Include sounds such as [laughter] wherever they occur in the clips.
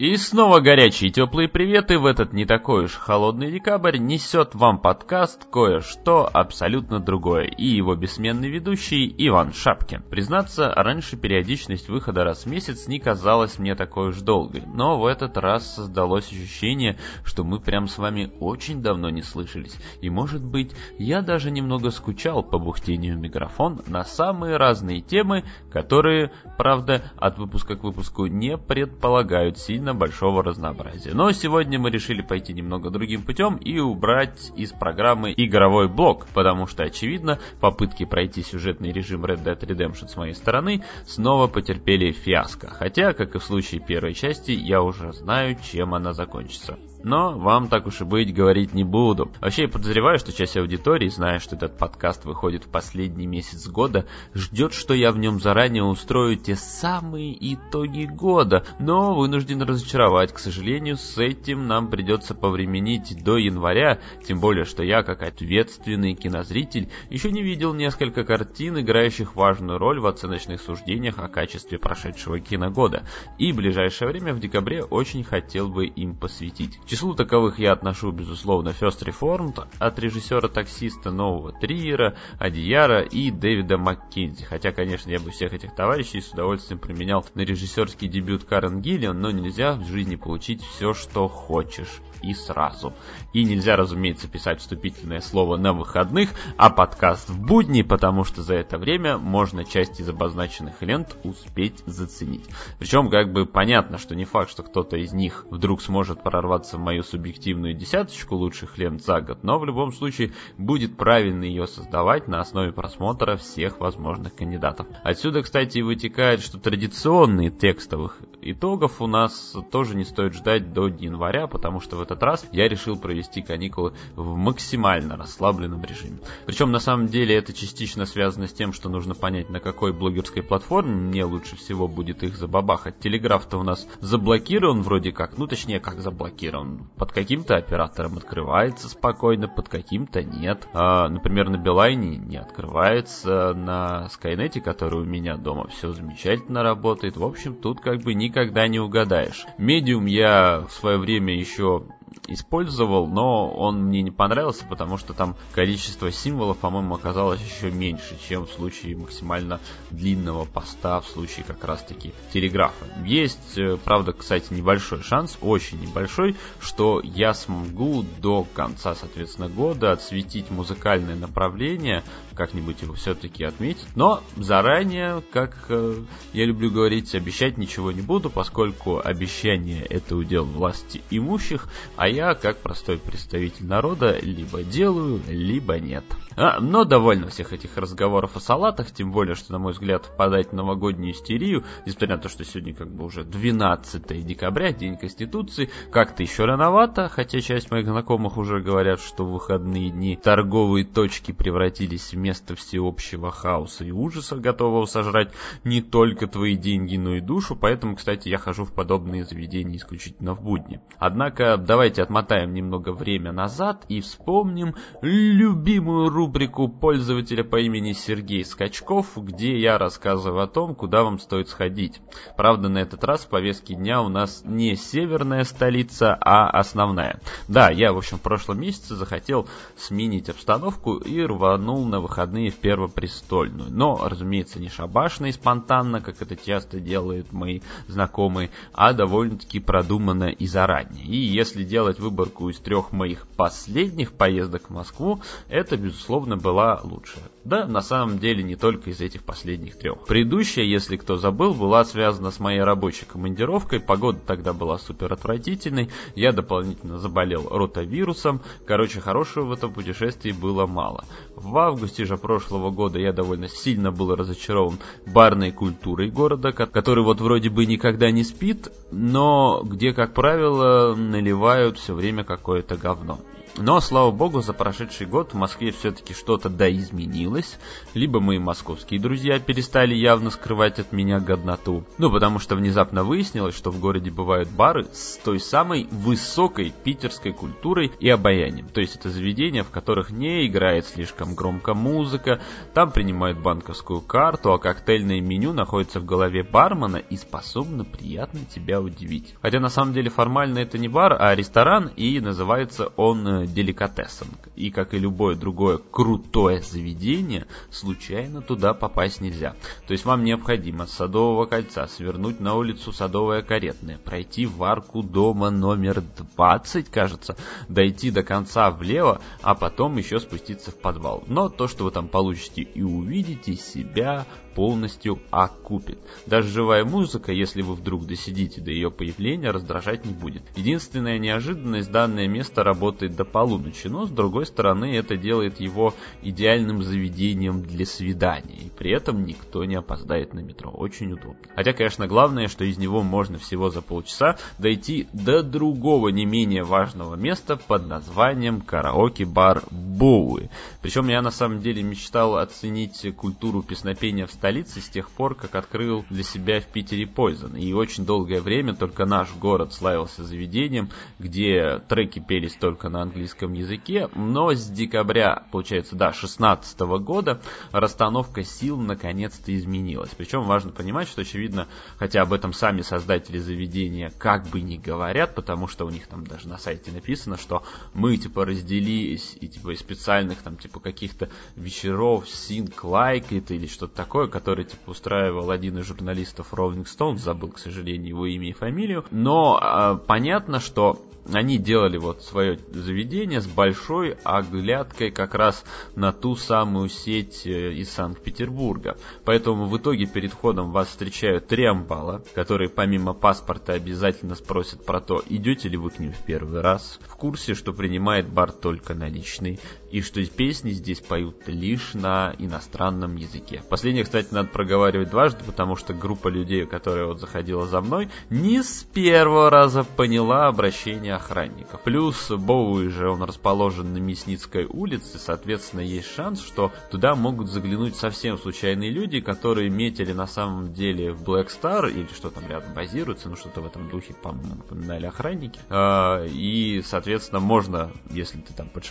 И снова горячие теплые приветы. В этот не такой уж холодный декабрь несет вам подкаст «Кое-что абсолютно другое» и его бессменный ведущий Иван Шапкин. Признаться, раньше периодичность выхода раз в месяц не казалась мне такой уж долгой, но в этот раз создалось ощущение, что мы прям с вами очень давно не слышались, и может быть, я даже немного скучал по бухтению микрофон на самые разные темы, которые, правда, от выпуска к выпуску не предполагают сильно довольно большого разнообразия. Но сегодня мы решили пойти немного другим путем и убрать из программы игровой блок, потому что, очевидно, попытки пройти сюжетный режим Red Dead Redemption с моей стороны снова потерпели фиаско. Хотя, как и в случае первой части, я уже знаю, чем она закончится. Но вам так уж и быть говорить не буду. Вообще я подозреваю, что часть аудитории, зная, что этот подкаст выходит в последний месяц года, ждет, что я в нем заранее устрою те самые итоги года. Но вынужден разочаровать. К сожалению, с этим нам придется повременить до января, тем более, что я, как ответственный кинозритель, еще не видел несколько картин, играющих важную роль в оценочных суждениях о качестве прошедшего киногода. И в ближайшее время в декабре очень хотел бы им посвятить числу таковых я отношу, безусловно, First Reformed от режиссера-таксиста нового Триера, Адияра и Дэвида Маккензи. Хотя, конечно, я бы всех этих товарищей с удовольствием применял на режиссерский дебют Карен Гиллиан, но нельзя в жизни получить все, что хочешь и сразу. И нельзя, разумеется, писать вступительное слово на выходных, а подкаст в будни, потому что за это время можно часть из обозначенных лент успеть заценить. Причем как бы понятно, что не факт, что кто-то из них вдруг сможет прорваться в мою субъективную десяточку лучших лент за год, но в любом случае будет правильно ее создавать на основе просмотра всех возможных кандидатов. Отсюда, кстати, вытекает, что традиционные текстовых итогов у нас тоже не стоит ждать до января, потому что в этот раз я решил провести каникулы в максимально расслабленном режиме. Причем на самом деле это частично связано с тем, что нужно понять, на какой блогерской платформе мне лучше всего будет их забабахать. Телеграф-то у нас заблокирован вроде как, ну точнее как заблокирован. Под каким-то оператором открывается спокойно, под каким-то нет. А, например, на Билайне не открывается, на Скайнете, который у меня дома все замечательно работает. В общем, тут как бы никогда не угадаешь. Медиум я в свое время еще использовал, но он мне не понравился, потому что там количество символов, по-моему, оказалось еще меньше, чем в случае максимально длинного поста, в случае как раз-таки телеграфа. Есть, э, правда, кстати, небольшой шанс, очень небольшой, что я смогу до конца, соответственно, года отсветить музыкальное направление, как-нибудь его все-таки отметить, но заранее, как э, я люблю говорить, обещать ничего не буду, поскольку обещание это удел власти имущих, а я, как простой представитель народа, либо делаю, либо нет. А, но довольно всех этих разговоров о салатах, тем более, что, на мой взгляд, впадать в новогоднюю истерию, несмотря на то, что сегодня как бы уже 12 декабря, День Конституции, как-то еще рановато, хотя часть моих знакомых уже говорят, что в выходные дни торговые точки превратились в место всеобщего хаоса и ужаса, готового сожрать не только твои деньги, но и душу, поэтому, кстати, я хожу в подобные заведения исключительно в будни. Однако, давайте Давайте отмотаем немного время назад и вспомним любимую рубрику пользователя по имени Сергей Скачков, где я рассказываю о том, куда вам стоит сходить. Правда, на этот раз в повестке дня у нас не северная столица, а основная. Да, я, в общем, в прошлом месяце захотел сменить обстановку и рванул на выходные в Первопрестольную. Но, разумеется, не шабашно и спонтанно, как это часто делают мои знакомые, а довольно-таки продуманно и заранее. И если дело сделать выборку из трех моих последних поездок в Москву, это, безусловно, была лучшая. Да, на самом деле не только из этих последних трех. Предыдущая, если кто забыл, была связана с моей рабочей командировкой. Погода тогда была супер отвратительной. Я дополнительно заболел ротавирусом. Короче, хорошего в этом путешествии было мало. В августе же прошлого года я довольно сильно был разочарован барной культурой города, который вот вроде бы никогда не спит, но где, как правило, наливают все время какое-то говно. Но, слава богу, за прошедший год в Москве все-таки что-то да изменилось. Либо мои московские друзья перестали явно скрывать от меня годноту. Ну, потому что внезапно выяснилось, что в городе бывают бары с той самой высокой питерской культурой и обаянием. То есть это заведения, в которых не играет слишком громко музыка, там принимают банковскую карту, а коктейльное меню находится в голове бармена и способно приятно тебя удивить. Хотя на самом деле формально это не бар, а ресторан, и называется он э, деликатесом. И как и любое другое крутое заведение, случайно туда попасть нельзя. То есть вам необходимо с Садового кольца свернуть на улицу Садовая Каретная, пройти в арку дома номер 20, кажется, дойти до конца влево, а потом еще спуститься в подвал. Но то, что вы там получите и увидите, себя полностью окупит. Даже живая музыка, если вы вдруг досидите до ее появления, раздражать не будет. Единственная неожиданность, данное место работает до полуночи, но с другой стороны это делает его идеальным заведением для свидания. И при этом никто не опоздает на метро. Очень удобно. Хотя, конечно, главное, что из него можно всего за полчаса дойти до другого не менее важного места под названием караоке-бар Боуи. Причем я на самом деле мечтал оценить культуру песнопения в столице с тех пор, как открыл для себя в Питере Poison. И очень долгое время только наш город славился заведением, где треки пелись только на английском языке, но с декабря, получается, да, 16 года расстановка сил наконец-то изменилась. Причем важно понимать, что, очевидно, хотя об этом сами создатели заведения как бы не говорят, потому что у них там даже на сайте написано, что мы, типа, разделились, и, типа, из специальных, там, типа, каких-то вечеров, синк лайк это или что-то такое, который типа устраивал один из журналистов Rolling Stone, забыл, к сожалению, его имя и фамилию, но э, понятно, что они делали вот свое заведение с большой оглядкой как раз на ту самую сеть э, из Санкт-Петербурга. Поэтому в итоге перед входом вас встречают три амбала, которые помимо паспорта обязательно спросят про то, идете ли вы к ним в первый раз, в курсе, что принимает бар только наличный, и что песни здесь поют лишь на иностранном языке. Последнее, кстати, надо проговаривать дважды, потому что группа людей, которая вот заходила за мной, не с первого раза поняла обращение охранников. Плюс Боуи же он расположен на Мясницкой улице, соответственно, есть шанс, что туда могут заглянуть совсем случайные люди, которые метили на самом деле в Black Star или что там рядом базируется, ну что-то в этом духе, по-моему, упоминали охранники. А, и, соответственно, можно, если ты там под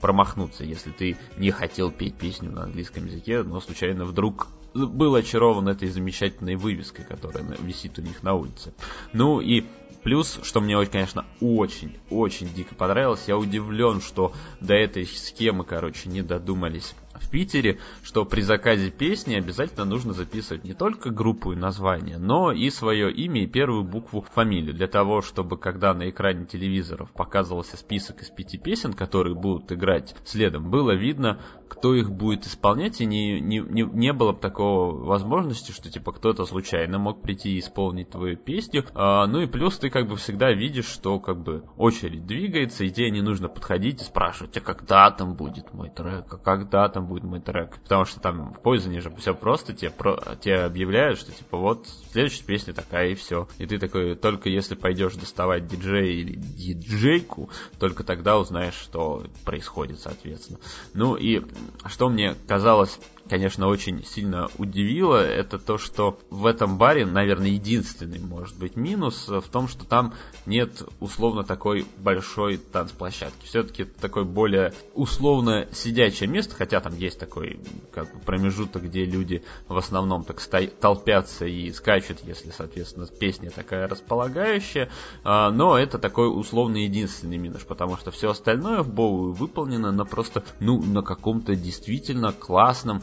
промахнуться промахнуться, если ты не хотел петь песню на английском языке, но случайно вдруг был очарован этой замечательной вывеской, которая висит у них на улице. Ну и плюс, что мне, конечно, очень-очень дико понравилось, я удивлен, что до этой схемы, короче, не додумались в Питере, что при заказе песни обязательно нужно записывать не только группу и название, но и свое имя и первую букву фамилию, для того, чтобы когда на экране телевизоров показывался список из пяти песен, которые будут играть следом, было видно, кто их будет исполнять, и не, не, не, не было бы такого возможности, что типа кто-то случайно мог прийти и исполнить твою песню. А, ну и плюс ты как бы всегда видишь, что как бы очередь двигается, и тебе не нужно подходить и спрашивать, а когда там будет мой трек, а когда там будет мой трек. Потому что там в Poison же все просто, тебе, про, тебе объявляют, что типа вот следующая песня такая и все. И ты такой, только если пойдешь доставать диджея или диджейку, только тогда узнаешь, что происходит, соответственно. Ну и что мне казалось конечно, очень сильно удивило, это то, что в этом баре, наверное, единственный, может быть, минус в том, что там нет условно такой большой танцплощадки. Все-таки такое более условно сидячее место, хотя там есть такой как бы, промежуток, где люди в основном так сто... толпятся и скачут, если, соответственно, песня такая располагающая, а, но это такой условно единственный минус, потому что все остальное в Боу выполнено на просто, ну, на каком-то действительно классном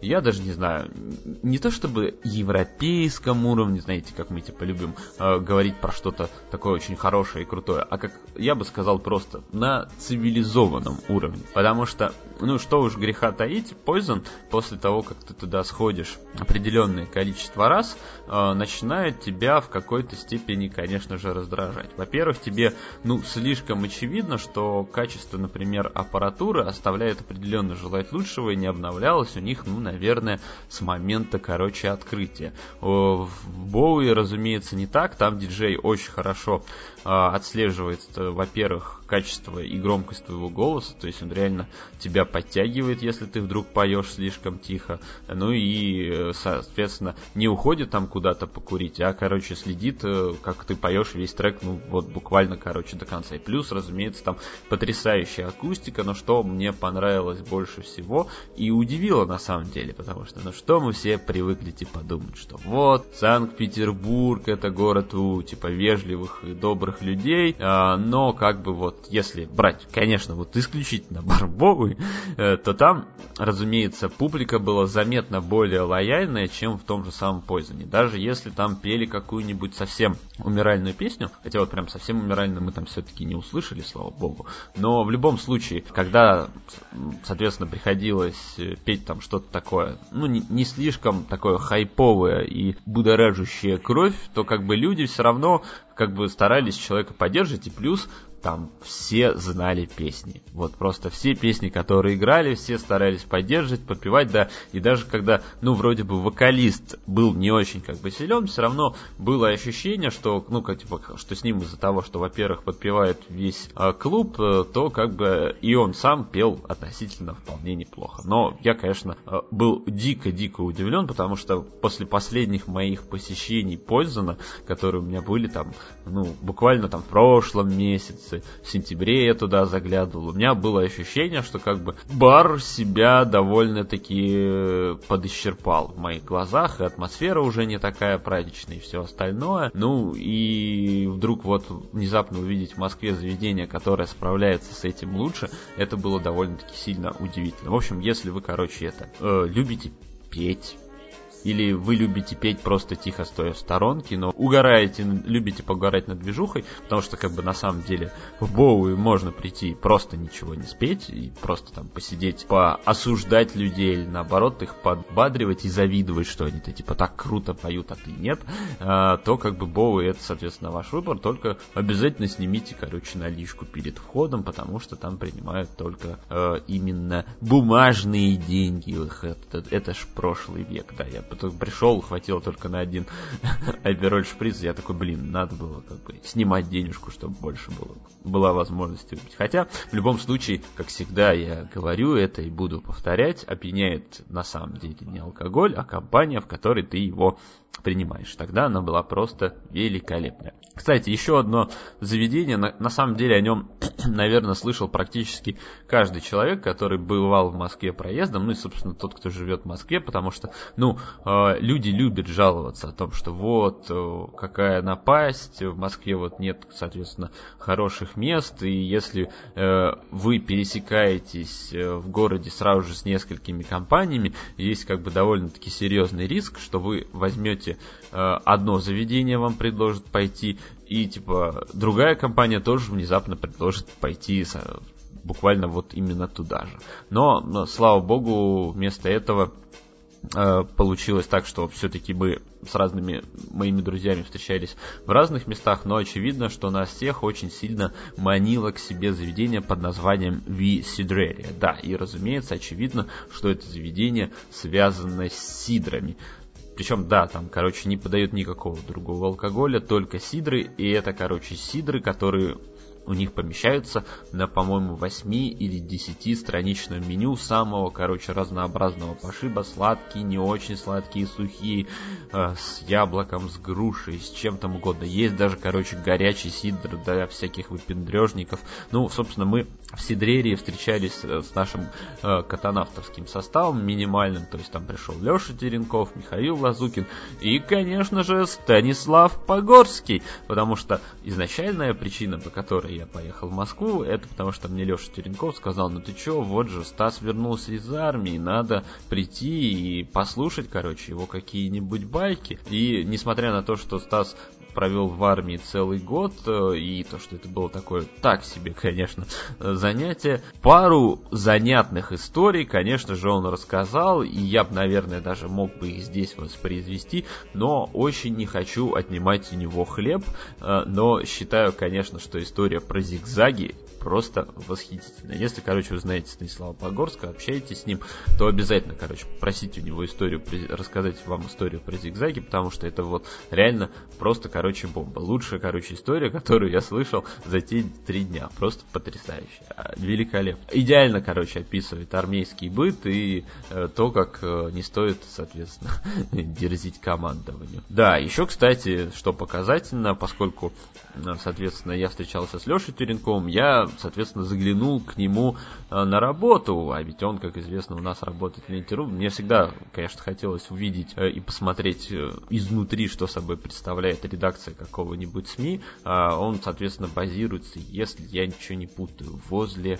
я даже не знаю, не то чтобы европейском уровне, знаете, как мы типа любим э, говорить про что-то такое очень хорошее и крутое, а как я бы сказал просто на цивилизованном уровне. Потому что, ну что уж греха таить, Poison после того, как ты туда сходишь определенное количество раз, э, начинает тебя в какой-то степени, конечно же, раздражать. Во-первых, тебе, ну, слишком очевидно, что качество, например, аппаратуры оставляет определенно желать лучшего и не обновлялось у них, ну, наверное, с момента, короче, открытия. В Боуи, разумеется, не так. Там диджей очень хорошо отслеживает, э, во-первых, качество и громкость твоего голоса, то есть он реально тебя подтягивает, если ты вдруг поешь слишком тихо, ну и, э, соответственно, не уходит там куда-то покурить, а, короче, следит, э, как ты поешь весь трек, ну, вот буквально, короче, до конца. И плюс, разумеется, там потрясающая акустика, но что мне понравилось больше всего и удивило на самом деле, потому что, ну, что мы все привыкли, типа, думать, что вот, Санкт-Петербург это город у, типа, вежливых и добрых людей, а, но, как бы, вот, если брать, конечно, вот исключительно [laughs] Барбовый, э, то там, разумеется, публика была заметно более лояльная, чем в том же самом Пойзоне. Даже если там пели какую-нибудь совсем умиральную песню, хотя вот прям совсем умиральную мы там все-таки не услышали, слава богу, но в любом случае, когда, соответственно, приходилось э, петь там что-то такое, ну, не, не слишком такое хайповое и будоражащее кровь, то как бы люди все равно как бы старались человека поддерживать, и плюс там все знали песни. Вот просто все песни, которые играли, все старались поддерживать, подпевать, да. И даже когда, ну, вроде бы вокалист был не очень как бы силен, все равно было ощущение, что, ну, как, типа, что с ним из-за того, что, во-первых, подпевает весь э, клуб, э, то как бы и он сам пел относительно вполне неплохо. Но я, конечно, э, был дико-дико удивлен, потому что после последних моих посещений Пользана, которые у меня были там, ну, буквально там в прошлом месяце, месяце, в сентябре я туда заглядывал, у меня было ощущение, что как бы бар себя довольно-таки э, подисчерпал в моих глазах, и атмосфера уже не такая праздничная и все остальное. Ну и вдруг вот внезапно увидеть в Москве заведение, которое справляется с этим лучше, это было довольно-таки сильно удивительно. В общем, если вы, короче, это э, любите петь, или вы любите петь просто тихо стоя в сторонке, но угораете, любите погорать над движухой, потому что как бы на самом деле в Боуи можно прийти просто ничего не спеть и просто там посидеть, поосуждать людей или наоборот их подбадривать и завидовать, что они-то типа так круто поют, а ты нет, а, то как бы Боуи это соответственно ваш выбор, только обязательно снимите, короче, наличку перед входом, потому что там принимают только э, именно бумажные деньги. Это, это ж прошлый век, да, я пришел, хватило только на один [laughs] Апероль шприц, я такой, блин, надо было как бы снимать денежку, чтобы больше было, была возможность выпить. Хотя, в любом случае, как всегда я говорю это и буду повторять, опьяняет на самом деле не алкоголь, а компания, в которой ты его принимаешь. Тогда она была просто великолепная. Кстати, еще одно заведение, на, на самом деле о нем, [clears throat] наверное, слышал практически каждый человек, который бывал в Москве проездом, ну и, собственно, тот, кто живет в Москве, потому что, ну, э, люди любят жаловаться о том, что вот, э, какая напасть, в Москве вот нет, соответственно, хороших мест, и если э, вы пересекаетесь э, в городе сразу же с несколькими компаниями, есть как бы довольно-таки серьезный риск, что вы возьмете можете э, одно заведение вам предложит пойти, и типа другая компания тоже внезапно предложит пойти буквально вот именно туда же. Но, но слава богу, вместо этого э, получилось так, что все-таки мы с разными моими друзьями встречались в разных местах, но очевидно, что нас всех очень сильно манило к себе заведение под названием Ви Сидреria. Да, и разумеется, очевидно, что это заведение связано с сидрами. Причем, да, там, короче, не подают никакого другого алкоголя, только сидры, и это, короче, сидры, которые у них помещаются на, по-моему, 8 или 10 страничном меню самого, короче, разнообразного пошиба. Сладкие, не очень сладкие, сухие, э, с яблоком, с грушей, с чем там угодно. Есть даже, короче, горячий сидр для всяких выпендрежников. Ну, собственно, мы в Сидрерии встречались э, с нашим э, катанавтовским составом минимальным. То есть там пришел Леша Теренков, Михаил Лазукин и, конечно же, Станислав Погорский. Потому что изначальная причина, по которой я поехал в Москву, это потому что мне Леша Теренков сказал, ну ты чё, вот же Стас вернулся из армии, надо прийти и послушать, короче, его какие-нибудь байки. И несмотря на то, что Стас провел в армии целый год, э, и то, что это было такое так себе, [laughs] конечно, занятие. Пару занятных историй, конечно же, он рассказал, и я бы, наверное, даже мог бы их здесь воспроизвести, но очень не хочу отнимать у него хлеб, э, но считаю, конечно, что история про зигзаги просто восхитительно. Если, короче, вы знаете Станислава Погорска, общаетесь с ним, то обязательно, короче, просите у него историю, рассказать вам историю про зигзаги, потому что это вот реально просто, короче, бомба. Лучшая, короче, история, [laughs] которую я слышал за те три дня. Просто потрясающе. А, великолепно. Идеально, короче, описывает армейский быт и э, то, как э, не стоит, соответственно, [laughs] дерзить командованию. Да, еще, кстати, что показательно, поскольку, э, соответственно, я встречался с Лешей Теренковым, я, соответственно, заглянул к нему э, на работу, а ведь он, как известно, у нас работает в Ленте.ру. Мне всегда, конечно, хотелось увидеть э, и посмотреть изнутри, что собой представляет редакция какого-нибудь СМИ. А он, соответственно, базируется, если я ничего не путаю, возле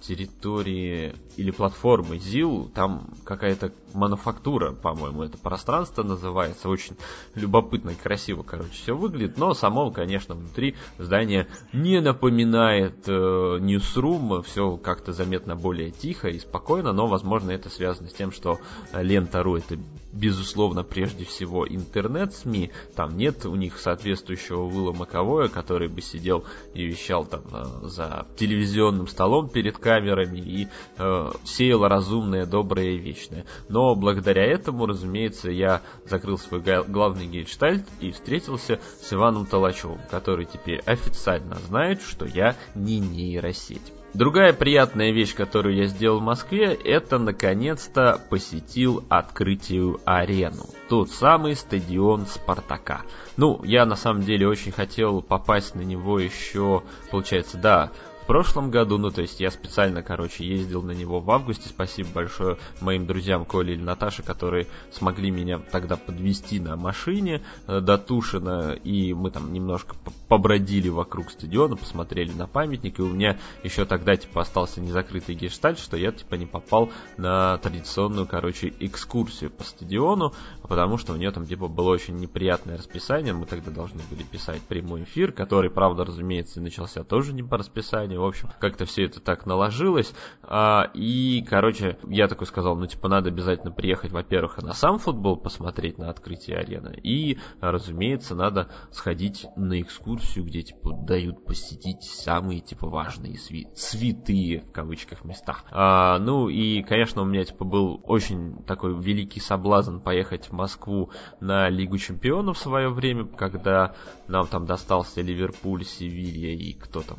территории или платформы ЗИЛ, там какая-то мануфактура, по-моему, это пространство называется, очень любопытно и красиво, короче, все выглядит, но само, конечно, внутри здание не напоминает э, Newsroom, все как-то заметно более тихо и спокойно, но, возможно, это связано с тем, что Лента.ру это безусловно, прежде всего интернет-СМИ, там нет у них соответствующего Уилла Маковоя, который бы сидел и вещал там э, за телевизионным столом перед камерами и э, сеял разумное, доброе и вечное. Но благодаря этому, разумеется, я закрыл свой главный гельштальт и встретился с Иваном Толачевым, который теперь официально знает, что я не нейросеть. Другая приятная вещь, которую я сделал в Москве, это наконец-то посетил открытию арену. Тот самый стадион Спартака. Ну, я на самом деле очень хотел попасть на него еще, получается, да, прошлом году, ну, то есть я специально, короче, ездил на него в августе. Спасибо большое моим друзьям Коле или Наташе, которые смогли меня тогда подвести на машине э, до Тушина, и мы там немножко побродили вокруг стадиона, посмотрели на памятник, и у меня еще тогда, типа, остался незакрытый гештальт, что я, типа, не попал на традиционную, короче, экскурсию по стадиону, потому что у нее там, типа, было очень неприятное расписание, мы тогда должны были писать прямой эфир, который, правда, разумеется, начался тоже не по расписанию. В общем, как-то все это так наложилось. А, и, короче, я такой сказал, ну, типа, надо обязательно приехать, во-первых, на сам футбол посмотреть на открытие арены. И, разумеется, надо сходить на экскурсию, где, типа, дают посетить самые, типа, важные сви святые, в кавычках, местах. А, ну, и, конечно, у меня, типа, был очень такой великий соблазн поехать в Москву на Лигу Чемпионов в свое время, когда нам там достался Ливерпуль, Севилья и кто там,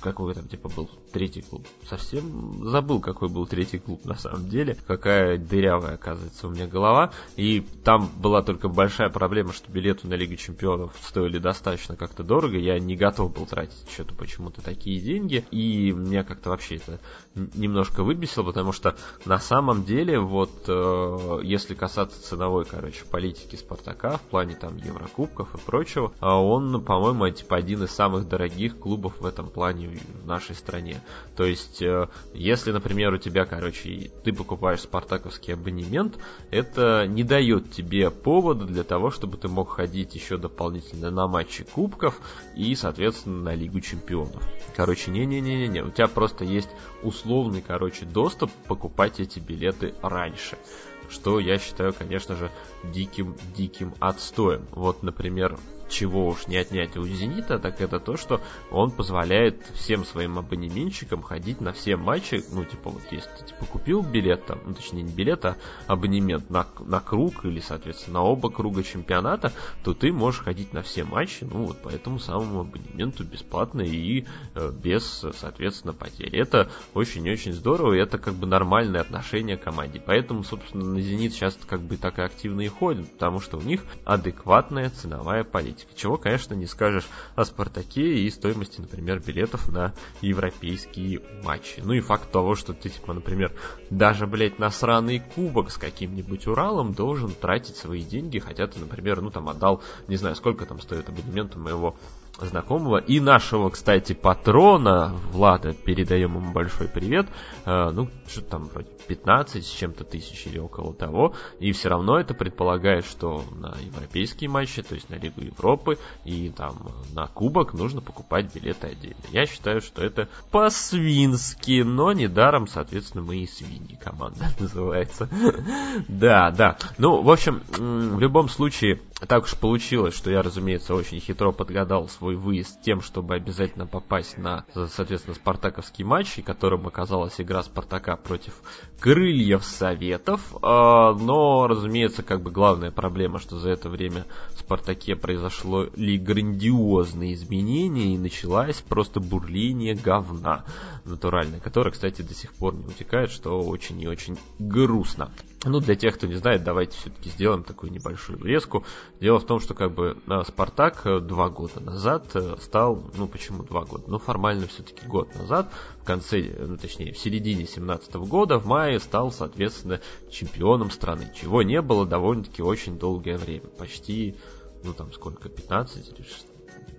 какой там типа был третий клуб. Совсем забыл, какой был третий клуб на самом деле. Какая дырявая, оказывается, у меня голова. И там была только большая проблема, что билеты на Лигу Чемпионов стоили достаточно как-то дорого. Я не готов был тратить что-то почему-то такие деньги. И меня как-то вообще это немножко выбесило, потому что на самом деле, вот э, если касаться ценовой, короче, политики Спартака в плане там Еврокубков и прочего, а он, по-моему, типа один из самых дорогих клубов в этом плане в нашей стране. То есть, э, если, например, у тебя, короче, ты покупаешь спартаковский абонемент, это не дает тебе повода для того, чтобы ты мог ходить еще дополнительно на матчи кубков и, соответственно, на Лигу чемпионов. Короче, не-не-не-не, у тебя просто есть условный, короче, доступ покупать эти билеты раньше что я считаю, конечно же, диким-диким отстоем. Вот, например, чего уж не отнять у «Зенита», так это то, что он позволяет всем своим абонементчикам ходить на все матчи, ну, типа, вот если ты, типа, купил билет, там, ну, точнее, не билет, а абонемент на, на круг или, соответственно, на оба круга чемпионата, то ты можешь ходить на все матчи, ну, вот по этому самому абонементу бесплатно и э, без, соответственно, потерь. Это очень-очень здорово, и это, как бы, нормальное отношение к команде. Поэтому, собственно, на «Зенит» сейчас, как бы, так и активно и ходят, потому что у них адекватная ценовая политика политики. Чего, конечно, не скажешь о Спартаке и стоимости, например, билетов на европейские матчи. Ну и факт того, что ты, типа, например, даже, блядь, на сраный кубок с каким-нибудь Уралом должен тратить свои деньги, хотя ты, например, ну там отдал, не знаю, сколько там стоит абонемент у моего знакомого и нашего, кстати, патрона Влада, передаем ему большой привет, э, ну, что там, вроде 15 с чем-то тысяч или около того, и все равно это предполагает, что на европейские матчи, то есть на Лигу Европы и там на Кубок нужно покупать билеты отдельно. Я считаю, что это по-свински, но недаром, соответственно, мы и свиньи команда [laughs] называется. [laughs] Да, да. Ну, в общем, в любом случае, так уж получилось, что я, разумеется, очень хитро подгадал свой свой выезд тем, чтобы обязательно попасть на, соответственно, спартаковский матч, и которым оказалась игра Спартака против Крыльев Советов. А, но, разумеется, как бы главная проблема, что за это время в Спартаке произошло ли грандиозные изменения, и началась просто бурление говна натуральное, которое, кстати, до сих пор не утекает, что очень и очень грустно. Ну, для тех, кто не знает, давайте все-таки сделаем такую небольшую резку. Дело в том, что как бы Спартак два года назад э, стал, ну почему два года? Ну, формально все-таки год назад, в конце, ну точнее, в середине 17 года, в мае стал, соответственно, чемпионом страны, чего не было довольно-таки очень долгое время, почти, ну там сколько, 15 или 16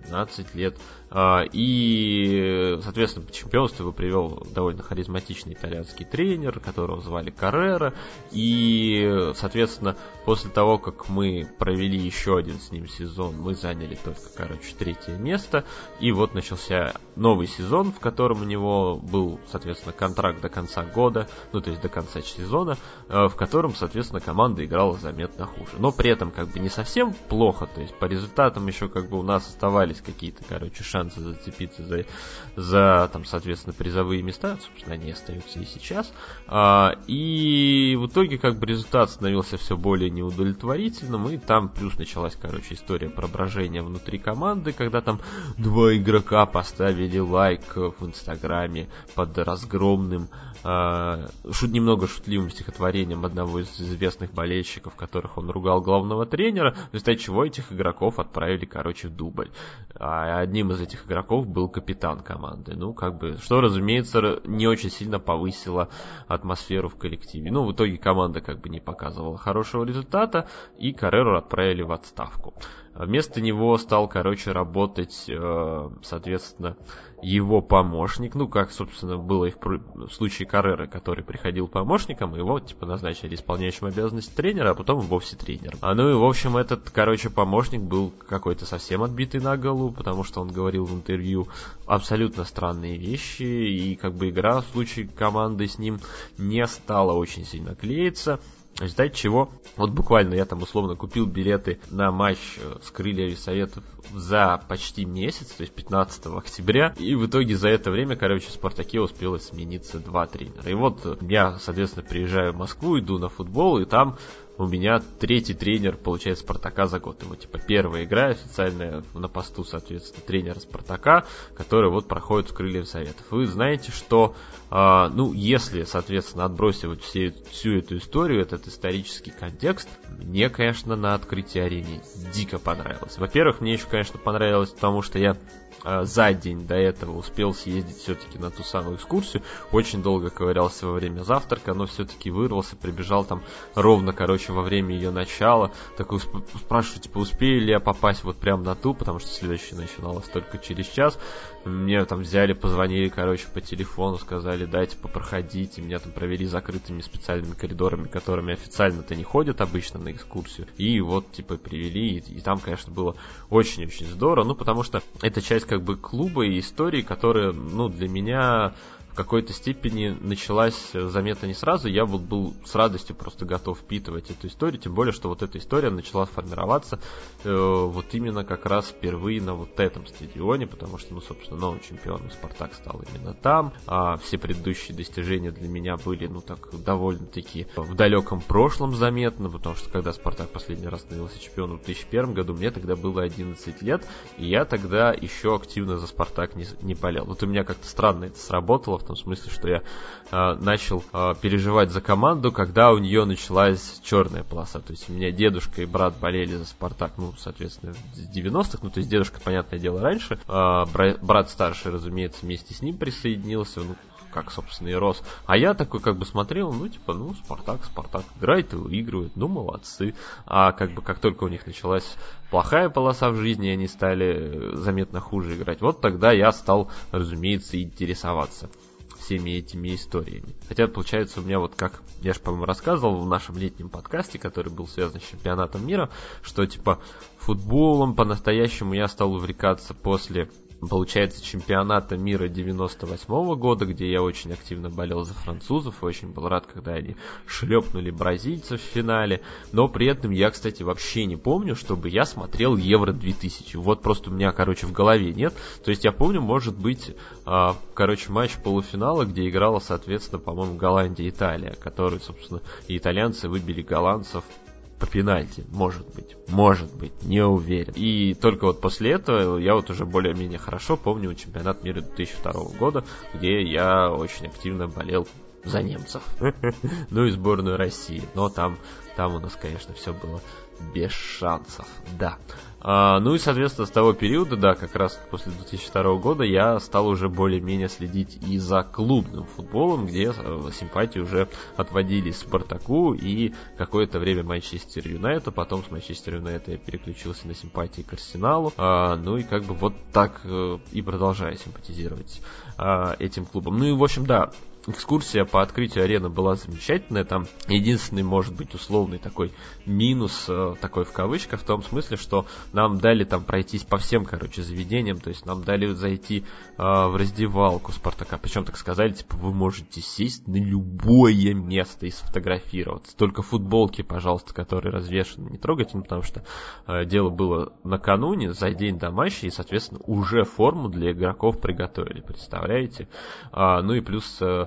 15 лет. А, и, соответственно, по чемпионству его привел довольно харизматичный итальянский тренер, которого звали Каррера. И, соответственно, после того, как мы провели еще один с ним сезон, мы заняли только, короче, третье место. И вот начался новый сезон, в котором у него был, соответственно, контракт до конца года, ну, то есть до конца сезона, а, в котором, соответственно, команда играла заметно хуже. Но при этом, как бы, не совсем плохо, то есть по результатам еще, как бы, у нас оставались какие-то, короче, шансы шансы зацепиться за, за там, соответственно, призовые места, собственно, они остаются и сейчас. А, и в итоге, как бы, результат становился все более неудовлетворительным, и там плюс началась, короче, история про брожения внутри команды, когда там два игрока поставили лайк в Инстаграме под разгромным э, шут, немного шутливым стихотворением одного из известных болельщиков, которых он ругал главного тренера, в результате чего этих игроков отправили, короче, в дубль. А одним из этих игроков был капитан команды. Ну, как бы, что, разумеется, не очень сильно повысило атмосферу в коллективе. Ну, в итоге команда как бы не показывала хорошего результата, и Карреру отправили в отставку. Вместо него стал, короче, работать, э, соответственно, его помощник, ну, как, собственно, было и в, случае Каррера, который приходил помощником, его, типа, назначили исполняющим обязанности тренера, а потом вовсе тренером. А ну и, в общем, этот, короче, помощник был какой-то совсем отбитый на голову, потому что он говорил в интервью абсолютно странные вещи, и, как бы, игра в случае команды с ним не стала очень сильно клеиться. Результате чего, вот буквально я там условно купил билеты на матч э, с крыльями Советов за почти месяц, то есть 15 октября, и в итоге за это время, короче, в Спартаке успело смениться два тренера. И вот я, соответственно, приезжаю в Москву, иду на футбол, и там у меня третий тренер, получается, Спартака за год. Его, типа, первая игра официальная на посту, соответственно, тренера Спартака, который вот проходит в крыльев Советов. Вы знаете, что, э, ну, если, соответственно, отбросить все, всю эту историю, этот исторический контекст, мне, конечно, на открытии арены дико понравилось. Во-первых, мне еще, конечно, понравилось, потому что я за день до этого успел съездить все-таки на ту самую экскурсию. Очень долго ковырялся во время завтрака, но все-таки вырвался, прибежал там ровно, короче, во время ее начала. Такой спрашиваю, типа, успею ли я попасть вот прямо на ту, потому что следующая начиналась только через час. Мне там взяли, позвонили, короче, по телефону, сказали, дайте попроходите. Меня там провели закрытыми специальными коридорами, которыми официально-то не ходят обычно на экскурсию. И вот, типа, привели, и, и там, конечно, было очень-очень здорово, ну, потому что это часть как бы клуба и истории, которые, ну, для меня какой-то степени началась заметно не сразу. Я вот был с радостью просто готов впитывать эту историю, тем более, что вот эта история начала формироваться э, вот именно как раз впервые на вот этом стадионе, потому что, ну, собственно, новым чемпионом Спартак стал именно там. А все предыдущие достижения для меня были, ну, так, довольно-таки в далеком прошлом заметно, потому что когда Спартак последний раз становился чемпионом в 2001 году, мне тогда было 11 лет, и я тогда еще активно за Спартак не, не болел. Вот у меня как-то странно это сработало, том смысле, что я э, начал э, переживать за команду, когда у нее началась черная полоса. То есть у меня дедушка и брат болели за Спартак, ну, соответственно, с 90-х, ну, то есть дедушка, понятное дело, раньше, э, бра- брат старший, разумеется, вместе с ним присоединился, ну, как, собственно, и рос. А я такой как бы смотрел, ну, типа, ну, Спартак, Спартак играет и выигрывает, ну, молодцы. А как бы как только у них началась плохая полоса в жизни, они стали заметно хуже играть. Вот тогда я стал, разумеется, интересоваться всеми этими историями. Хотя, получается, у меня вот как, я же, по-моему, рассказывал в нашем летнем подкасте, который был связан с чемпионатом мира, что, типа, футболом по-настоящему я стал увлекаться после получается, чемпионата мира 98 года, где я очень активно болел за французов, очень был рад, когда они шлепнули бразильцев в финале, но при этом я, кстати, вообще не помню, чтобы я смотрел Евро 2000. Вот просто у меня, короче, в голове нет. То есть я помню, может быть, а, короче, матч полуфинала, где играла, соответственно, по-моему, Голландия и Италия, которые, собственно, и итальянцы выбили голландцев по пенальти, может быть, может быть, не уверен. И только вот после этого я вот уже более-менее хорошо помню чемпионат мира 2002 года, где я очень активно болел за немцев. [laughs] ну и сборную России. Но там, там у нас, конечно, все было без шансов, да. А, ну и, соответственно, с того периода, да, как раз после 2002 года я стал уже более-менее следить и за клубным футболом, где э, симпатии уже отводились Спартаку и какое-то время Манчестер Юнайтед, потом с Манчестер Юнайтед я переключился на симпатии к Арсеналу, а, ну и как бы вот так э, и продолжаю симпатизировать а, этим клубом. Ну и, в общем, да, экскурсия по открытию арены была замечательная. Там единственный, может быть, условный такой минус, э, такой в кавычках, в том смысле, что нам дали там пройтись по всем, короче, заведениям. То есть нам дали зайти э, в раздевалку Спартака. Причем так сказали, типа, вы можете сесть на любое место и сфотографироваться. Только футболки, пожалуйста, которые развешены, не трогайте, ну, потому что э, дело было накануне, за день до матча, и, соответственно, уже форму для игроков приготовили, представляете? А, ну и плюс э,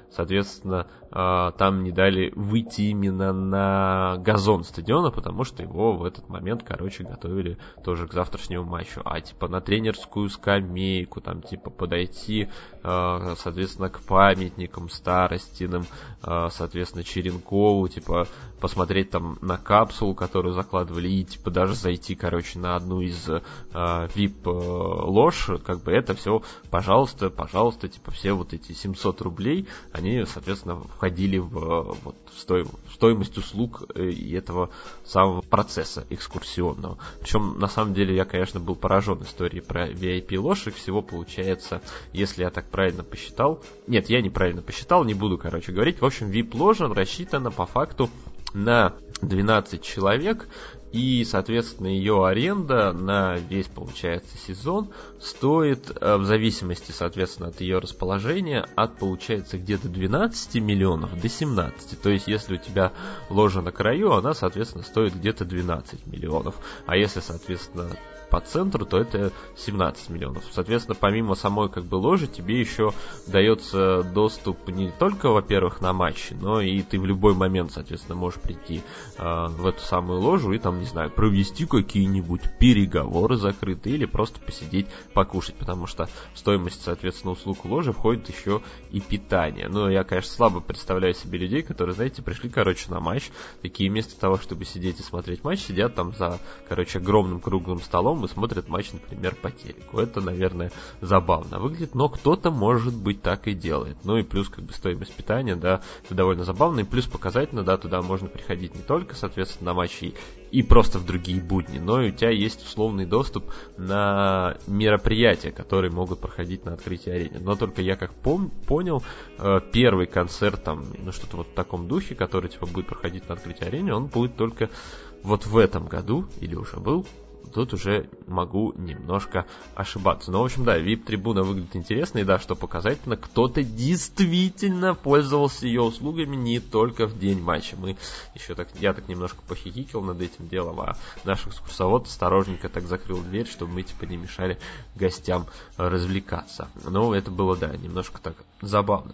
соответственно, а, там не дали выйти именно на газон стадиона, потому что его в этот момент, короче, готовили тоже к завтрашнему матчу. А типа на тренерскую скамейку, там типа подойти, а, соответственно, к памятникам старостиным, а, соответственно, Черенкову, типа посмотреть там на капсулу, которую закладывали, и типа даже зайти, короче, на одну из VIP лож, как бы это все, пожалуйста, пожалуйста, типа все вот эти 700 рублей, они, соответственно, входили в, вот, в стоимость услуг э, и этого самого процесса экскурсионного. Причем, на самом деле, я, конечно, был поражен историей про VIP лошадь. Всего получается, если я так правильно посчитал... Нет, я неправильно посчитал, не буду, короча, говорить. В общем, VIP-ложа рассчитана по факту на 12 человек, и, соответственно, ее аренда на весь, получается, сезон стоит, э, в зависимости, соответственно, от ее расположения, от, получается, где-то 12 миллионов до 17. То есть, если у тебя ложа на краю, она, соответственно, стоит где-то 12 миллионов. А если, соответственно, по центру, то это 17 миллионов. Соответственно, помимо самой как бы ложи, тебе еще дается доступ не только, во-первых, на матчи, но и ты в любой момент, соответственно, можешь прийти э, в эту самую ложу и там, не знаю, провести какие-нибудь переговоры закрытые или просто посидеть, покушать, потому что в стоимость, соответственно, услуг ложи входит еще и питание. Но я, конечно, слабо представляю себе людей, которые, знаете, пришли, короче, на матч, такие вместо того, чтобы сидеть и смотреть матч, сидят там за, короче, огромным круглым столом и смотрят матч, например, по телеку. Это, наверное, забавно выглядит, но кто-то, может быть, так и делает. Ну и плюс, как бы, стоимость питания, да, это довольно забавно, и плюс показательно, да, туда можно приходить не только, соответственно, на матчи и просто в другие будни, но и у тебя есть условный доступ на мероприятия, которые могут проходить на открытии арены. Но только я как пом- понял, э, первый концерт там, ну что-то вот в таком духе, который типа будет проходить на открытии арены, он будет только вот в этом году, или уже был, тут уже могу немножко ошибаться. Но, в общем, да, VIP-трибуна выглядит интересно, и да, что показательно, кто-то действительно пользовался ее услугами не только в день матча. Мы еще так, я так немножко похихикил над этим делом, а наш экскурсовод осторожненько так закрыл дверь, чтобы мы, типа, не мешали гостям развлекаться. Но это было, да, немножко так забавно.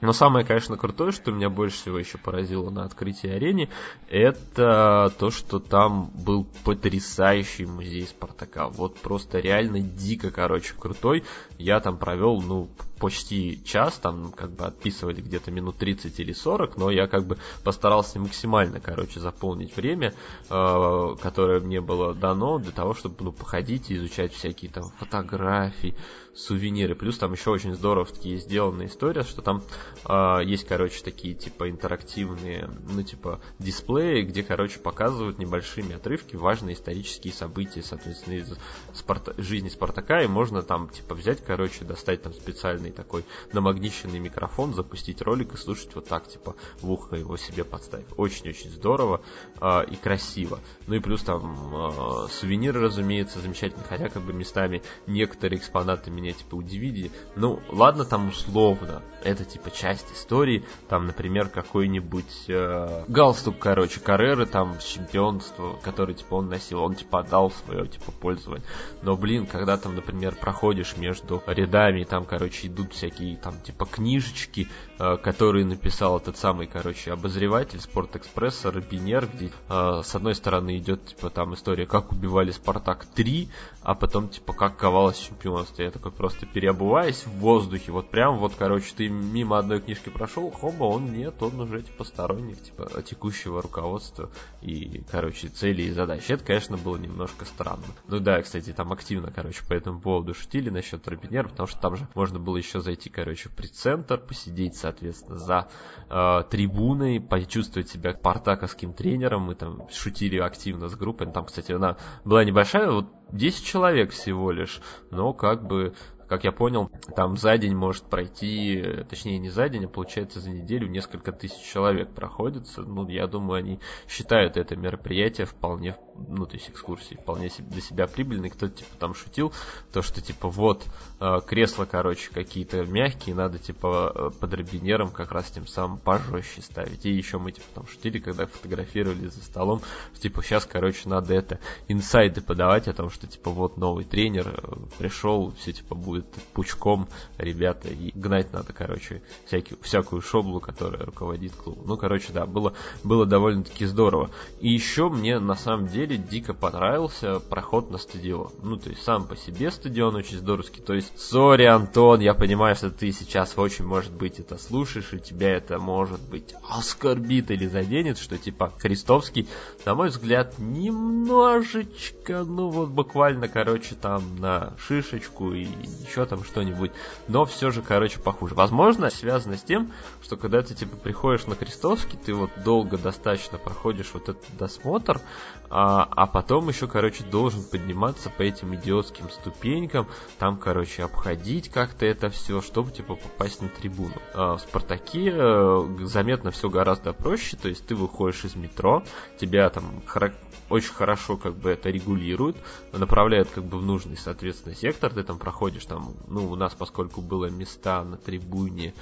Но самое, конечно, крутое, что меня больше всего еще поразило на открытии арены, это то, что там был потрясающий музей Спартака. Вот просто реально дико, короче, крутой. Я там провел, ну, почти час, там как бы отписывали где-то минут 30 или 40, но я как бы постарался максимально, короче, заполнить время, э, которое мне было дано для того, чтобы, ну, походить и изучать всякие там фотографии, сувениры. Плюс там еще очень здорово такие сделана история, что там э, есть, короче, такие типа интерактивные, ну, типа дисплеи, где, короче, показывают небольшими отрывки важные исторические события, соответственно, из Спарта... жизни Спартака, и можно там, типа, взять, короче, достать там специальный такой намагниченный микрофон, запустить ролик и слушать вот так, типа, в ухо его себе подставив. Очень-очень здорово э, и красиво. Ну и плюс там э, сувениры, разумеется, замечательные, хотя как бы местами некоторые экспонаты меня типа удивили. Ну, ладно, там условно, это типа часть истории, там, например, какой-нибудь э, галстук, короче, Карреры, там, чемпионство, который, типа, он носил, он, типа, отдал свое, типа, пользование. Но, блин, когда там, например, проходишь между рядами, там, короче, идут всякие, там, типа, книжечки, э, которые написал этот самый, короче, обозреватель Спортэкспресса, Робинер, где, э, с одной стороны, идет, типа, там история, как убивали Спартак 3, а потом, типа, как ковалось чемпионство. Я такой просто переобуваясь в воздухе, вот прям, вот, короче, ты мимо одной книжки прошел, хоба, он нет, он уже, типа, сторонник, типа, текущего руководства и, короче, целей и задач. Это, конечно, было немножко странно. Ну да, кстати, там активно, короче, по этому поводу шутили насчет Робинера, потому что там же можно было еще зайти, короче, в пресс-центр, посидеть, соответственно, за э, трибуной, почувствовать себя партаковским тренером. Мы там шутили активно с группой. Там, кстати, она была небольшая, вот 10 человек всего лишь, но как бы как я понял, там за день может пройти, точнее не за день, а получается за неделю несколько тысяч человек проходится. Ну, я думаю, они считают это мероприятие вполне ну, то есть экскурсии вполне для себя прибыльные. Кто-то, типа, там шутил, то, что, типа, вот, э, кресла, короче, какие-то мягкие, надо, типа, э, под робинером как раз тем самым пожестче ставить. И еще мы, типа, там шутили, когда фотографировали за столом, что, типа, сейчас, короче, надо это, инсайды подавать о том, что, типа, вот новый тренер э, пришел, все, типа, будет пучком ребята, и гнать надо, короче, всякий, всякую шоблу, которая руководит клубом. Ну, короче, да, было, было довольно-таки здорово. И еще мне, на самом деле, деле дико понравился проход на стадион. Ну, то есть сам по себе стадион очень здоровский. То есть, сори, Антон, я понимаю, что ты сейчас очень, может быть, это слушаешь, и тебя это, может быть, оскорбит или заденет, что, типа, Христовский, на мой взгляд, немножечко, ну, вот буквально, короче, там, на шишечку и еще там что-нибудь. Но все же, короче, похуже. Возможно, связано с тем, что когда ты, типа, приходишь на Крестовский, ты вот долго достаточно проходишь вот этот досмотр, а, а потом еще, короче, должен подниматься по этим идиотским ступенькам, там, короче, обходить как-то это все, чтобы, типа, попасть на трибуну. А в Спартаке э, заметно все гораздо проще, то есть ты выходишь из метро, тебя там очень хорошо как бы это регулируют, направляют как бы в нужный, соответственно, сектор, ты там проходишь там, ну, у нас, поскольку было места на трибуне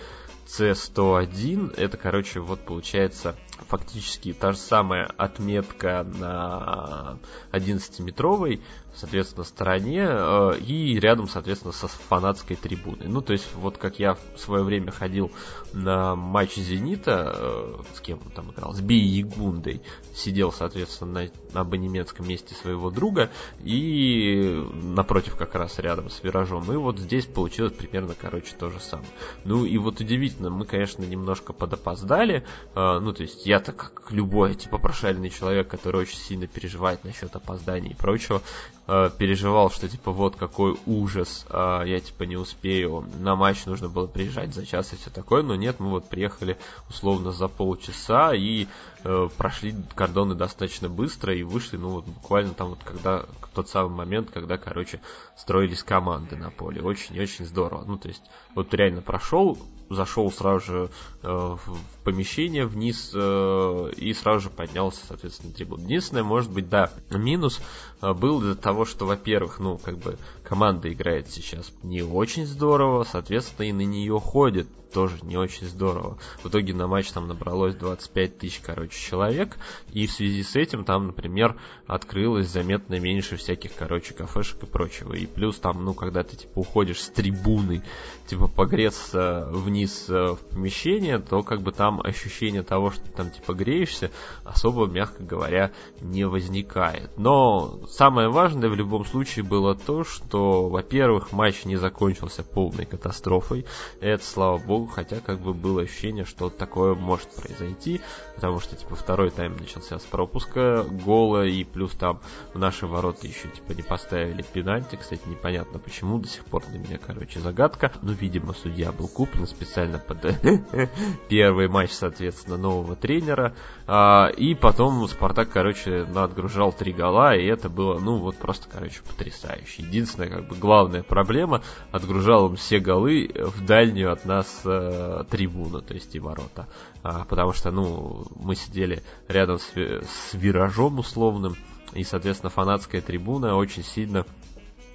C101, это, короче, вот получается фактически та же самая отметка на 11-метровой, соответственно, стороне э, и рядом, соответственно, со фанатской трибуной. Ну, то есть, вот как я в свое время ходил на матч «Зенита», э, с кем он там играл, с Би Ягундой, сидел, соответственно, на абонементском месте своего друга и напротив как раз рядом с «Виражом». И вот здесь получилось примерно, короче, то же самое. Ну, и вот удивительно, мы, конечно, немножко подопоздали, э, ну, то есть, я-то как любой, типа, прошаренный человек, который очень сильно переживает насчет опозданий и прочего, э, переживал, что типа вот какой ужас, э, я типа не успею, на матч нужно было приезжать за час и все такое, но нет, мы вот приехали условно за полчаса и э, прошли кордоны достаточно быстро и вышли, ну вот буквально там вот когда, тот самый момент, когда, короче, строились команды на поле, очень-очень здорово, ну то есть вот реально прошел, зашел сразу же э, в помещение вниз э, и сразу же поднялся, соответственно, трибун. Единственное, может быть, да, минус был из-за того, что, во-первых, ну, как бы команда играет сейчас не очень здорово, соответственно, и на нее ходит тоже не очень здорово. В итоге на матч там набралось 25 тысяч, короче, человек, и в связи с этим там, например, открылось заметно меньше всяких, короче, кафешек и прочего. И плюс там, ну, когда ты, типа, уходишь с трибуны, типа, погреться вниз э, в помещение, то, как бы, там ощущение того, что ты там, типа, греешься, особо, мягко говоря, не возникает. Но самое важное в любом случае было то, что, во-первых, матч не закончился полной катастрофой. Это, слава богу, хотя как бы было ощущение, что такое может произойти, потому что типа второй тайм начался с пропуска гола, и плюс там в наши ворота еще типа не поставили пенальти, кстати, непонятно почему, до сих пор для меня, короче, загадка, ну, видимо, судья был куплен специально под [laughs] первый матч, соответственно, нового тренера, а, и потом Спартак, короче, надгружал три гола, и это было, ну, вот просто, короче, потрясающе. Единственное, как бы главная проблема, отгружал им все голы в дальнюю от нас э, трибуну, то есть и ворота. А, потому что, ну, мы сидели рядом с, с виражом условным, и, соответственно, фанатская трибуна очень сильно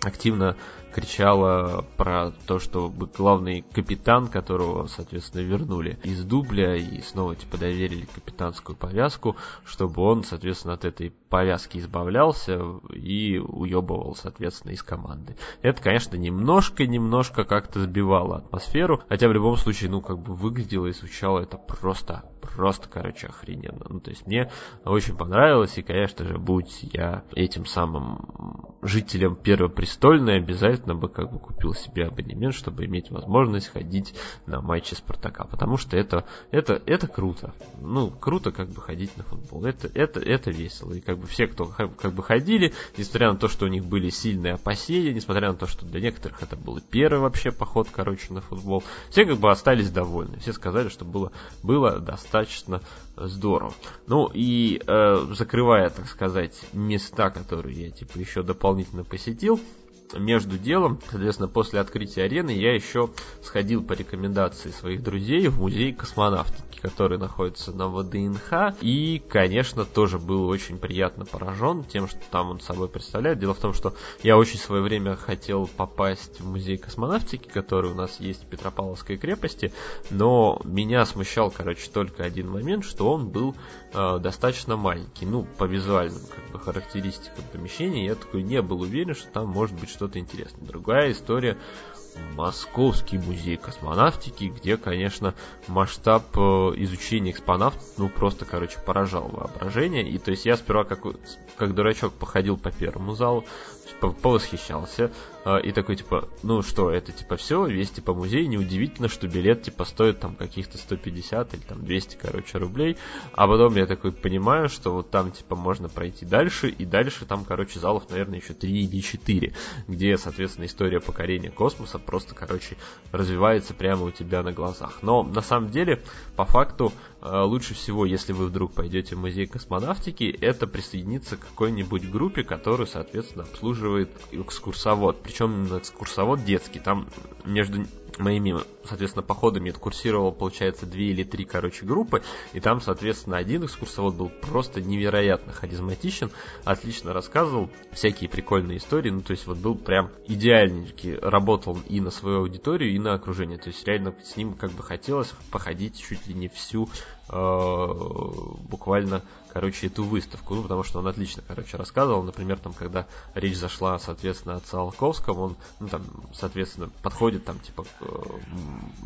активно кричала про то, что главный капитан, которого, соответственно, вернули из дубля и снова, типа, доверили капитанскую повязку, чтобы он, соответственно, от этой повязки избавлялся и уебывал, соответственно, из команды. Это, конечно, немножко-немножко как-то сбивало атмосферу, хотя в любом случае, ну, как бы выглядело и звучало это просто, просто, короче, охрененно. Ну, то есть мне очень понравилось, и, конечно же, будь я этим самым жителем Первопрестольной, обязательно бы как бы купил себе абонемент, чтобы иметь возможность ходить на матчи Спартака, потому что это, это, это круто. Ну, круто как бы ходить на футбол. Это, это, это весело. И как бы все, кто как бы ходили, несмотря на то, что у них были сильные опасения, несмотря на то, что для некоторых это был первый вообще поход, короче, на футбол, все как бы остались довольны. Все сказали, что было, было достаточно здорово. Ну и э, закрывая, так сказать, места, которые я типа еще дополнительно посетил, между делом, соответственно, после открытия арены я еще сходил по рекомендации своих друзей в музей космонавтики, который находится на ВДНХ, и, конечно, тоже был очень приятно поражен тем, что там он собой представляет. Дело в том, что я очень в свое время хотел попасть в музей космонавтики, который у нас есть в Петропавловской крепости, но меня смущал, короче, только один момент, что он был э, достаточно маленький, ну, по визуальным как бы характеристикам помещения, я такой не был уверен, что там может быть что-то интересное. Другая история Московский музей космонавтики, где, конечно, масштаб э, изучения экспонатов, ну, просто, короче, поражал воображение. И то есть я сперва как, как дурачок походил по первому залу, повосхищался, а, и такой, типа, ну что, это, типа, все, весь, типа, музей, неудивительно, что билет, типа, стоит, там, каких-то 150 или, там, 200, короче, рублей, а потом я такой понимаю, что вот там, типа, можно пройти дальше, и дальше там, короче, залов, наверное, еще 3 или 4, где, соответственно, история покорения космоса просто, короче, развивается прямо у тебя на глазах. Но, на самом деле, по факту, лучше всего, если вы вдруг пойдете в музей космонавтики, это присоединиться к какой-нибудь группе, которую, соответственно, обслуживает экскурсовод. Причем экскурсовод детский. Там между моими, соответственно, походами курсировал, получается, две или три, короче, группы, и там, соответственно, один экскурсовод был просто невероятно харизматичен, отлично рассказывал всякие прикольные истории, ну, то есть вот был прям идеальненький, работал и на свою аудиторию, и на окружение, то есть реально с ним как бы хотелось походить чуть ли не всю буквально короче, эту выставку, ну, потому что он отлично, короче, рассказывал, например, там, когда речь зашла, соответственно, о Циолковском, он, ну, там, соответственно, подходит, там, типа,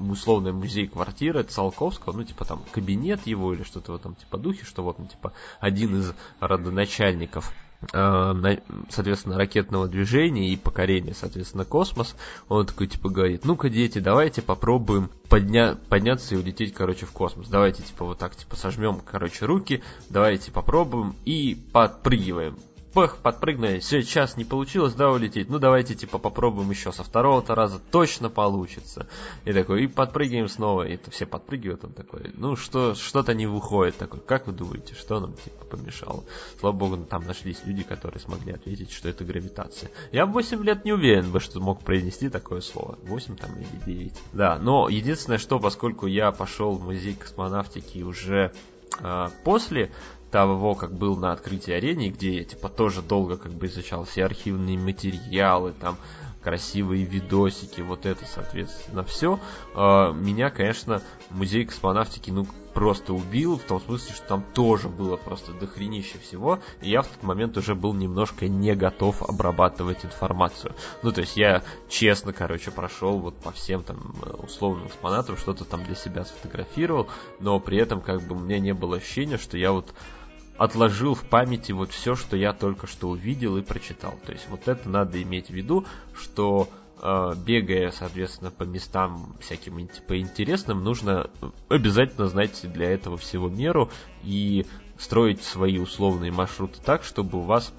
условный музей квартиры Циолковского, ну, типа, там, кабинет его или что-то в этом, типа, духе, что вот он, типа, один из родоначальников Э, соответственно, ракетного движения и покорения, соответственно, космос, он такой, типа, говорит, ну-ка, дети, давайте попробуем подня подняться и улететь, короче, в космос. Давайте, типа, вот так, типа, сожмем, короче, руки, давайте попробуем и подпрыгиваем пых, подпрыгнули, сейчас не получилось, да, улететь, ну давайте, типа, попробуем еще со второго-то раза, точно получится. И такой, и подпрыгиваем снова, и все подпрыгивают, он такой, ну что, что-то не выходит, такой, как вы думаете, что нам, типа, помешало? Слава богу, там нашлись люди, которые смогли ответить, что это гравитация. Я в 8 лет не уверен, бы, что мог произнести такое слово, 8 там или 9. Да, но единственное, что, поскольку я пошел в музей космонавтики уже э, после того, как был на открытии арене, где я типа тоже долго как бы изучал все архивные материалы, там красивые видосики, вот это, соответственно, все. А, меня, конечно, музей космонавтики, ну, просто убил, в том смысле, что там тоже было просто дохренище всего, и я в тот момент уже был немножко не готов обрабатывать информацию. Ну, то есть я честно, короче, прошел вот по всем там условным экспонатам, что-то там для себя сфотографировал, но при этом как бы у меня не было ощущения, что я вот отложил в памяти вот все, что я только что увидел и прочитал. То есть вот это надо иметь в виду, что э, бегая, соответственно, по местам всяким по интересным, нужно обязательно знать для этого всего меру и строить свои условные маршруты так, чтобы у вас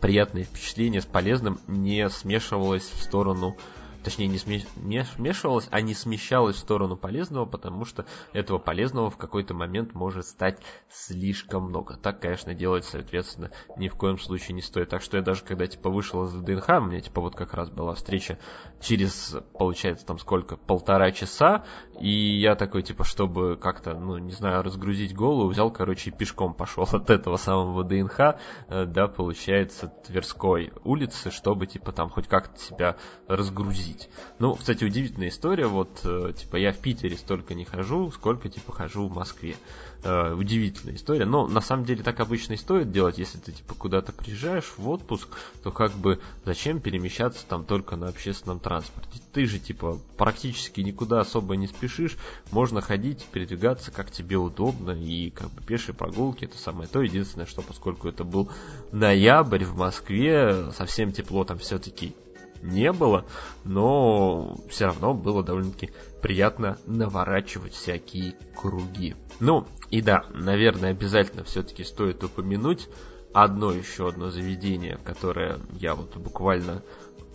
приятное впечатление с полезным не смешивалось в сторону точнее не смешивалось, а не смещалось в сторону полезного, потому что этого полезного в какой-то момент может стать слишком много. Так, конечно, делать, соответственно, ни в коем случае не стоит. Так что я даже когда типа вышел из ДНХ, у меня типа вот как раз была встреча через, получается, там сколько, полтора часа, и я такой, типа, чтобы как-то, ну, не знаю, разгрузить голову, взял, короче, и пешком пошел от этого самого ДНХ, э, да, получается, Тверской улицы, чтобы, типа, там хоть как-то себя разгрузить. Ну, кстати, удивительная история, вот, э, типа, я в Питере столько не хожу, сколько, типа, хожу в Москве. Э, удивительная история, но на самом деле так обычно и стоит делать, если ты, типа, куда-то приезжаешь в отпуск, то как бы зачем перемещаться там только на общественном транспорте? Ты же, типа, практически никуда особо не спешишь, можно ходить, передвигаться как тебе удобно, и как бы пешие прогулки это самое то. Единственное, что поскольку это был ноябрь в Москве, совсем тепло там все-таки не было, но все равно было довольно-таки приятно наворачивать всякие круги. Ну, и да, наверное, обязательно все-таки стоит упомянуть одно еще одно заведение, которое я вот буквально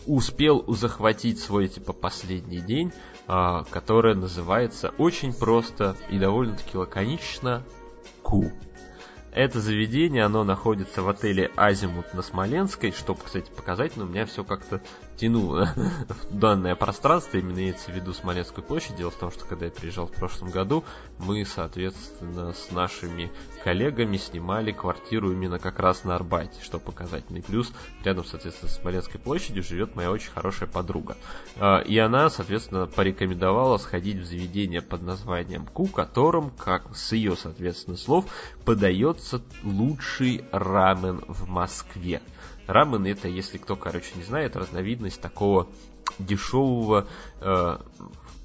успел захватить свой типа последний день, а, которое называется очень просто и довольно-таки лаконично Ку. Это заведение, оно находится в отеле Азимут на Смоленской, чтобы, кстати, показать, но у меня все как-то тянуло [laughs] в данное пространство, именно имеется в виду Смоленскую площадь. Дело в том, что когда я приезжал в прошлом году, мы, соответственно, с нашими коллегами снимали квартиру именно как раз на Арбате, что показательный. Плюс рядом, соответственно, с Смоленской площадью живет моя очень хорошая подруга. А, и она, соответственно, порекомендовала сходить в заведение под названием Ку, которым, как с ее, соответственно, слов, подается лучший рамен в Москве. Рамен это, если кто, короче, не знает, разновидность такого дешевого, э,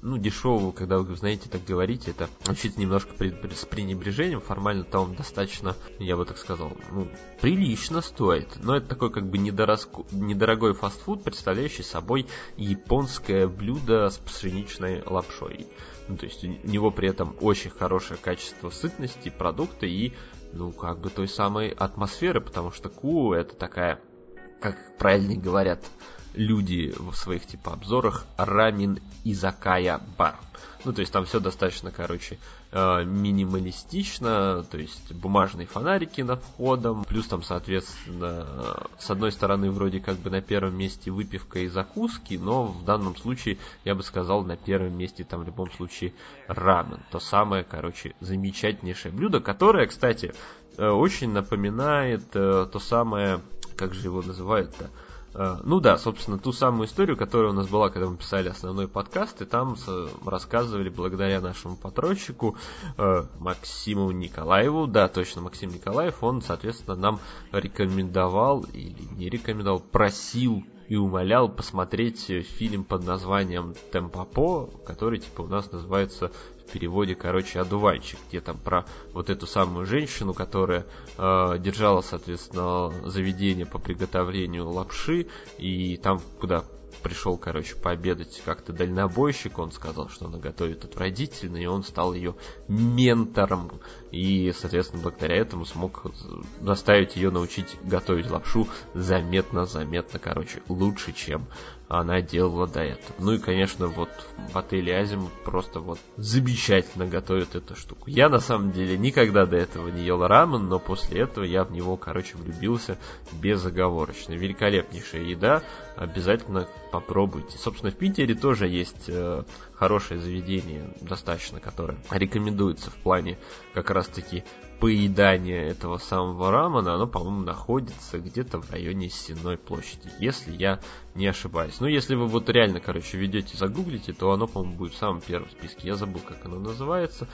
ну, дешевого, когда вы, знаете, так говорите, это звучит немножко при, при, с пренебрежением, формально-то он достаточно, я бы так сказал, ну, прилично стоит, но это такой как бы недороску, недорогой фастфуд, представляющий собой японское блюдо с пшеничной лапшой. Ну, то есть у него при этом очень хорошее качество сытности продукта и, ну, как бы той самой атмосферы, потому что ку это такая как правильно говорят люди в своих типа обзорах, рамин изакая бар. Ну, то есть там все достаточно, короче, э, минималистично, то есть бумажные фонарики над входом, плюс там, соответственно, с одной стороны, вроде как бы на первом месте выпивка и закуски, но в данном случае, я бы сказал, на первом месте там в любом случае рамен. То самое, короче, замечательнейшее блюдо, которое, кстати, э, очень напоминает э, то самое как же его называют-то? Uh, ну да, собственно, ту самую историю, которая у нас была, когда мы писали основной подкаст, и там рассказывали благодаря нашему патронщику uh, Максиму Николаеву, да, точно, Максим Николаев, он, соответственно, нам рекомендовал или не рекомендовал, просил и умолял посмотреть фильм под названием Темпопо, который типа у нас называется в переводе, короче, одуванчик, где там про вот эту самую женщину, которая э, держала, соответственно, заведение по приготовлению лапши, и там, куда пришел, короче, пообедать как-то дальнобойщик, он сказал, что она готовит отвратительно, и он стал ее ментором, и, соответственно, благодаря этому смог заставить ее научить готовить лапшу заметно-заметно, короче, лучше, чем она делала до этого. Ну и, конечно, вот в отеле Азим просто вот замечательно готовят эту штуку. Я, на самом деле, никогда до этого не ел рамен, но после этого я в него, короче, влюбился безоговорочно. Великолепнейшая еда, обязательно попробуйте. Собственно, в Питере тоже есть э, хорошее заведение, достаточно, которое рекомендуется в плане как раз-таки поедания этого самого рамена, оно, по-моему, находится где-то в районе Сенной площади, если я не ошибаюсь. Ну, если вы вот реально, короче, ведете, загуглите, то оно, по-моему, будет в самом первом списке. Я забыл, как оно называется.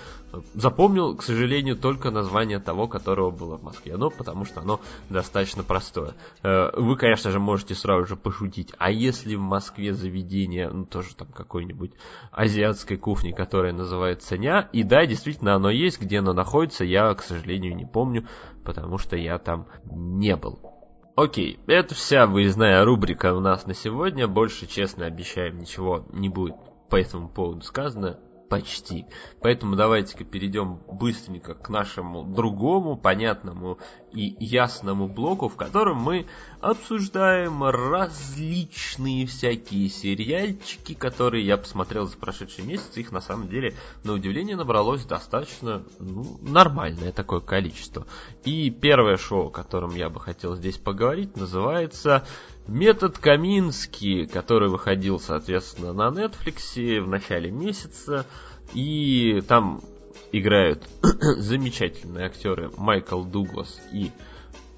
Запомнил, к сожалению, только название того, которого было в Москве. Оно, потому что оно достаточно простое. Э, вы, конечно же, можете сразу же пошутить, а если в Москве заведение, ну, тоже там какой-нибудь азиатской кухни, которая называется ня, и да, действительно, оно есть, где оно находится, я, к сожалению, не помню, потому что я там не был. Окей, это вся выездная рубрика у нас на сегодня. Больше, честно, обещаем, ничего не будет по этому поводу сказано. Почти. Поэтому давайте-ка перейдем быстренько к нашему другому, понятному и ясному блоку, в котором мы обсуждаем различные всякие сериальчики, которые я посмотрел за прошедший месяц. Их на самом деле, на удивление, набралось достаточно ну, нормальное такое количество. И первое шоу, о котором я бы хотел здесь поговорить, называется Метод Каминский, который выходил, соответственно, на Netflix в начале месяца. И там играют [clears throat] замечательные актеры Майкл Дуглас и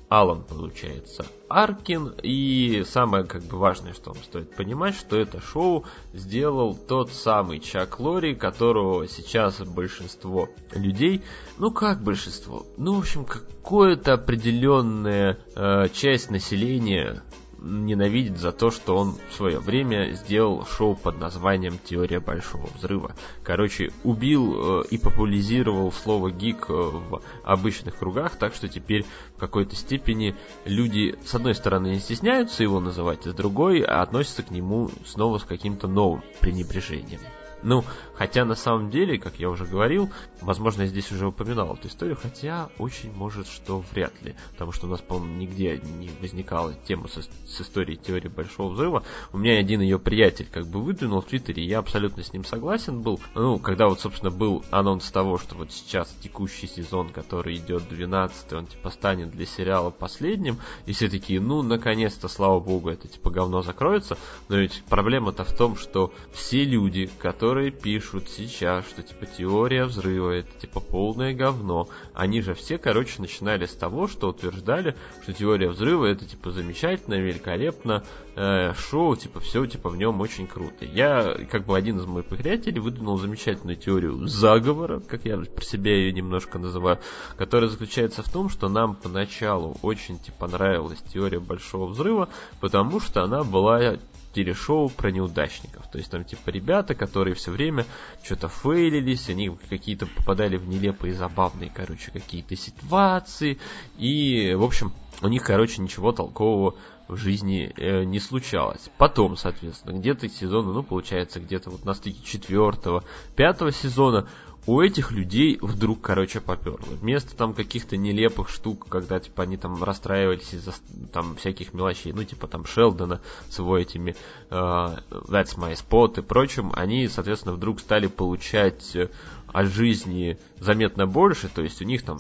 Алан, получается, Аркин. И самое как бы важное, что вам стоит понимать, что это шоу сделал тот самый Чак Лори, которого сейчас большинство людей, ну как большинство, ну в общем какое-то определенная э, часть населения ненавидит за то, что он в свое время сделал шоу под названием «Теория Большого Взрыва». Короче, убил э, и популяризировал слово «гик» э, в обычных кругах, так что теперь в какой-то степени люди, с одной стороны, не стесняются его называть, а с другой относятся к нему снова с каким-то новым пренебрежением. Ну, хотя на самом деле, как я уже говорил, возможно, я здесь уже упоминал эту историю, хотя очень может, что вряд ли, потому что у нас, по-моему, нигде не возникала тема с, с историей теории Большого Взрыва. У меня один ее приятель как бы выдвинул в Твиттере, и я абсолютно с ним согласен был. Ну, когда вот, собственно, был анонс того, что вот сейчас текущий сезон, который идет 12 он типа станет для сериала последним, и все такие, ну, наконец-то, слава богу, это типа говно закроется, но ведь проблема-то в том, что все люди, которые которые пишут сейчас, что типа теория взрыва это типа полное говно. Они же все, короче, начинали с того, что утверждали, что теория взрыва это типа замечательно, великолепно, э, шоу, типа все типа в нем очень круто. Я, как бы один из моих приятелей, выдвинул замечательную теорию заговора, как я про себя ее немножко называю, которая заключается в том, что нам поначалу очень типа нравилась теория большого взрыва, потому что она была телешоу про неудачников. То есть там типа ребята, которые все время что-то фейлились, они какие-то попадали в нелепые, забавные, короче, какие-то ситуации. И, в общем, у них, короче, ничего толкового в жизни э, не случалось. Потом, соответственно, где-то сезона, ну, получается, где-то вот на стыке четвертого, пятого сезона у этих людей вдруг, короче, поперло. Вместо там каких-то нелепых штук, когда, типа, они там расстраивались из-за там всяких мелочей, ну, типа, там, Шелдона с его этими uh, That's My Spot и прочим, они, соответственно, вдруг стали получать э, от жизни заметно больше, то есть у них там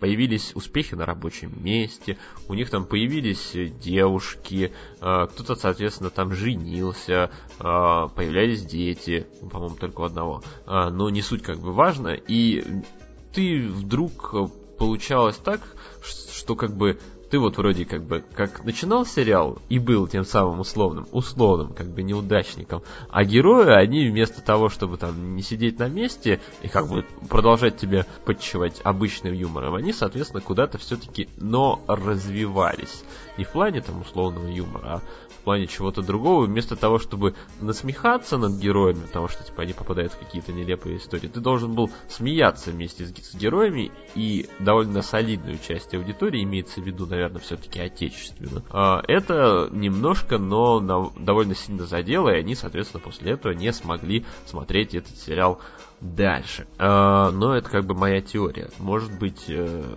появились успехи на рабочем месте, у них там появились девушки, э, кто-то, соответственно, там женился, э, появлялись дети, по-моему, только у одного, э, но не суть как бы важно, и ты вдруг получалось так, что как бы ты вот вроде как бы как начинал сериал и был тем самым условным, условным как бы неудачником, а герои, они вместо того, чтобы там не сидеть на месте и как бы продолжать тебя подчивать обычным юмором, они, соответственно, куда-то все-таки, но развивались. Не в плане там условного юмора, а плане чего-то другого, вместо того, чтобы насмехаться над героями, потому что типа они попадают в какие-то нелепые истории, ты должен был смеяться вместе с, с героями, и довольно солидную часть аудитории, имеется в виду, наверное, все-таки отечественно. А, это немножко, но на, довольно сильно задело, и они, соответственно, после этого не смогли смотреть этот сериал дальше. А, но это как бы моя теория. Может быть, э,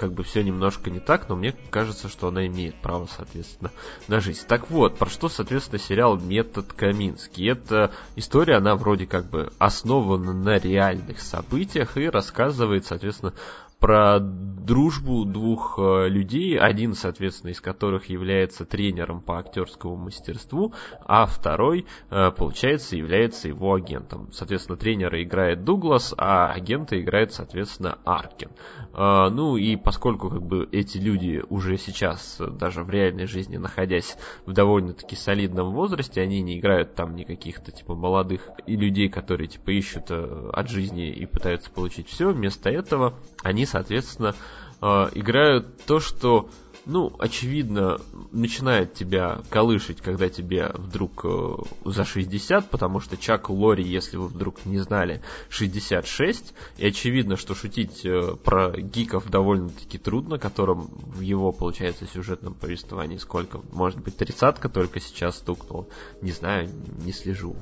как бы все немножко не так, но мне кажется, что она имеет право, соответственно, [laughs] на жизнь. Так вот, про что, соответственно, сериал «Метод Каминский». Эта история, она вроде как бы основана на реальных событиях и рассказывает, соответственно, про дружбу двух э, людей, один, соответственно, из которых является тренером по актерскому мастерству, а второй, э, получается, является его агентом. Соответственно, тренера играет Дуглас, а агента играет, соответственно, Аркин. Э, ну и поскольку как бы эти люди уже сейчас, даже в реальной жизни, находясь в довольно-таки солидном возрасте, они не играют там никаких-то типа молодых и людей, которые типа ищут от жизни и пытаются получить все. Вместо этого они соответственно, э, играют то, что ну, очевидно, начинает тебя колышить, когда тебе вдруг э, за 60, потому что Чак Лори, если вы вдруг не знали, 66, и очевидно, что шутить э, про гиков довольно-таки трудно, которым в его, получается, сюжетном повествовании сколько, может быть, тридцатка только сейчас стукнула, не знаю, не слежу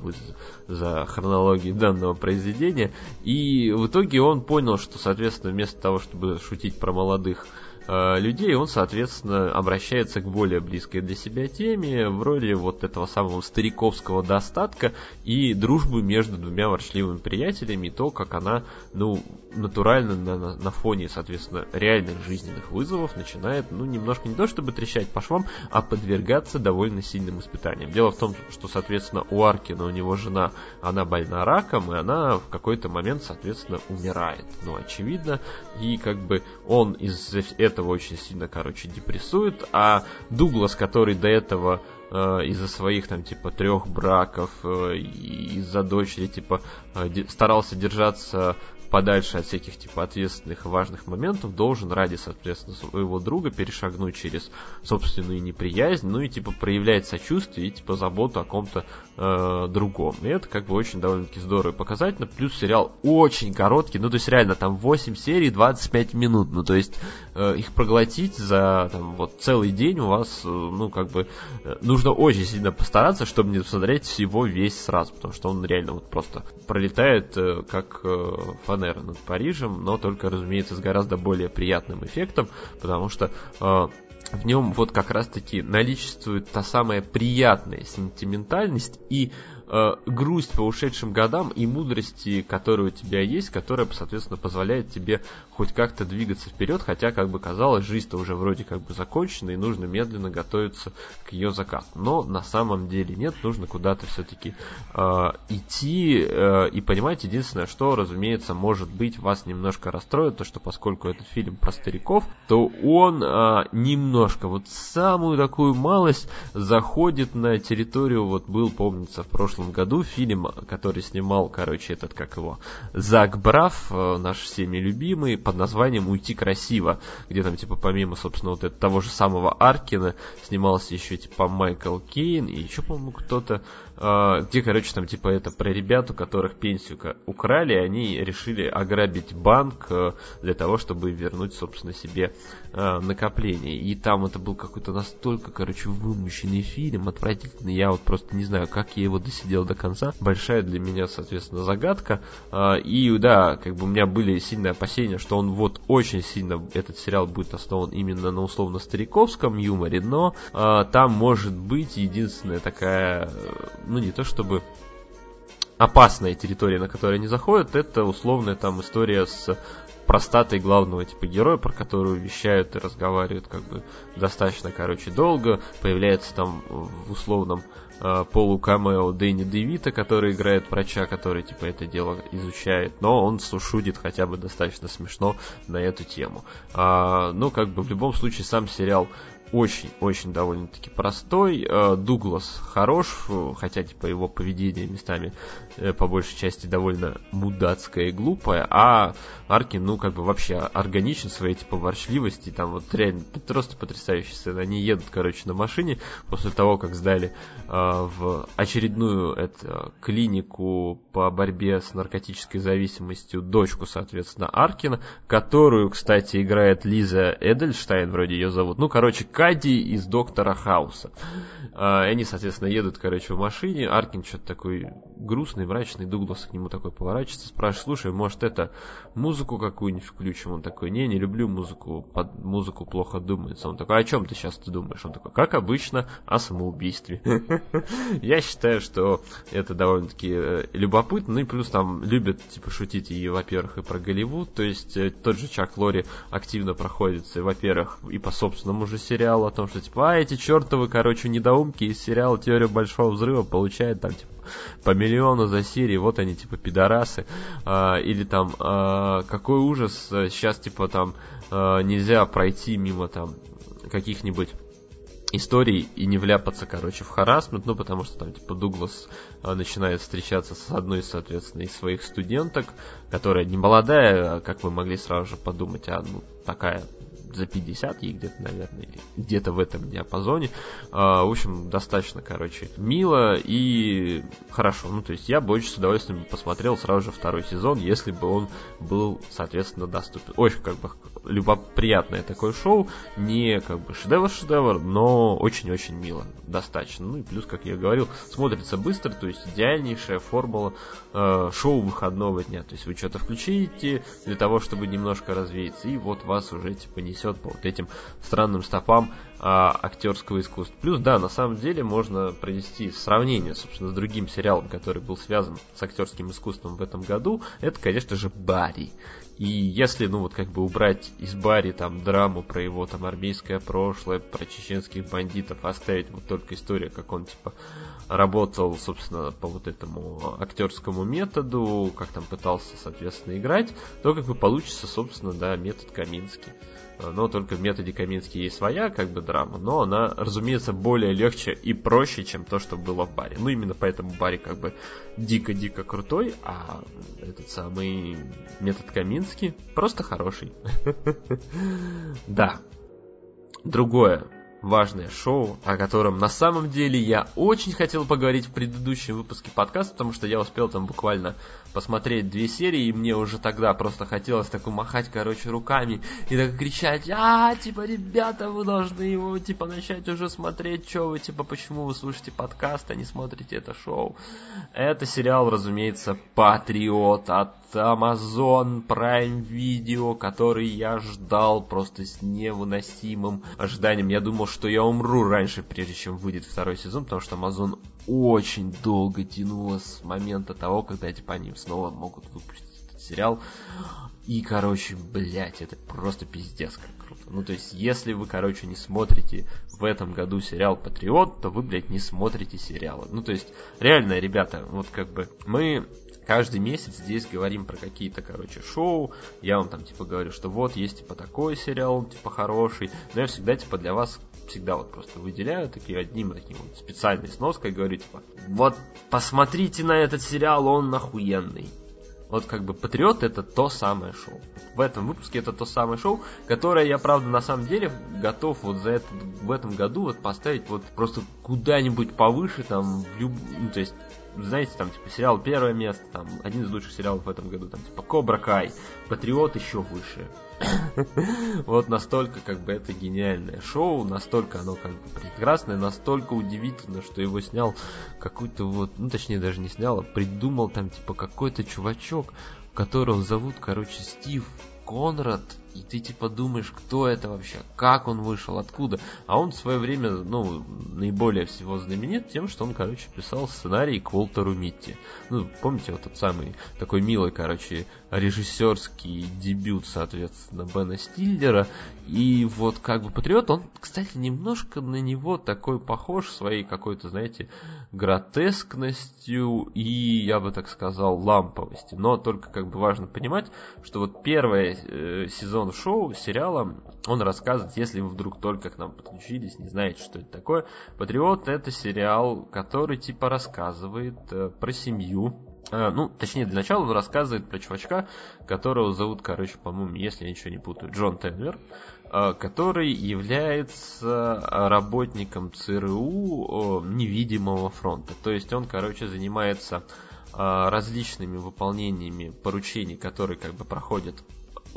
за хронологией данного произведения, и в итоге он понял, что, соответственно, вместо того, чтобы шутить про молодых людей, он, соответственно, обращается к более близкой для себя теме в роли вот этого самого стариковского достатка и дружбы между двумя ворчливыми приятелями, и то, как она, ну, натурально на, на фоне, соответственно, реальных жизненных вызовов начинает, ну, немножко не то чтобы трещать по швам, а подвергаться довольно сильным испытаниям. Дело в том, что, соответственно, у Аркина, у него жена, она больна раком, и она в какой-то момент, соответственно, умирает. Ну, очевидно, и как бы он из этого этого очень сильно, короче, депрессует, а Дуглас, который до этого э, из-за своих там типа трех браков, э, из-за дочери типа э, старался держаться подальше от всяких типа ответственных и важных моментов, должен ради, соответственно, своего друга перешагнуть через собственную неприязнь, ну и типа проявлять сочувствие и типа заботу о ком-то э, другом. И это как бы очень довольно-таки здорово и показательно. Плюс сериал очень короткий, ну то есть реально там 8 серий, 25 минут, ну то есть их проглотить за там вот целый день у вас, э, ну как бы э, нужно очень сильно постараться, чтобы не посмотреть всего весь сразу, потому что он реально вот просто пролетает э, как э, Фанера над Парижем, но только, разумеется, с гораздо более приятным эффектом, потому что э, в нем вот как раз-таки наличествует та самая приятная сентиментальность и э, грусть по ушедшим годам и мудрости, которая у тебя есть, которая, соответственно, позволяет тебе хоть как-то двигаться вперед, хотя, как бы казалось, жизнь-то уже вроде как бы закончена, и нужно медленно готовиться к ее закату. Но на самом деле нет, нужно куда-то все-таки э, идти э, и понимать единственное, что, разумеется, может быть, вас немножко расстроит, то, что поскольку этот фильм про стариков, то он э, немножко, вот самую такую малость заходит на территорию, вот был, помнится, в прошлом прошлом году фильм, который снимал, короче, этот, как его, Зак Браф, э, наш всеми любимый, под названием «Уйти красиво», где там, типа, помимо, собственно, вот этого, того же самого Аркина, снимался еще, типа, Майкл Кейн и еще, по-моему, кто-то, где, короче, там, типа, это про ребят, у которых пенсию украли, они решили ограбить банк э, для того, чтобы вернуть, собственно, себе накопление. И там это был какой-то настолько, короче, вымученный фильм, отвратительный, я вот просто не знаю, как я его досидел до конца. Большая для меня, соответственно, загадка. А, и да, как бы у меня были сильные опасения, что он вот очень сильно, этот сериал будет основан именно на условно стариковском юморе, но а, там может быть единственная такая, ну не то чтобы опасная территория, на которую они заходят, это условная там история с простатой главного типа героя, про которую вещают и разговаривают как бы достаточно, короче, долго. Появляется там в условном э, полукамео Дэнни Девита, который играет врача, который типа это дело изучает, но он шутит хотя бы достаточно смешно на эту тему. А, ну, как бы в любом случае сам сериал очень-очень довольно-таки простой. Э, Дуглас хорош, хотя типа его поведение местами э, по большей части довольно мудацкое и глупое, а Аркин, ну, как бы вообще органичен своей типа ворчливости, там вот реально просто потрясающие сцены. Они едут, короче, на машине после того, как сдали э, в очередную это, клинику по борьбе с наркотической зависимостью дочку, соответственно, Аркина, которую, кстати, играет Лиза Эдельштайн, вроде ее зовут. Ну, короче, Кади из Доктора Хауса. А, и они, соответственно, едут, короче, в машине. Аркин что-то такой грустный, мрачный. Дуглас к нему такой поворачивается, спрашивает, слушай, может, это музыку какую-нибудь включим? Он такой, не, не люблю музыку, под музыку плохо думается. Он такой, о чем ты сейчас ты думаешь? Он такой, как обычно, о самоубийстве. [laughs] Я считаю, что это довольно-таки э, любопытно. Ну и плюс там любят, типа, шутить и, во-первых, и про Голливуд. То есть э, тот же Чак Лори активно проходится, во-первых, и по собственному же сериалу, сериал о том, что типа, а эти чертовы, короче, недоумки из сериала Теория Большого Взрыва получают там, типа, по миллиону за серии, вот они, типа, пидорасы. А, или там, а, какой ужас, сейчас, типа, там, а, нельзя пройти мимо, там, каких-нибудь историй и не вляпаться, короче, в харасмент, ну, потому что там, типа, Дуглас а, начинает встречаться с одной, соответственно, из своих студенток, которая не молодая, как вы могли сразу же подумать, а, ну, такая за 50 ей где-то, наверное, или где-то в этом диапазоне. А, в общем, достаточно, короче, мило и хорошо. Ну, то есть я бы очень с удовольствием посмотрел сразу же второй сезон, если бы он был, соответственно, доступен. Очень, как бы, любоприятное такое шоу. Не, как бы, шедевр-шедевр, но очень-очень мило. Достаточно. Ну, и плюс, как я говорил, смотрится быстро, то есть идеальнейшая формула э, шоу выходного дня. То есть вы что-то включите для того, чтобы немножко развеяться, и вот вас уже, типа, несет по вот этим странным стопам а, актерского искусства. Плюс, да, на самом деле можно провести сравнение, собственно, с другим сериалом, который был связан с актерским искусством в этом году. Это, конечно же, Барри. И если, ну, вот как бы убрать из Барри там драму про его там армейское прошлое, про чеченских бандитов, оставить вот только историю, как он, типа, работал, собственно, по вот этому актерскому методу, как там пытался, соответственно, играть, то как бы получится, собственно, да, метод Каминский но только в методе Каминский есть своя как бы драма, но она, разумеется, более легче и проще, чем то, что было в баре. Ну, именно поэтому баре как бы дико-дико крутой, а этот самый метод Каминский просто хороший. [laughs] Да. Другое важное шоу, о котором на самом деле я очень хотел поговорить в предыдущем выпуске подкаста, потому что я успел там буквально посмотреть две серии, и мне уже тогда просто хотелось так махать, короче, руками и так кричать, а, типа, ребята, вы должны его, типа, начать уже смотреть, что вы, типа, почему вы слушаете подкаст, а не смотрите это шоу. Это сериал, разумеется, Патриот от Amazon Prime Video, который я ждал просто с невыносимым ожиданием. Я думал, что я умру раньше, прежде чем выйдет второй сезон, потому что Amazon очень долго тянуло с момента того, когда типа они снова могут выпустить этот сериал. И, короче, блять, это просто пиздец как круто. Ну, то есть, если вы, короче, не смотрите в этом году сериал Патриот, то вы, блядь, не смотрите сериалы. Ну, то есть, реально, ребята, вот как бы мы каждый месяц здесь говорим про какие-то, короче, шоу. Я вам там, типа, говорю, что вот, есть, типа, такой сериал, типа, хороший. Но я всегда, типа, для вас всегда вот просто выделяю такие одним таким вот специальной сноской, говорю, типа, вот, посмотрите на этот сериал, он охуенный. Вот как бы Патриот это то самое шоу. В этом выпуске это то самое шоу, которое я, правда, на самом деле готов вот за это, в этом году вот поставить вот просто куда-нибудь повыше, там, в люб... ну, то есть знаете, там, типа, сериал «Первое место», там, один из лучших сериалов в этом году, там, типа, «Кобра Кай», «Патриот» еще выше. [laughs] Вот настолько, как бы, это гениальное шоу, настолько оно, как бы, прекрасное, настолько удивительно, что его снял какой-то вот, ну, точнее, даже не снял, а придумал там, типа, какой-то чувачок, которого зовут, короче, Стив Конрад, и ты типа думаешь, кто это вообще, как он вышел, откуда. А он в свое время, ну, наиболее всего знаменит тем, что он, короче, писал сценарий к Уолтеру Митти. Ну, помните, вот тот самый такой милый, короче, режиссерский дебют, соответственно, Бена Стиллера. И вот как бы Патриот, он, кстати, немножко на него такой похож своей какой-то, знаете, гротескностью и, я бы так сказал, ламповостью. Но только как бы важно понимать, что вот первый э, сезон шоу, сериала, он рассказывает, если вы вдруг только к нам подключились, не знаете, что это такое. Патриот это сериал, который типа рассказывает э, про семью, а, ну, точнее, для начала он рассказывает про чувачка, которого зовут, короче, по-моему, если я ничего не путаю, Джон Тенвер, а, который является работником ЦРУ невидимого фронта. То есть он, короче, занимается а, различными выполнениями поручений, которые как бы проходят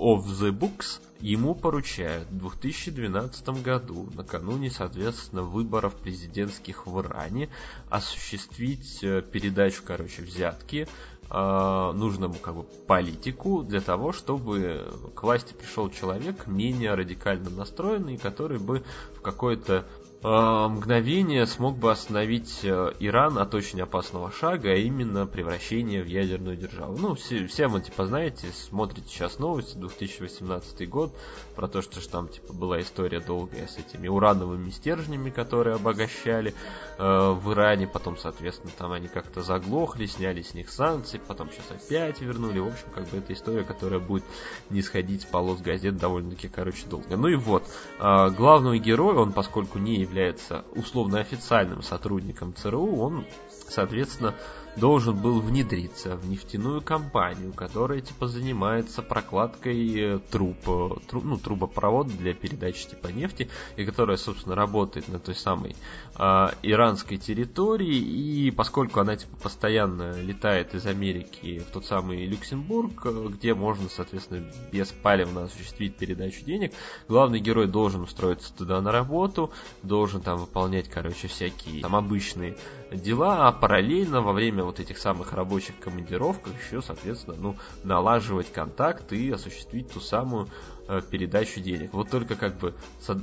of the Books ему поручают в 2012 году, накануне, соответственно, выборов президентских в Иране, осуществить э, передачу, короче, взятки э, нужному как бы политику для того, чтобы к власти пришел человек менее радикально настроенный, который бы в какой-то мгновение смог бы остановить э, Иран от очень опасного шага, а именно превращение в ядерную державу. Ну, все, все вы, типа, знаете, смотрите сейчас новости, 2018 год, про то, что там, типа, была история долгая с этими урановыми стержнями, которые обогащали э, в Иране, потом, соответственно, там они как-то заглохли, сняли с них санкции, потом сейчас опять вернули. В общем, как бы это история, которая будет не сходить с полос газет довольно-таки, короче, долго. Ну и вот, э, главного героя, он, поскольку не является условно официальным сотрудником ЦРУ, он, соответственно, должен был внедриться в нефтяную компанию, которая типа занимается прокладкой э, труб, э, труб ну, трубопровод для передачи типа нефти, и которая, собственно, работает на той самой э, иранской территории, и поскольку она типа постоянно летает из Америки в тот самый Люксембург, э, где можно, соответственно, беспалевно осуществить передачу денег, главный герой должен устроиться туда на работу, должен там выполнять, короче, всякие там обычные дела, а параллельно во время вот этих самых рабочих командировках еще, соответственно, ну, налаживать контакт и осуществить ту самую Э, передачу денег. Вот только как бы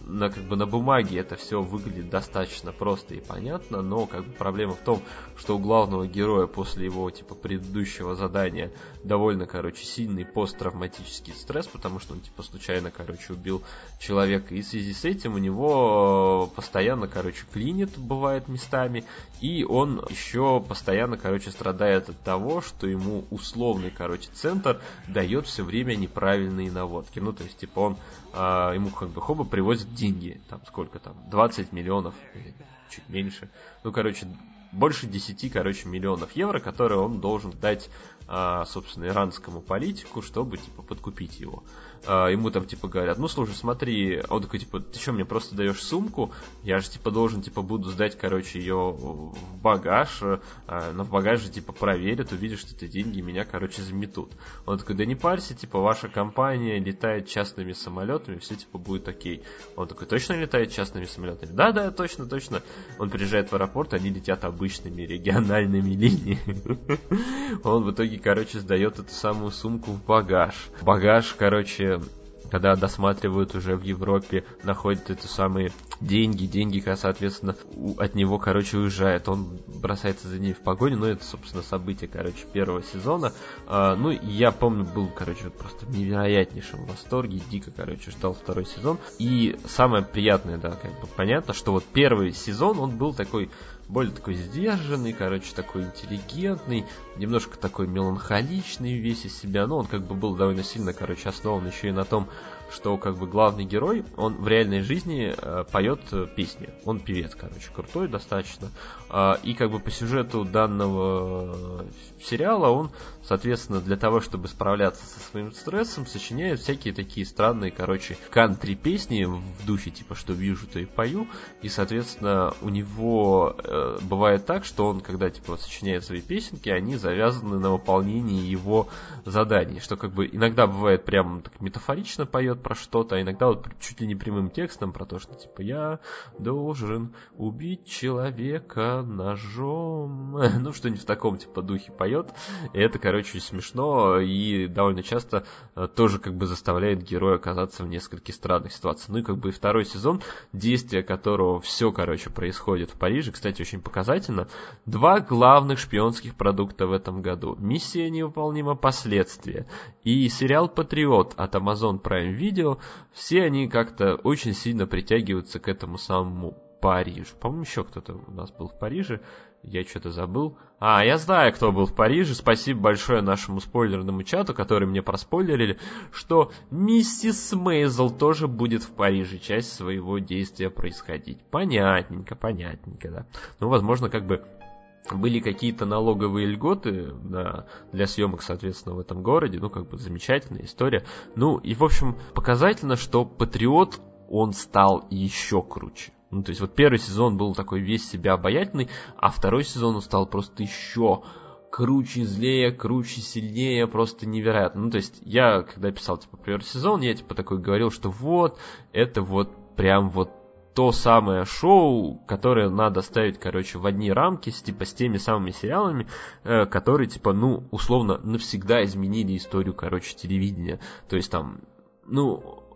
на, как бы на бумаге это все выглядит достаточно просто и понятно, но как бы проблема в том, что у главного героя после его типа предыдущего задания довольно, короче, сильный посттравматический стресс, потому что он типа случайно, короче, убил человека, и в связи с этим у него постоянно, короче, клинит бывает местами, и он еще постоянно, короче, страдает от того, что ему условный, короче, центр дает все время неправильные наводки. Ну, то есть типа он, а, ему как бы хоба привозит деньги, там сколько там, 20 миллионов, или чуть меньше, ну, короче, больше 10, короче, миллионов евро, которые он должен дать, собственно, иранскому политику, чтобы, типа, подкупить его. А, ему там, типа, говорят, ну, слушай, смотри, а он такой, типа, ты что, мне просто даешь сумку? Я же, типа, должен, типа, буду сдать, короче, ее в багаж, а, но в багаже, типа, проверят, увидят, что это деньги, меня, короче, заметут. Он такой, да не парься, типа, ваша компания летает частными самолетами, все, типа, будет окей. Он такой, точно летает частными самолетами? Да, да, точно, точно. Он приезжает в аэропорт, они летят обычными региональными линиями. [laughs] Он в итоге, короче, сдает эту самую сумку в багаж. Багаж, короче, когда досматривают уже в Европе, находят эти самые деньги, деньги, соответственно, от него, короче, уезжает. Он бросается за ней в погоню, но это, собственно, событие, короче, первого сезона. А, ну, я помню, был, короче, просто в невероятнейшем восторге, дико, короче, ждал второй сезон. И самое приятное, да, как бы понятно, что вот первый сезон, он был такой более такой сдержанный, короче, такой интеллигентный, немножко такой меланхоличный весь из себя, но он как бы был довольно сильно, короче, основан еще и на том, что как бы главный герой, он в реальной жизни э, поет э, песни. Он певец, короче, крутой достаточно. Э, и как бы по сюжету данного сериала он, соответственно, для того, чтобы справляться со своим стрессом, сочиняет всякие такие странные, короче, кантри-песни в духе, типа, что вижу, то и пою. И, соответственно, у него э, бывает так, что он, когда, типа, сочиняет свои песенки, они завязаны на выполнении его заданий. Что, как бы, иногда бывает прям так метафорично поет про что-то, а иногда вот чуть ли не прямым текстом про то, что, типа, я должен убить человека ножом. [laughs] ну, что-нибудь в таком, типа, духе поет. И это, короче, смешно и довольно часто э, тоже как бы заставляет героя оказаться в нескольких странных ситуациях. Ну и как бы второй сезон, действие которого все, короче, происходит в Париже. Кстати, очень показательно. Два главных шпионских продукта в этом году. Миссия невыполнима последствия. И сериал Патриот от Amazon Prime Video. Все они как-то очень сильно притягиваются к этому самому Парижу. По-моему, еще кто-то у нас был в Париже. Я что-то забыл. А, я знаю, кто был в Париже. Спасибо большое нашему спойлерному чату, который мне проспойлерили, что миссис Мейзел тоже будет в Париже часть своего действия происходить. Понятненько, понятненько, да. Ну, возможно, как бы были какие-то налоговые льготы да, для съемок, соответственно, в этом городе. Ну, как бы замечательная история. Ну, и, в общем, показательно, что Патриот, он стал еще круче. Ну, то есть вот первый сезон был такой весь себя обаятельный, а второй сезон он стал просто еще круче, злее, круче, сильнее, просто невероятно. Ну, то есть я, когда писал, типа, первый сезон, я, типа, такой говорил, что вот, это вот прям вот то самое шоу, которое надо ставить, короче, в одни рамки, с, типа, с теми самыми сериалами, э, которые, типа, ну, условно, навсегда изменили историю, короче, телевидения. То есть там, ну,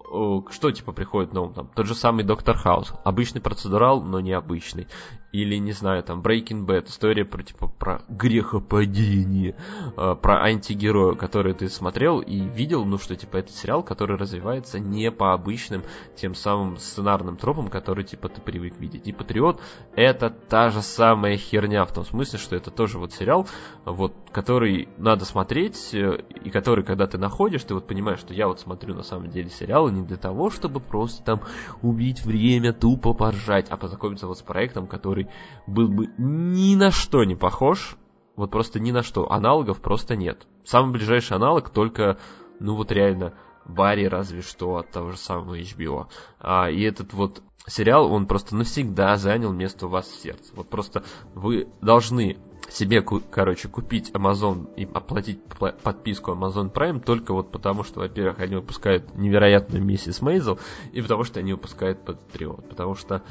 что типа приходит на ум? Там, тот же самый Доктор Хаус. Обычный процедурал, но необычный. Или, не знаю, там, Breaking Bad. История про, типа, про грехопадение. Э, про антигероя, который ты смотрел и видел, ну, что, типа, это сериал, который развивается не по обычным тем самым сценарным тропам, которые, типа, ты привык видеть. И Патриот — это та же самая херня, в том смысле, что это тоже вот сериал, вот, который надо смотреть, э, и который, когда ты находишь, ты вот понимаешь, что я вот смотрю на самом деле сериал, и не для того, чтобы просто там убить время, тупо поржать, а познакомиться вот с проектом, который был бы ни на что не похож, вот просто ни на что. Аналогов просто нет. Самый ближайший аналог только, ну вот реально, Барри разве что от того же самого HBO. А, и этот вот сериал, он просто навсегда занял место у вас в сердце. Вот просто вы должны себе, короче, купить Amazon и оплатить подписку Amazon Prime только вот потому, что, во-первых, они выпускают невероятную миссис Мейзел, и потому что они выпускают Патриот. Потому что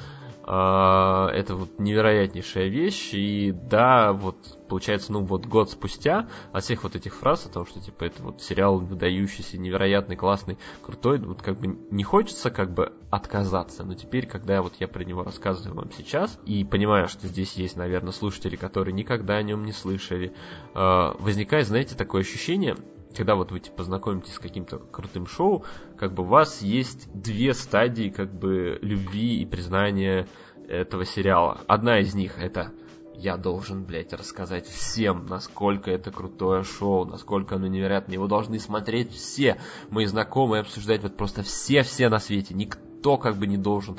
это вот невероятнейшая вещь, и да, вот получается, ну вот год спустя от всех вот этих фраз о том, что типа это вот сериал выдающийся, невероятный, классный, крутой, вот как бы не хочется как бы отказаться, но теперь, когда вот я про него рассказываю вам сейчас, и понимаю, что здесь есть, наверное, слушатели, которые никогда о нем не слышали, а, возникает, знаете, такое ощущение, когда вот вы типа знакомитесь с каким-то крутым шоу, как бы у вас есть две стадии как бы любви и признания этого сериала. Одна из них это я должен, блядь, рассказать всем, насколько это крутое шоу, насколько оно невероятное. Его должны смотреть все мои знакомые, обсуждать вот просто все-все на свете. Никто как бы не должен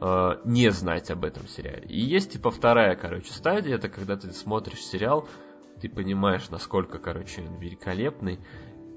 э, не знать об этом сериале. И есть типа вторая, короче, стадия, это когда ты смотришь сериал, ты понимаешь, насколько, короче, он великолепный,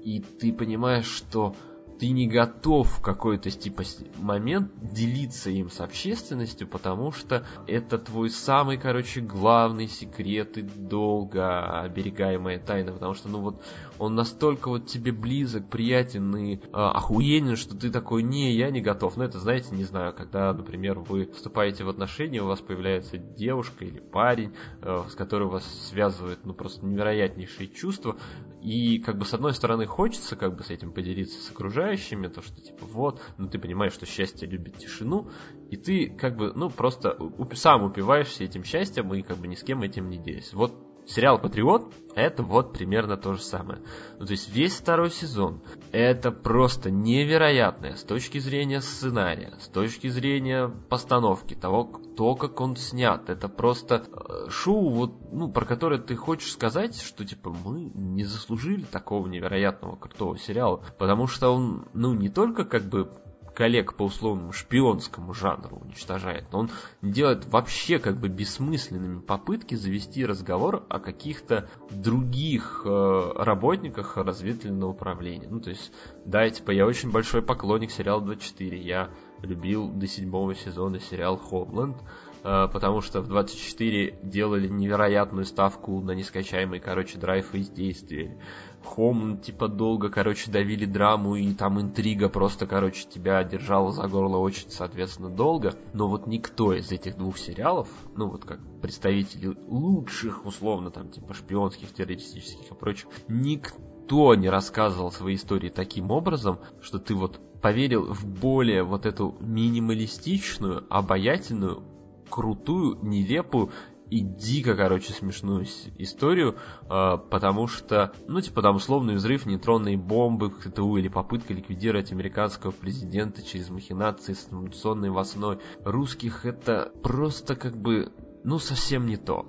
и ты понимаешь, что ты не готов в какой-то типа момент делиться им с общественностью, потому что это твой самый, короче, главный секрет и долго оберегаемая тайна, потому что, ну вот, он настолько вот тебе близок, приятен и э, охуенен, что ты такой, не, я не готов. Ну, это, знаете, не знаю, когда, например, вы вступаете в отношения, у вас появляется девушка или парень, э, с которым вас связывает, ну, просто невероятнейшие чувства, и, как бы, с одной стороны, хочется, как бы, с этим поделиться с окружающими, то, что, типа, вот, ну, ты понимаешь, что счастье любит тишину, и ты, как бы, ну, просто сам упиваешься этим счастьем и, как бы, ни с кем этим не делишься. Вот сериал «Патриот» — это вот примерно то же самое. Ну, то есть весь второй сезон — это просто невероятное с точки зрения сценария, с точки зрения постановки, того, то, как он снят. Это просто э, шоу, вот, ну, про которое ты хочешь сказать, что, типа, мы не заслужили такого невероятного крутого сериала, потому что он, ну, не только как бы коллег по условному шпионскому жанру уничтожает, но он делает вообще как бы бессмысленными попытки завести разговор о каких-то других э, работниках разведывательного управления. Ну, то есть, да, типа, я очень большой поклонник сериала 24, я любил до седьмого сезона сериал «Хомленд», э, потому что в 24 делали невероятную ставку на нескачаемый, короче, драйв из действия. Хом, типа, долго, короче, давили драму, и там интрига просто, короче, тебя держала за горло очень, соответственно, долго. Но вот никто из этих двух сериалов, ну вот как представители лучших, условно, там, типа, шпионских, террористических и прочих, никто не рассказывал свои истории таким образом, что ты вот поверил в более вот эту минималистичную, обаятельную, крутую, нелепую и дико, короче, смешную историю, э, потому что, ну, типа, там условный взрыв нейтронной бомбы в КТУ или попытка ликвидировать американского президента через махинации с информационной волной русских, это просто как бы, ну, совсем не то.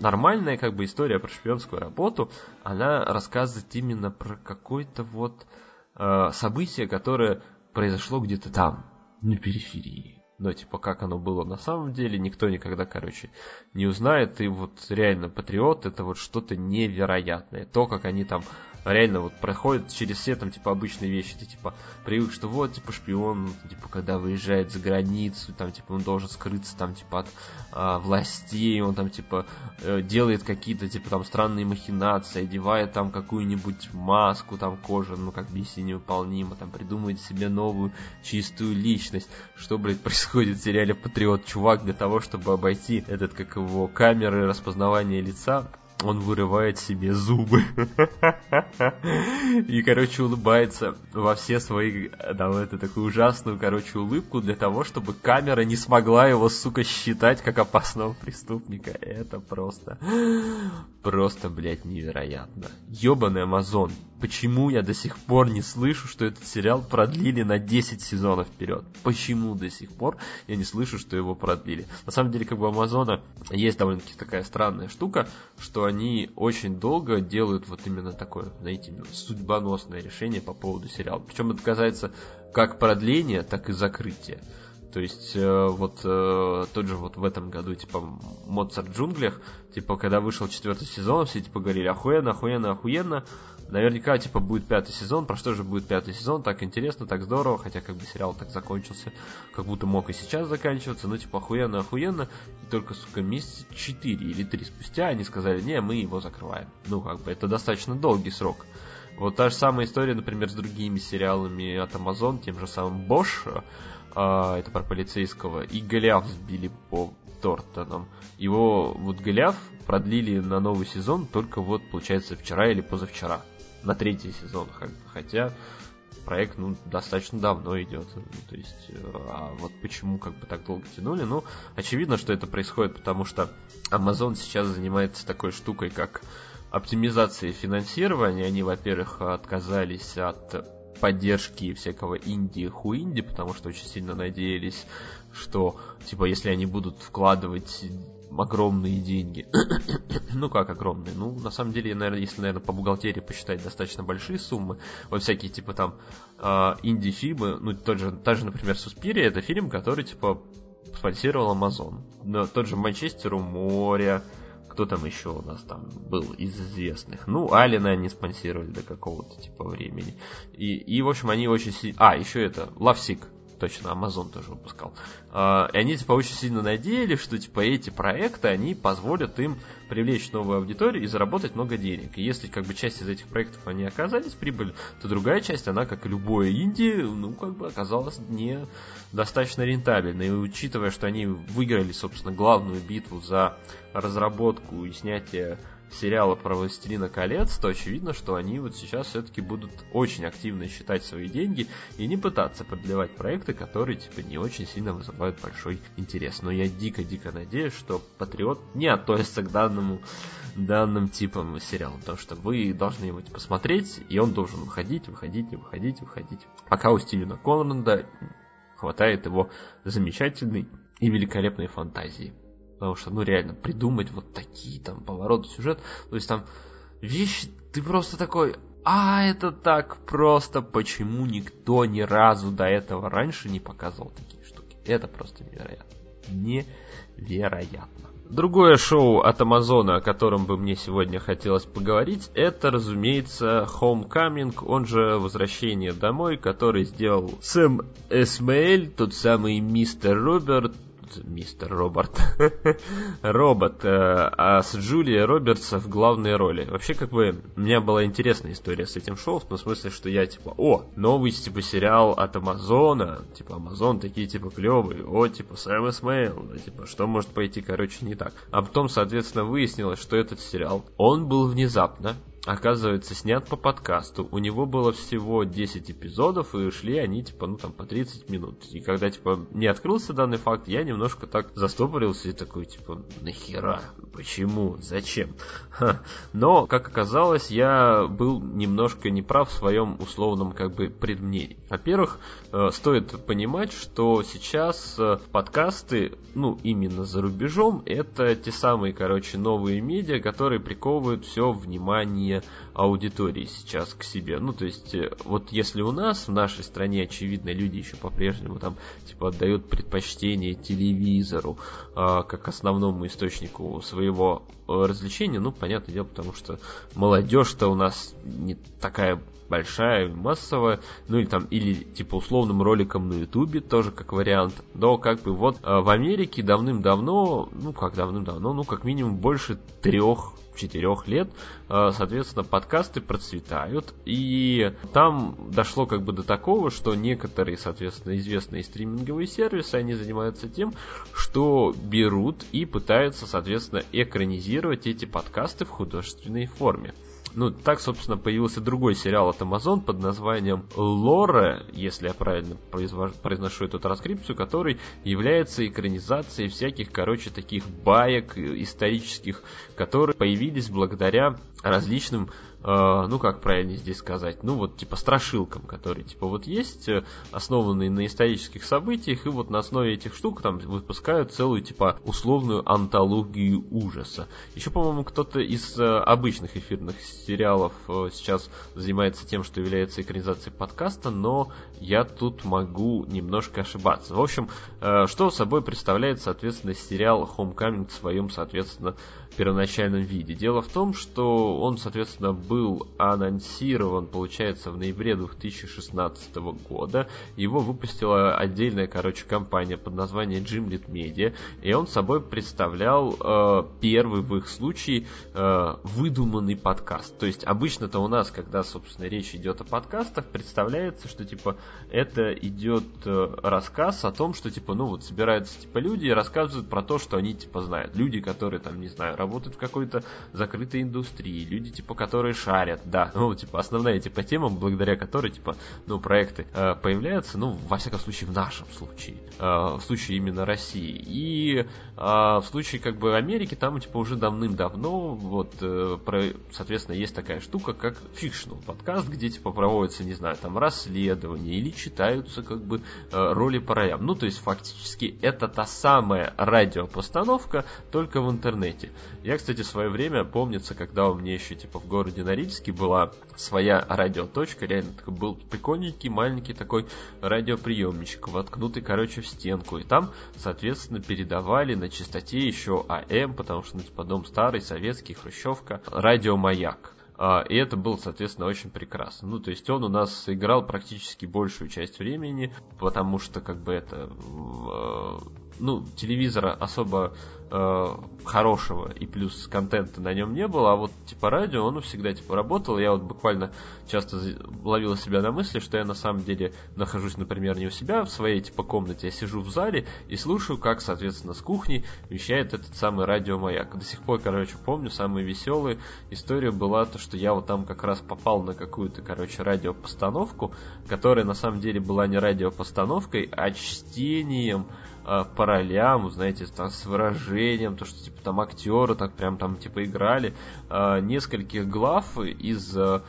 Нормальная как бы история про шпионскую работу, она рассказывает именно про какое-то вот э, событие, которое произошло где-то там, на периферии но типа как оно было на самом деле, никто никогда, короче, не узнает. И вот реально Патриот это вот что-то невероятное. То, как они там реально вот проходят через все там типа обычные вещи. Ты типа привык, что вот типа шпион, типа когда выезжает за границу, там типа он должен скрыться там типа от а, властей, он там типа э, делает какие-то типа там странные махинации, одевает там какую-нибудь маску там кожаную, ну как миссия невыполнима, там придумывает себе новую чистую личность. Что, блядь, [laughs] происходит в сериале Патриот? Чувак для того, чтобы обойти этот, как его, камеры распознавания лица, он вырывает себе зубы. И, короче, улыбается во все свои, да, это такую ужасную, короче, улыбку для того, чтобы камера не смогла его, сука, считать как опасного преступника. Это просто, просто, блядь, невероятно. Ёбаный Амазон. Почему я до сих пор не слышу, что этот сериал продлили на 10 сезонов вперед? Почему до сих пор я не слышу, что его продлили? На самом деле, как бы Амазона есть довольно-таки такая странная штука, что они очень долго делают вот именно такое, знаете, судьбоносное решение по поводу сериала. Причем это касается как продления, так и закрытия. То есть э, вот э, тот же вот в этом году, типа, Моцарт в джунглях, типа, когда вышел четвертый сезон, все типа говорили охуенно, охуенно, охуенно. Наверняка, типа, будет пятый сезон. Про что же будет пятый сезон? Так интересно, так здорово. Хотя, как бы, сериал так закончился, как будто мог и сейчас заканчиваться. Ну, типа, охуенно, охуенно. И только, сука, месяц четыре или три спустя они сказали, не, мы его закрываем. Ну, как бы, это достаточно долгий срок. Вот та же самая история, например, с другими сериалами от Amazon, тем же самым Bosch, э, это про полицейского, и Голиаф сбили по Тортоном. Его вот Голиаф продлили на новый сезон только вот, получается, вчера или позавчера на третий сезон, хотя проект ну, достаточно давно идет. Ну, то есть, э, а вот почему как бы так долго тянули? Ну, очевидно, что это происходит, потому что Amazon сейчас занимается такой штукой, как оптимизация финансирования. Они, во-первых, отказались от поддержки всякого инди-хуинди, потому что очень сильно надеялись, что, типа, если они будут вкладывать огромные деньги. [clears throat] ну как огромные? Ну, на самом деле, наверное, если, наверное, по бухгалтерии посчитать достаточно большие суммы, вот всякие, типа, там, э, инди-фильмы, ну, тот же, та же, например, Суспирия, это фильм, который, типа, спонсировал Amazon. Но тот же Манчестер у моря, кто там еще у нас там был из известных? Ну, Алина они спонсировали до какого-то типа времени. И, и в общем, они очень сильно... А, еще это, Лавсик точно, Amazon тоже выпускал. А, и они, типа, очень сильно надеялись, что, типа, эти проекты, они позволят им привлечь новую аудиторию и заработать много денег. И если, как бы, часть из этих проектов, они оказались прибыль, то другая часть, она, как и любое инди, ну, как бы, оказалась не достаточно рентабельной. И учитывая, что они выиграли, собственно, главную битву за разработку и снятие сериала про «Властелина колец», то очевидно, что они вот сейчас все-таки будут очень активно считать свои деньги и не пытаться продлевать проекты, которые типа не очень сильно вызывают большой интерес. Но я дико-дико надеюсь, что Патриот не относится к данному данным типам сериала, потому что вы должны его посмотреть, и он должен выходить, выходить, выходить, выходить. Пока у Стивена Конрада хватает его замечательной и великолепной фантазии. Потому что, ну реально, придумать вот такие там повороты сюжет, то есть там вещи, ты просто такой, а это так просто, почему никто ни разу до этого раньше не показывал такие штуки? Это просто невероятно. Невероятно. Другое шоу от Амазона, о котором бы мне сегодня хотелось поговорить, это, разумеется, Homecoming, он же Возвращение домой, который сделал Сэм Эсмеэль, тот самый мистер Роберт, мистер Роберт. [laughs] Робот, э, а с Джулией Робертс в главной роли. Вообще, как бы, у меня была интересная история с этим шоу, в том смысле, что я, типа, о, новый, типа, сериал от Амазона, типа, Амазон такие, типа, клевые, о, типа, Сэм Эсмейл, типа, что может пойти, короче, не так. А потом, соответственно, выяснилось, что этот сериал, он был внезапно, оказывается, снят по подкасту. У него было всего 10 эпизодов, и шли они, типа, ну, там, по 30 минут. И когда, типа, не открылся данный факт, я немножко так застопорился и такой, типа, нахера? Почему? Зачем? Но, как оказалось, я был немножко неправ в своем условном, как бы, предмнении. Во-первых, э, стоит понимать, что сейчас э, подкасты, ну, именно за рубежом, это те самые, короче, новые медиа, которые приковывают все внимание аудитории сейчас к себе. Ну, то есть, э, вот если у нас, в нашей стране, очевидно, люди еще по-прежнему там, типа, отдают предпочтение телевизору э, как основному источнику своего э, развлечения, ну, понятное дело, потому что молодежь-то у нас не такая большая, массовая, ну или там, или типа условным роликом на ютубе тоже как вариант, но как бы вот э, в Америке давным-давно, ну как давным-давно, ну как минимум больше трех четырех лет, э, соответственно, подкасты процветают, и там дошло как бы до такого, что некоторые, соответственно, известные стриминговые сервисы, они занимаются тем, что берут и пытаются, соответственно, экранизировать эти подкасты в художественной форме. Ну, так, собственно, появился другой сериал от Amazon под названием Лора, если я правильно произношу эту транскрипцию, который является экранизацией всяких, короче, таких баек исторических, которые появились благодаря различным э, ну как правильно здесь сказать, ну вот типа страшилкам, которые типа вот есть, э, основанные на исторических событиях, и вот на основе этих штук там выпускают целую типа условную антологию ужаса. Еще, по-моему, кто-то из э, обычных эфирных сериалов сейчас занимается тем, что является экранизацией подкаста, но я тут могу немножко ошибаться. В общем, что собой представляет, соответственно, сериал Homecoming в своем, соответственно, первоначальном виде. Дело в том, что он, соответственно, был анонсирован, получается, в ноябре 2016 года. Его выпустила отдельная, короче, компания под названием Gimlet Media, и он собой представлял э, первый в их случае э, выдуманный подкаст. То есть обычно-то у нас, когда, собственно, речь идет о подкастах, представляется, что типа это идет э, рассказ о том, что типа, ну вот собираются типа люди и рассказывают про то, что они типа знают. Люди, которые там, не знаю, работают в какой-то закрытой индустрии, люди, типа, которые шарят, да, [laughs] ну, типа, основная, типа, тема, благодаря которой, типа, ну, проекты э, появляются, ну, во всяком случае, в нашем случае, э, в случае именно России. И э, в случае, как бы, Америки, там, типа, уже давным-давно, вот, э, про, соответственно, есть такая штука, как фикшнл подкаст, где, типа, проводятся, не знаю, там, расследования или читаются, как бы, э, роли по роям. Ну, то есть, фактически, это та самая радиопостановка, только в интернете. Я, кстати, в свое время помнится, когда у меня еще типа в городе Норильске была своя радиоточка, реально такой был прикольненький, маленький такой радиоприемничек, воткнутый, короче, в стенку. И там, соответственно, передавали на частоте еще АМ, потому что, ну, типа, дом старый, советский, хрущевка, радиомаяк. А, и это было, соответственно, очень прекрасно. Ну, то есть он у нас играл практически большую часть времени, потому что, как бы, это... Э, ну, телевизора особо э, хорошего и плюс контента на нем не было, а вот типа радио, оно всегда типа работало. Я вот буквально часто ловил себя на мысли, что я на самом деле нахожусь, например, не у себя в своей типа комнате, я сижу в зале и слушаю, как, соответственно, с кухни вещает этот самый радиомаяк. До сих пор, короче, помню, самая веселая история была то, что я вот там как раз попал на какую-то, короче, радиопостановку, которая на самом деле была не радиопостановкой, а чтением э, по ролям, знаете, там, с выражением, то, что типа там актеры так прям там типа играли, э, нескольких глав из э,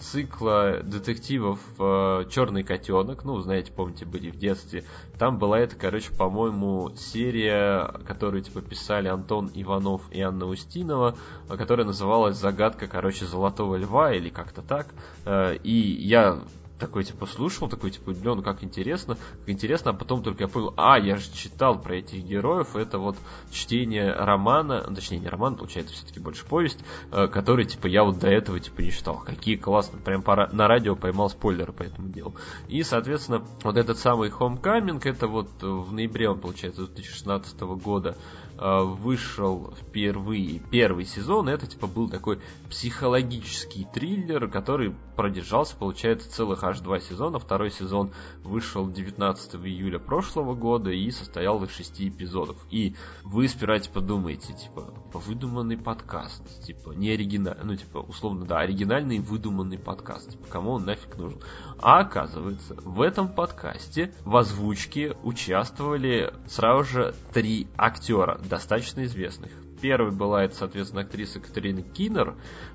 цикла детективов э, Черный котенок. Ну, знаете, помните, были в детстве. Там была это, короче, по-моему, серия, которую типа писали Антон Иванов и Анна Устинова, которая называлась Загадка, короче, Золотого Льва или как-то так. Э, и я такой, типа, слушал, такой, типа, блин, как интересно, как интересно, а потом только я понял, а, я же читал про этих героев, это вот чтение романа, ну, точнее, не роман, получается, все-таки больше повесть, э, который, типа, я вот до этого, типа, не читал. Какие классные, прям пора, на радио поймал спойлеры по этому делу. И, соответственно, вот этот самый Homecoming, это вот в ноябре он, получается, 2016 года, вышел впервые первый сезон, это типа был такой психологический триллер, который продержался, получается, целых аж два сезона. Второй сезон вышел 19 июля прошлого года и состоял из шести эпизодов. И вы сперва типа думаете, типа, выдуманный подкаст, типа, не оригинальный, ну, типа, условно, да, оригинальный выдуманный подкаст, типа, кому он нафиг нужен. А оказывается, в этом подкасте в озвучке участвовали сразу же три актера, достаточно известных. Первой была это, соответственно, актриса Катерина Киннер.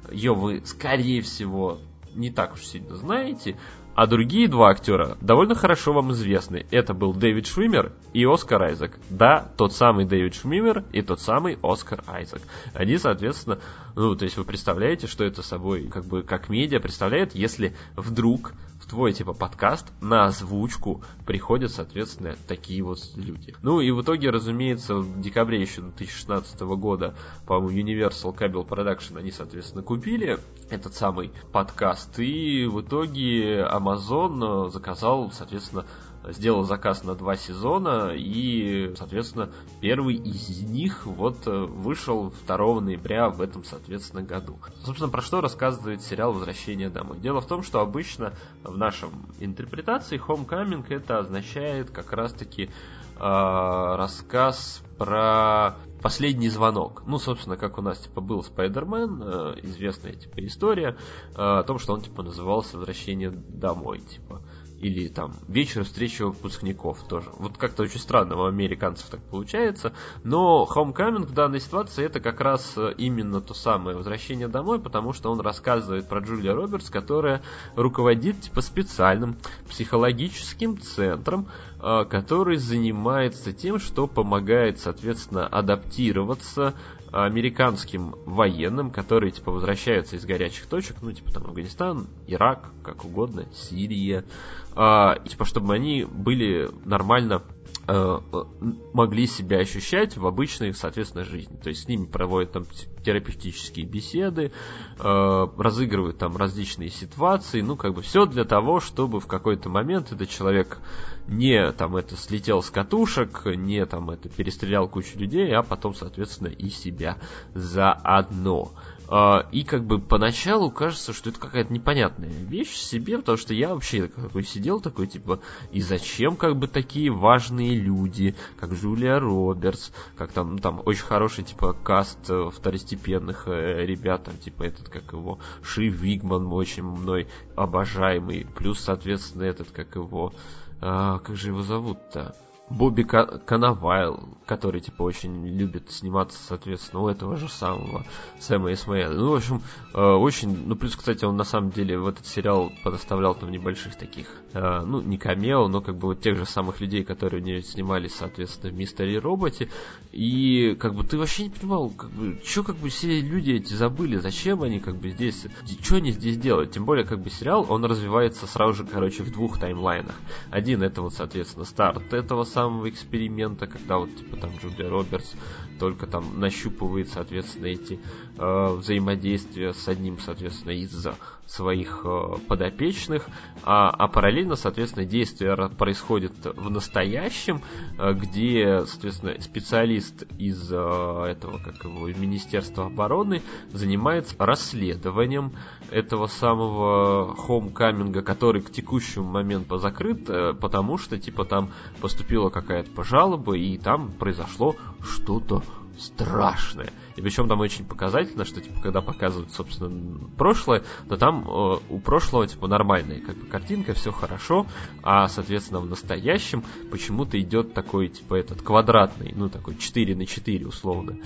Ее вы, скорее всего, не так уж сильно знаете. А другие два актера довольно хорошо вам известны. Это был Дэвид Швимер и Оскар Айзек. Да, тот самый Дэвид Швимер и тот самый Оскар Айзек. Они, соответственно, ну, то есть вы представляете, что это собой, как бы, как медиа представляет, если вдруг в твой, типа, подкаст на озвучку приходят, соответственно, такие вот люди. Ну и в итоге, разумеется, в декабре еще 2016 года, по-моему, Universal Cable Production, они, соответственно, купили этот самый подкаст, и в итоге Amazon заказал, соответственно, сделал заказ на два сезона, и, соответственно, первый из них вот э, вышел 2 ноября в этом, соответственно, году. Собственно, про что рассказывает сериал «Возвращение домой». Дело в том, что обычно в нашем интерпретации homecoming это означает как раз-таки э, рассказ про последний звонок. Ну, собственно, как у нас типа был Спайдермен, э, известная типа история э, о том, что он типа назывался «Возвращение домой», типа. Или там вечер встречи выпускников тоже. Вот как-то очень странно у американцев так получается, но Homecoming в данной ситуации это как раз э, именно то самое возвращение домой, потому что он рассказывает про Джулия Робертс, которая руководит типа специальным психологическим центром, э, который занимается тем, что помогает, соответственно, адаптироваться американским военным, которые, типа, возвращаются из горячих точек, ну, типа, там, Афганистан, Ирак, как угодно, Сирия, э, типа, чтобы они были нормально могли себя ощущать в обычной, соответственно, жизни. То есть с ними проводят там терапевтические беседы, э, разыгрывают там различные ситуации, ну, как бы все для того, чтобы в какой-то момент этот человек не там это слетел с катушек, не там это перестрелял кучу людей, а потом, соответственно, и себя заодно. А, и как бы поначалу кажется, что это какая-то непонятная вещь себе, потому что я вообще такой сидел такой, типа, и зачем как бы такие важные люди, как Джулия Робертс, как там, ну, там очень хороший, типа, каст э, второстепенных э, ребят, там, типа, этот, как его, Ши Вигман, очень мной обожаемый, плюс, соответственно, этот, как его, а, как же его зовут-то? Бобби Канавайл, который, типа, очень любит сниматься, соответственно, у этого же самого Сэма Исмаэла. Ну, в общем, э, очень... Ну, плюс, кстати, он на самом деле в этот сериал подоставлял там небольших таких, э, ну, не камео, но как бы вот тех же самых людей, которые у нее снимались, соответственно, в Мистере Роботе. И, как бы, ты вообще не понимал, как бы, что, как бы, все люди эти забыли, зачем они, как бы, здесь, что они здесь делают? Тем более, как бы, сериал, он развивается сразу же, короче, в двух таймлайнах. Один, это вот, соответственно, старт этого самого эксперимента, когда вот типа там Джулия Робертс только там нащупывает, соответственно, эти э, взаимодействия с одним, соответственно, из своих э, подопечных, а, а параллельно, соответственно, действие происходит в настоящем, э, где, соответственно, специалист из э, этого, как его, Министерства обороны занимается расследованием этого самого хоумкаминга, который к текущему моменту закрыт, э, потому что, типа, там поступила какая-то пожалоба, и там произошло что-то страшное. И причем там очень показательно, что типа когда показывают, собственно, прошлое, то там э, у прошлого типа нормальная как бы картинка, все хорошо, а соответственно в настоящем почему-то идет такой типа этот квадратный, ну такой 4 на 4 условно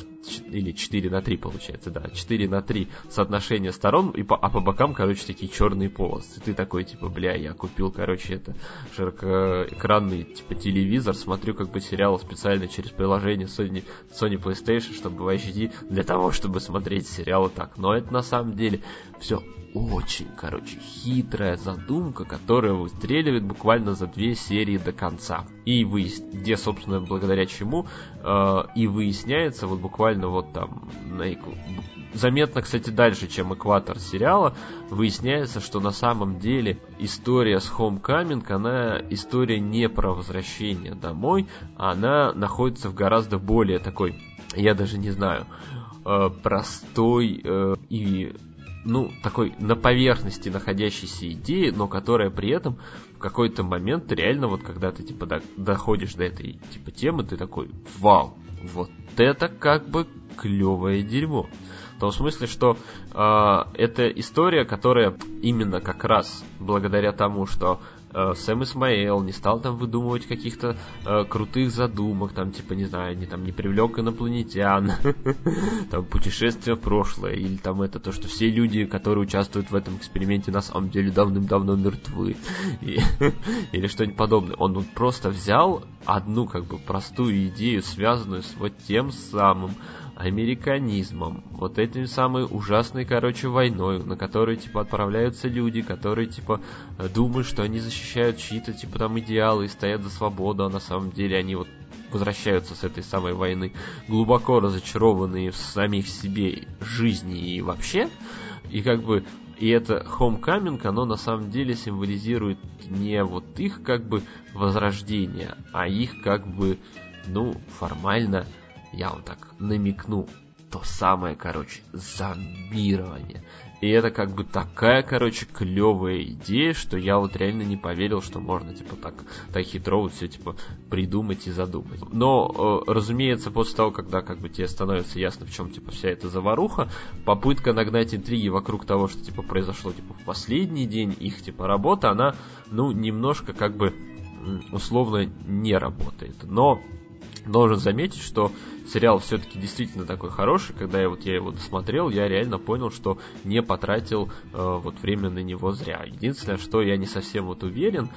или 4 на 3 получается, да, 4 на 3 соотношение сторон, и по, а по бокам, короче, такие черные полосы. Ты такой, типа, бля, я купил, короче, это широкоэкранный, типа, телевизор, смотрю как бы сериал специально через приложение Sony, Sony PlayStation, чтобы в HD, для того, чтобы смотреть сериалы так. Но это на самом деле все очень, короче, хитрая задумка, которая выстреливает буквально за две серии до конца. И вы, где, собственно, благодаря чему, э, и выясняется вот буквально вот там, на, заметно, кстати, дальше, чем экватор сериала, выясняется, что на самом деле история с Homecoming, она история не про возвращение домой, она находится в гораздо более такой, я даже не знаю, э, простой э, и ну, такой на поверхности находящейся идеи, но которая при этом в какой-то момент реально вот когда ты типа до, доходишь до этой типа темы, ты такой, вау, вот это как бы клевое дерьмо. В том смысле, что э, это история, которая именно как раз благодаря тому, что Сэм Исмаэл не стал там выдумывать каких-то э, крутых задумок, там, типа, не знаю, не, там, не привлек инопланетян, [laughs] там, путешествие в прошлое, или там это то, что все люди, которые участвуют в этом эксперименте, на самом деле давным-давно мертвы, [laughs] или что-нибудь подобное. Он вот просто взял одну, как бы, простую идею, связанную с вот тем самым американизмом, вот этим самой ужасной, короче, войной, на которую, типа, отправляются люди, которые, типа, думают, что они защищают чьи-то, типа, там, идеалы и стоят за свободу, а на самом деле они вот возвращаются с этой самой войны глубоко разочарованные в самих себе жизни и вообще, и как бы и это Homecoming, оно на самом деле символизирует не вот их как бы возрождение, а их как бы, ну, формально я вам так намекну, то самое, короче, зомбирование. И это как бы такая, короче, клевая идея, что я вот реально не поверил, что можно, типа, так, так хитро вот все, типа, придумать и задумать. Но, э, разумеется, после того, когда, как бы, тебе становится ясно, в чем, типа, вся эта заваруха, попытка нагнать интриги вокруг того, что, типа, произошло, типа, в последний день их, типа, работы, она, ну, немножко, как бы, условно не работает. Но должен заметить, что сериал все-таки действительно такой хороший. Когда я вот я его досмотрел, я реально понял, что не потратил э, вот время на него зря. Единственное, что я не совсем вот уверен,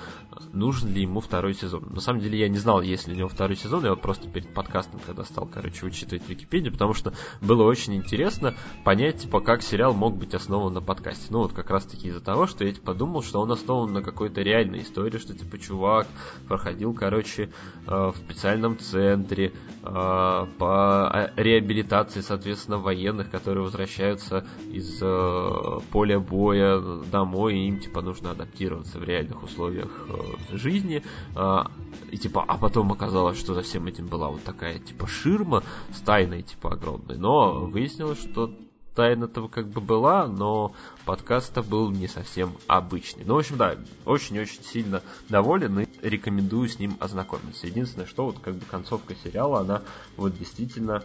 нужен ли ему второй сезон. На самом деле я не знал, есть ли у него второй сезон. Я вот просто перед подкастом, когда стал, короче, вычитывать Википедию, потому что было очень интересно понять, типа, как сериал мог быть основан на подкасте. Ну вот как раз таки из-за того, что я типа думал, что он основан на какой-то реальной истории, что типа чувак проходил, короче, э, в специальном центре, э, по реабилитации, соответственно, военных, которые возвращаются из э, поля боя домой, и им, типа, нужно адаптироваться в реальных условиях э, жизни. Э, и, типа, а потом оказалось, что за всем этим была вот такая, типа, ширма с тайной, типа, огромной. Но выяснилось, что тайна-то как бы была, но подкаст-то был не совсем обычный. Ну, в общем, да, очень-очень сильно доволен и рекомендую с ним ознакомиться. Единственное, что вот как бы концовка сериала, она вот действительно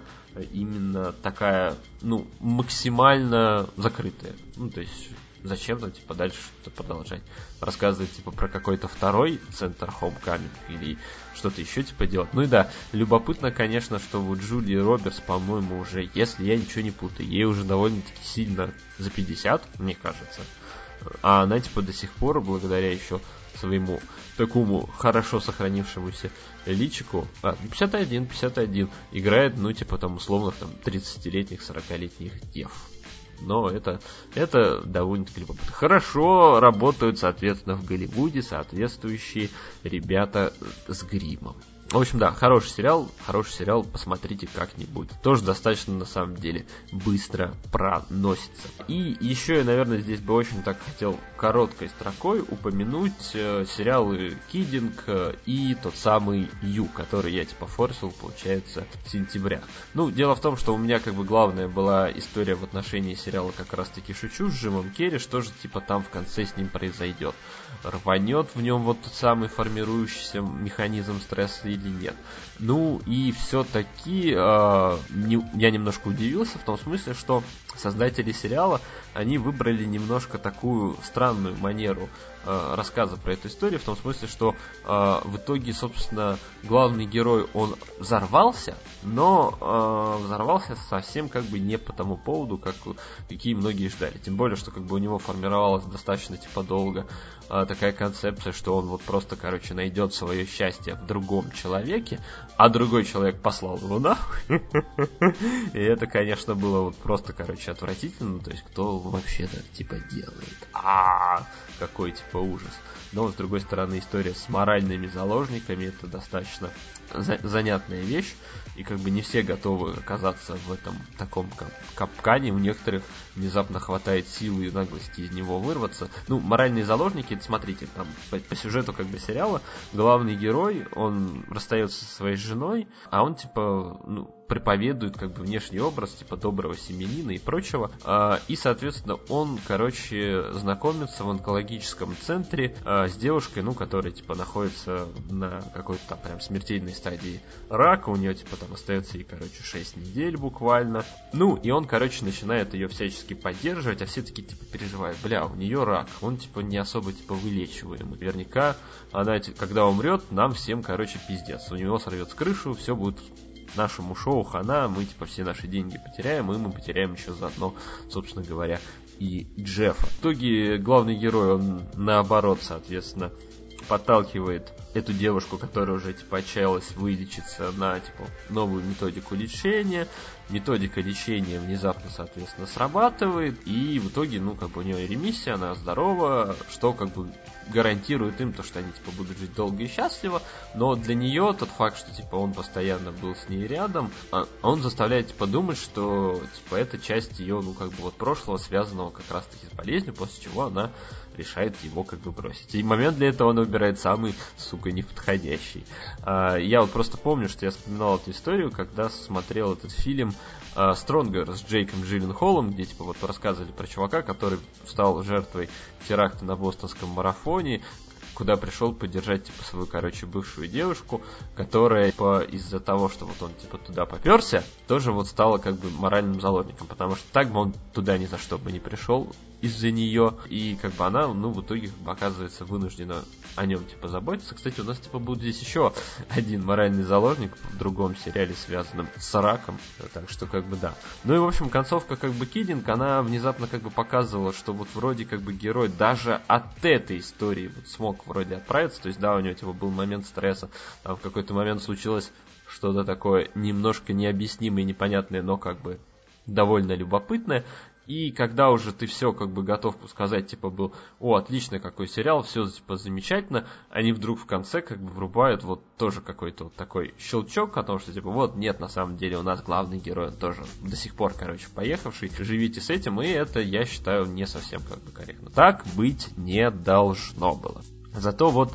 именно такая, ну, максимально закрытая. Ну, то есть зачем-то, типа, дальше что-то продолжать. Рассказывать, типа, про какой-то второй центр Homecoming или что-то еще, типа, делать. Ну и да, любопытно, конечно, что вот Джулия Робертс, по-моему, уже, если я ничего не путаю, ей уже довольно-таки сильно за 50, мне кажется. А она, типа, до сих пор, благодаря еще своему такому хорошо сохранившемуся личику, а, 51, 51, играет, ну, типа, там, условных, там, 30-летних, 40-летних дев но это, это довольно-таки любопытно. Хорошо работают, соответственно, в Голливуде соответствующие ребята с гримом. В общем, да, хороший сериал, хороший сериал, посмотрите как-нибудь. Тоже достаточно, на самом деле, быстро проносится. И еще я, наверное, здесь бы очень так хотел короткой строкой упомянуть э, сериалы Кидинг э, и тот самый Ю, который я типа форсил, получается, в сентября. Ну, дело в том, что у меня как бы главная была история в отношении сериала как раз-таки «Шучу» с Джимом Керри, что же типа там в конце с ним произойдет. Рванет в нем вот тот самый формирующийся механизм стресса или нет. Ну и все-таки э, не, я немножко удивился в том смысле, что создатели сериала, они выбрали немножко такую странную манеру э, рассказа про эту историю, в том смысле, что э, в итоге, собственно, главный герой, он взорвался, но э, взорвался совсем как бы не по тому поводу, как, какие многие ждали. Тем более, что как бы у него формировалась достаточно типа долго э, такая концепция, что он вот просто, короче, найдет свое счастье в другом человеке, а другой человек послал его нахуй. [laughs] И это, конечно, было вот просто, короче, отвратительно. То есть, кто вообще так, типа, делает? А, какой, типа, ужас. Но, с другой стороны, история с моральными заложниками, это достаточно занятная вещь и как бы не все готовы оказаться в этом таком капкане, у некоторых внезапно хватает силы и наглости из него вырваться. Ну, моральные заложники, смотрите, там по, по сюжету как бы сериала главный герой, он расстается со своей женой, а он типа, ну, проповедует как бы внешний образ типа доброго семьянина и прочего. А, и, соответственно, он, короче, знакомится в онкологическом центре а, с девушкой, ну, которая типа находится на какой-то там прям смертельной стадии рака, у нее типа там остается ей, короче, 6 недель буквально. Ну, и он, короче, начинает ее всячески поддерживать, а все таки типа переживают, бля, у нее рак, он типа не особо типа вылечиваемый. Наверняка она, когда умрет, нам всем, короче, пиздец. У него сорвется крышу, все будет нашему шоу хана, мы типа все наши деньги потеряем, и мы потеряем еще заодно, собственно говоря, и Джеффа. В итоге главный герой, он наоборот, соответственно, подталкивает эту девушку, которая уже типа отчаялась вылечиться на типа новую методику лечения. Методика лечения внезапно, соответственно, срабатывает, и в итоге, ну, как бы у нее ремиссия, она здорова, что как бы гарантирует им то, что они типа будут жить долго и счастливо, но для нее тот факт, что типа он постоянно был с ней рядом, а, он заставляет типа думать, что типа эта часть ее, ну, как бы вот прошлого, связанного как раз таки с болезнью, после чего она решает его как бы бросить. И момент для этого он выбирает самый, сука, неподходящий. А, я вот просто помню, что я вспоминал эту историю, когда смотрел этот фильм Стронгер с Джейком Джилленхолом, где типа вот рассказывали про чувака, который стал жертвой теракта на бостонском марафоне, куда пришел поддержать, типа, свою, короче, бывшую девушку, которая, типа, из-за того, что вот он, типа, туда поперся, тоже вот стала, как бы, моральным заложником, потому что так бы он туда ни за что бы не пришел, из-за нее, и как бы она, ну, в итоге как бы, оказывается вынуждена о нем, типа, заботиться. Кстати, у нас, типа, будет здесь еще один моральный заложник в другом сериале, связанном с раком, так что, как бы, да. Ну и, в общем, концовка, как бы, Кидинг, она внезапно, как бы, показывала, что вот вроде, как бы, герой даже от этой истории вот смог вроде отправиться, то есть, да, у него, типа, был момент стресса, там в какой-то момент случилось что-то такое немножко необъяснимое, непонятное, но, как бы, довольно любопытное. И когда уже ты все как бы готов сказать, типа, был, о, отлично, какой сериал, все, типа, замечательно, они вдруг в конце как бы врубают вот тоже какой-то вот такой щелчок о том, что, типа, вот, нет, на самом деле у нас главный герой, он тоже до сих пор, короче, поехавший, живите с этим, и это, я считаю, не совсем как бы корректно. Так быть не должно было. Зато вот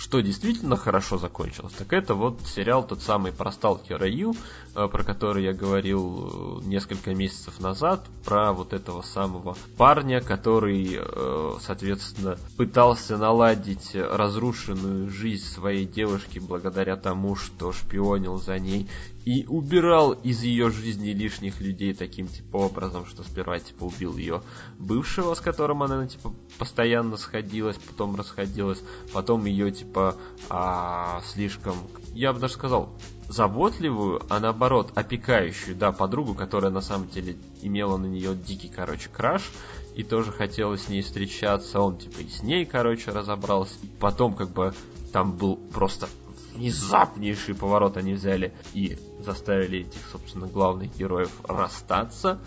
что действительно хорошо закончилось, так это вот сериал тот самый про сталкера Ю, про который я говорил э, несколько месяцев назад, про вот этого самого парня, который, э, соответственно, пытался наладить разрушенную жизнь своей девушки благодаря тому, что шпионил за ней и убирал из ее жизни лишних людей таким типа образом, что сперва типа убил ее бывшего, с которым она типа постоянно сходилась, потом расходилась, потом ее типа а, слишком, я бы даже сказал, заботливую, а наоборот опекающую, да, подругу, которая на самом деле имела на нее дикий, короче, краш, и тоже хотела с ней встречаться, он типа и с ней, короче, разобрался. Потом как бы там был просто внезапнейший поворот они взяли и заставили этих, собственно, главных героев расстаться.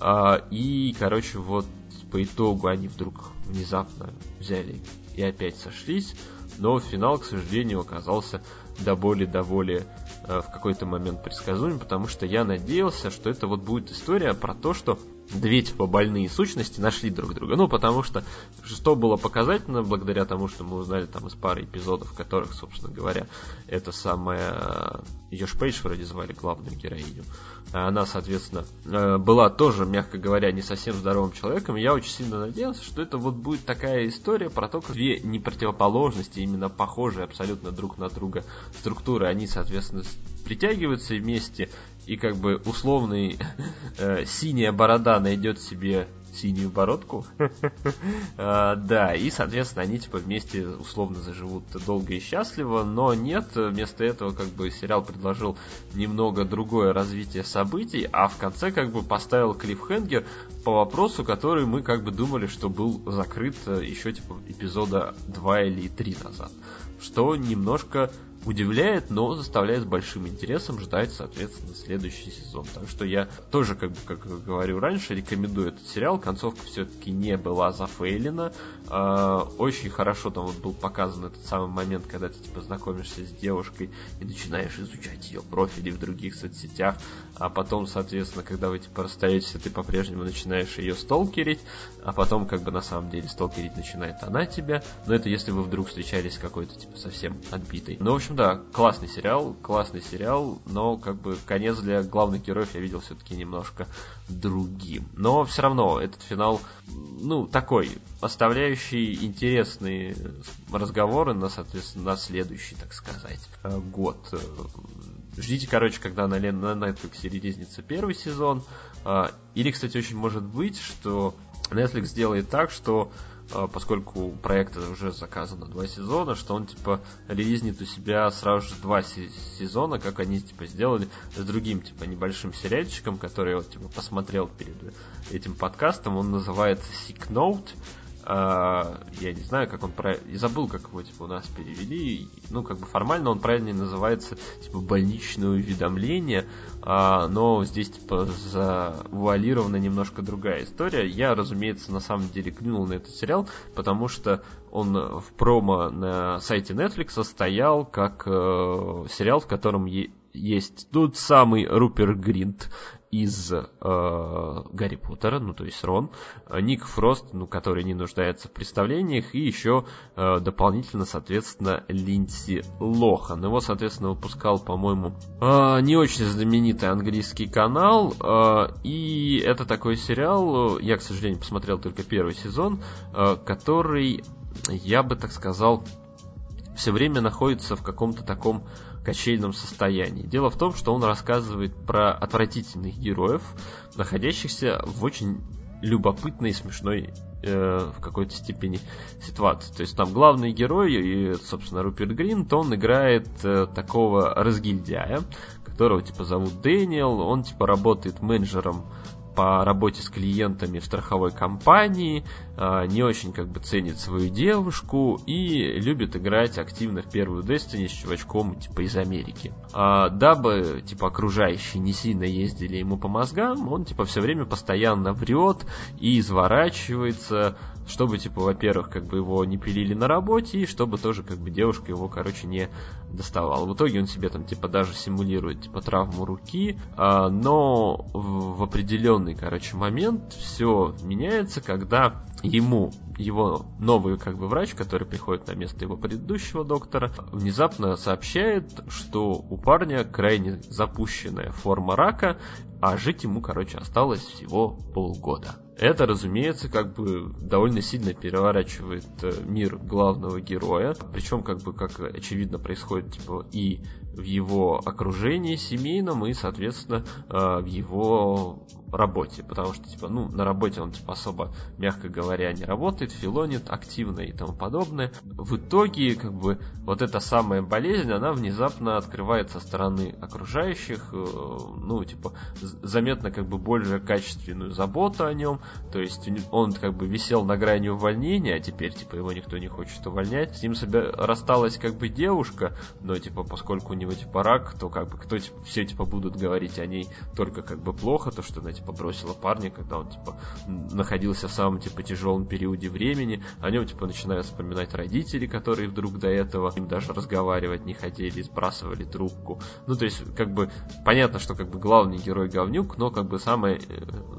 А, и, короче, вот по итогу они вдруг внезапно взяли и опять сошлись. Но финал, к сожалению, оказался до боли, до боли в какой-то момент предсказуем, потому что я надеялся, что это вот будет история про то, что две типа больные сущности нашли друг друга. Ну, потому что что было показательно, благодаря тому, что мы узнали там из пары эпизодов, в которых, собственно говоря, это самая Йош Пейдж вроде звали главную героиню. Она, соответственно, э, была тоже, мягко говоря, не совсем здоровым человеком. Я очень сильно надеялся, что это вот будет такая история про то, как две не противоположности, именно похожие абсолютно друг на друга структуры, они, соответственно, притягиваются вместе, и как бы условный [laughs] э, синяя борода найдет себе синюю бородку. а, [laughs] да, и, соответственно, они типа вместе условно заживут долго и счастливо, но нет, вместо этого как бы сериал предложил немного другое развитие событий, а в конце как бы поставил клиффхенгер по вопросу, который мы как бы думали, что был закрыт э, еще типа эпизода 2 или 3 назад. Что немножко удивляет, но заставляет с большим интересом ждать, соответственно, следующий сезон. Так что я тоже, как бы, как говорю раньше, рекомендую этот сериал. Концовка все-таки не была зафейлена. Э, очень хорошо там вот был показан этот самый момент, когда ты типа знакомишься с девушкой и начинаешь изучать ее профили в других соцсетях, а потом, соответственно, когда вы типа расстаетесь, ты по-прежнему начинаешь ее сталкерить, а потом как бы на самом деле сталкерить начинает она тебя. Но это если вы вдруг встречались какой-то типа совсем отбитый. Ну, в общем, да, классный сериал, классный сериал, но как бы конец для главных героев я видел все-таки немножко другим. Но все равно этот финал, ну, такой, оставляющий интересные разговоры на, соответственно, на следующий, так сказать, э, год. Ждите, короче, когда на, на Netflix релизнится первый сезон. Э, или, кстати, очень может быть, что Netflix сделает так, что а, поскольку у проекта уже заказано два сезона, что он типа релизнит у себя сразу же два сезона, как они типа сделали с другим типа небольшим сериальчиком, который я вот типа посмотрел перед этим подкастом, он называется Sick Note. Uh, я не знаю, как он правильно... Я забыл, как его типа у нас перевели. Ну, как бы формально он правильно называется типа больничное уведомление а, но здесь типа завуалирована немножко другая история. Я, разумеется, на самом деле клюнул на этот сериал, потому что он в промо на сайте Netflix стоял как э, сериал, в котором есть тот самый Рупер Гринт. Из э, Гарри Поттера, ну то есть Рон, Ник Фрост, ну который не нуждается в представлениях, и еще э, дополнительно, соответственно, Линдси Лохан. Его, соответственно, выпускал, по-моему, э, не очень знаменитый английский канал, э, и это такой сериал, я, к сожалению, посмотрел только первый сезон, э, который, я бы так сказал, все время находится в каком-то таком качельном состоянии. Дело в том, что он рассказывает про отвратительных героев, находящихся в очень любопытной и смешной э, в какой-то степени ситуации. То есть там главный герой, и, собственно, Руперт Грин, то он играет э, такого разгильдяя, которого типа зовут Дэниел, он типа работает менеджером по работе с клиентами в страховой компании, не очень как бы ценит свою девушку и любит играть активно в первую Destiny с чувачком типа из Америки. А, дабы типа окружающие не сильно ездили ему по мозгам, он типа все время постоянно врет и изворачивается, чтобы, типа, во-первых, как бы его не пилили на работе, и чтобы тоже, как бы, девушка его, короче, не доставала. В итоге он себе там, типа, даже симулирует, типа, травму руки, а, но в, в определенный, короче, момент все меняется, когда ему его новый как бы врач, который приходит на место его предыдущего доктора, внезапно сообщает, что у парня крайне запущенная форма рака, а жить ему, короче, осталось всего полгода. Это, разумеется, как бы довольно сильно переворачивает э, мир главного героя. Причем, как бы, как очевидно, происходит типа, и в его окружении семейном, и, соответственно, э, в его работе, потому что, типа, ну, на работе он, типа, особо, мягко говоря, не работает, филонит активно и тому подобное. В итоге, как бы, вот эта самая болезнь, она внезапно открывает со стороны окружающих, э, ну, типа, заметно, как бы, более качественную заботу о нем, то есть он, как бы, висел на грани увольнения, а теперь, типа, его никто не хочет увольнять. С ним собя... рассталась, как бы, девушка, но, типа, поскольку у него, типа, рак, то, как бы, кто, типа, все, типа, будут говорить о ней только, как бы, плохо, то, что она, типа, бросила парня, когда он, типа, находился в самом, типа, тяжелом периоде времени. О нем, типа, начинают вспоминать родители, которые вдруг до этого им даже разговаривать не хотели, сбрасывали трубку. Ну, то есть, как бы, понятно, что, как бы, главный герой говнюк, но, как бы, самое э,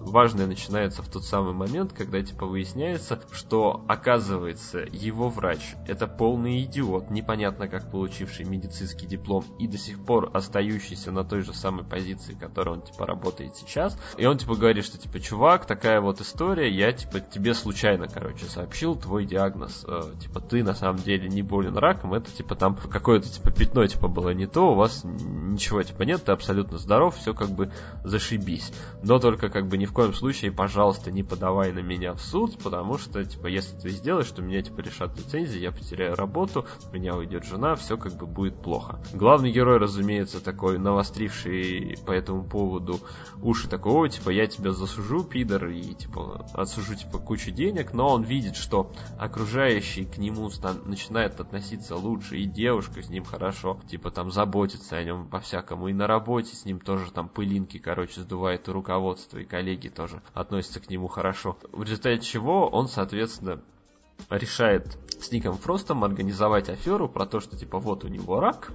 важное начинается в тот самый момент, когда, типа, выясняется, что, оказывается, его врач — это полный идиот, непонятно как получивший медицинский диплом и до сих пор остающийся на той же самой позиции, которой он, типа, работает сейчас. И он, типа, говорит, что, типа, чувак, такая вот история, я, типа, тебе случайно, короче, сообщил твой диагноз. Э, типа, ты на самом деле не болен раком, это, типа, там какое-то, типа, пятно, типа, было не то, у вас ничего, типа, нет, ты абсолютно здоров, все как бы зашибись. Но только, как бы, ни в коем случае, пожалуйста, не подавай на меня в суд, потому что, типа, если ты сделаешь, то меня, типа, решат лицензии, я потеряю работу, меня уйдет жена, все как бы будет плохо. Главный герой, разумеется, такой навостривший по этому поводу уши такого, типа, я тебя засужу, пидор, и, типа, отсужу, типа, кучу денег, но он видит, что окружающие к нему начинают относиться лучше, и девушка с ним хорошо, типа, там, заботится о нем по-всякому, и на работе с ним тоже там пылинки, короче, сдувает и руководство, и коллеги тоже относятся к нему хорошо. В результате чего он, соответственно, решает с Ником Фростом организовать аферу про то, что, типа, вот у него рак,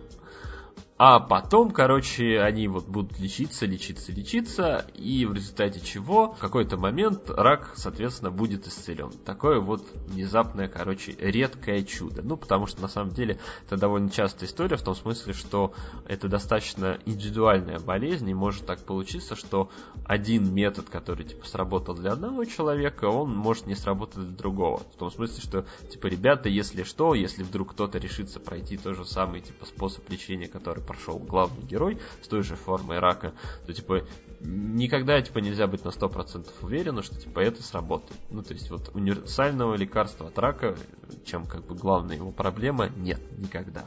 а потом, короче, они вот будут лечиться, лечиться, лечиться, и в результате чего в какой-то момент рак, соответственно, будет исцелен. Такое вот внезапное, короче, редкое чудо. Ну, потому что на самом деле это довольно частая история в том смысле, что это достаточно индивидуальная болезнь, и может так получиться, что один метод, который, типа, сработал для одного человека, он может не сработать для другого. В том смысле, что, типа, ребята, если что, если вдруг кто-то решится пройти тот же самый, типа, способ лечения, который прошел главный герой с той же формой рака, то типа никогда типа нельзя быть на 100% уверенным, что типа это сработает. Ну, то есть вот универсального лекарства от рака, чем как бы главная его проблема, нет никогда.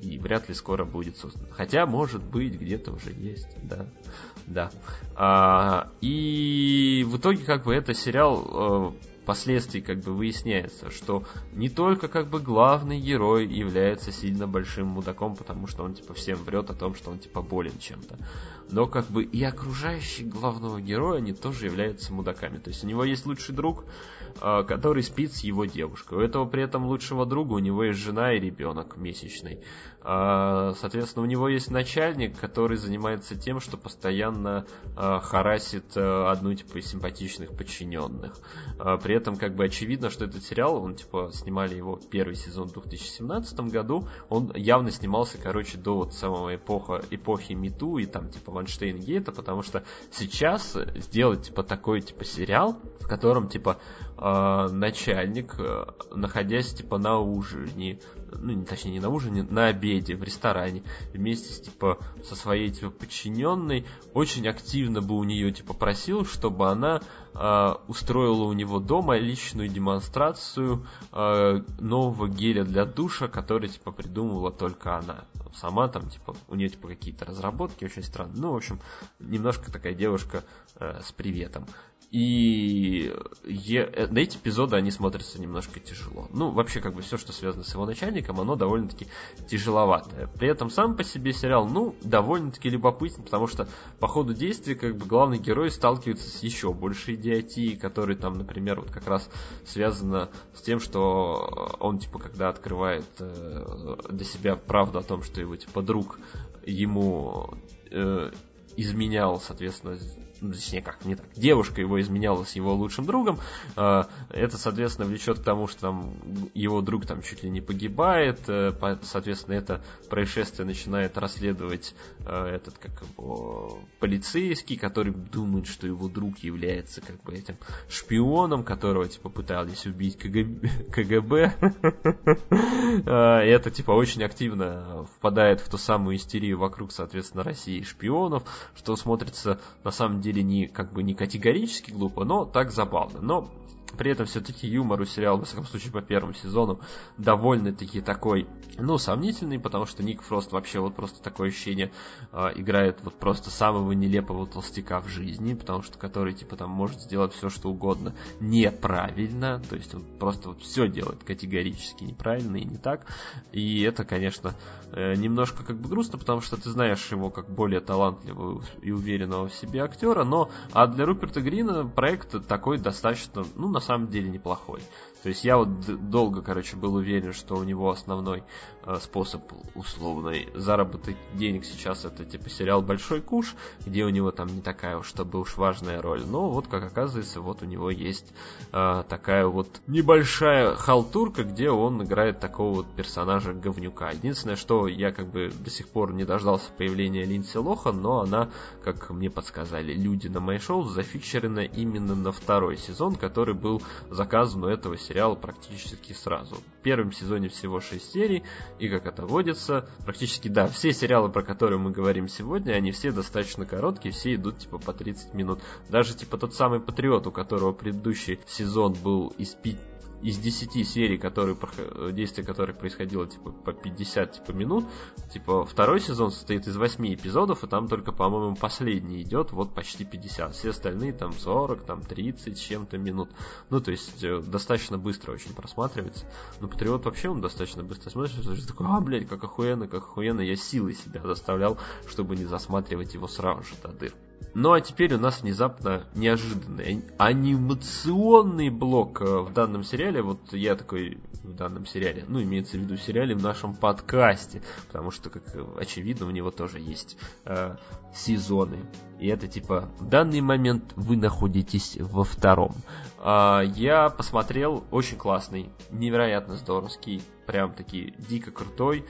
И вряд ли скоро будет создано. Хотя, может быть, где-то уже есть, да. Да. А, и в итоге, как бы, это сериал э, впоследствии как бы выясняется, что не только как бы главный герой является сильно большим мудаком, потому что он типа всем врет о том, что он типа болен чем-то, но как бы и окружающие главного героя, они тоже являются мудаками. То есть у него есть лучший друг, а, который спит с его девушкой. У этого при этом лучшего друга у него есть жена и ребенок месячный. А, соответственно, у него есть начальник, который занимается тем, что постоянно а, харасит а, одну типа из симпатичных подчиненных. При этом как бы очевидно, что этот сериал, он типа снимали его первый сезон в 2017 году, он явно снимался, короче, до вот самого эпоха, эпохи Мету и там типа Ванштейн Гейта, потому что сейчас сделать типа такой типа сериал, в котором типа начальник, находясь типа на ужине, ну, точнее, не на ужине, на обеде в ресторане, вместе с, типа, со своей, типа, подчиненной, очень активно бы у нее, типа, просил, чтобы она э, устроила у него дома личную демонстрацию э, нового геля для душа, который, типа, придумывала только она. Сама там, типа, у нее, типа, какие-то разработки очень странные. Ну, в общем, немножко такая девушка э, с приветом. И е... на эти эпизоды они смотрятся немножко тяжело. Ну, вообще, как бы все, что связано с его начальником, оно довольно-таки тяжеловатое. При этом сам по себе сериал, ну, довольно-таки любопытен, потому что по ходу действия, как бы, главный герой сталкивается с еще большей идиотией, которая там, например, вот как раз связана с тем, что он, типа, когда открывает э, для себя правду о том, что его, типа, друг ему э, изменял, соответственно, точнее как, не так, девушка его изменяла с его лучшим другом, э, это, соответственно, влечет к тому, что там его друг там чуть ли не погибает, э, соответственно, это происшествие начинает расследовать э, этот, как его, полицейский, который думает, что его друг является, как бы, этим шпионом, которого, типа, пытались убить КГБ. Это, типа, очень активно впадает в ту самую истерию вокруг, соответственно, России шпионов, что смотрится, на самом деле, деле не, как бы не категорически глупо, но так забавно. Но при этом все-таки юмор у сериала, во всяком случае, по первому сезону, довольно-таки такой, ну, сомнительный, потому что Ник Фрост вообще вот просто такое ощущение э, играет вот просто самого нелепого толстяка в жизни, потому что который, типа, там может сделать все, что угодно неправильно, то есть он просто вот все делает категорически неправильно и не так, и это, конечно, немножко как бы грустно, потому что ты знаешь его как более талантливого и уверенного в себе актера, но, а для Руперта Грина проект такой достаточно, ну, на самом деле неплохой. То есть я вот долго, короче, был уверен, что у него основной э, способ условный заработать денег сейчас это типа сериал «Большой куш», где у него там не такая уж, чтобы уж важная роль. Но вот, как оказывается, вот у него есть э, такая вот небольшая халтурка, где он играет такого вот персонажа говнюка. Единственное, что я как бы до сих пор не дождался появления Линдси Лохан, но она, как мне подсказали люди на моей шоу, зафиксирована именно на второй сезон, который был заказан у этого сериала сериал практически сразу. Первом сезоне всего 6 серий, и как это водится, практически, да, все сериалы, про которые мы говорим сегодня, они все достаточно короткие, все идут типа по 30 минут. Даже типа тот самый Патриот, у которого предыдущий сезон был из 5 из 10 серий, которые, действие которых происходило типа по 50 типа, минут, типа второй сезон состоит из 8 эпизодов, и там только, по-моему, последний идет вот почти 50. Все остальные там 40, там 30 чем-то минут. Ну, то есть э, достаточно быстро очень просматривается. Но Патриот вообще он достаточно быстро смотрится. Такой, а, блядь, как охуенно, как охуенно. Я силой себя заставлял, чтобы не засматривать его сразу же до дыр. Ну а теперь у нас внезапно неожиданный анимационный блок э, в данном сериале. Вот я такой в данном сериале, ну имеется в виду сериале в нашем подкасте, потому что, как очевидно, у него тоже есть э, сезоны. И это типа в данный момент вы находитесь во втором. Э, я посмотрел очень классный, невероятно здоровский, прям таки дико крутой.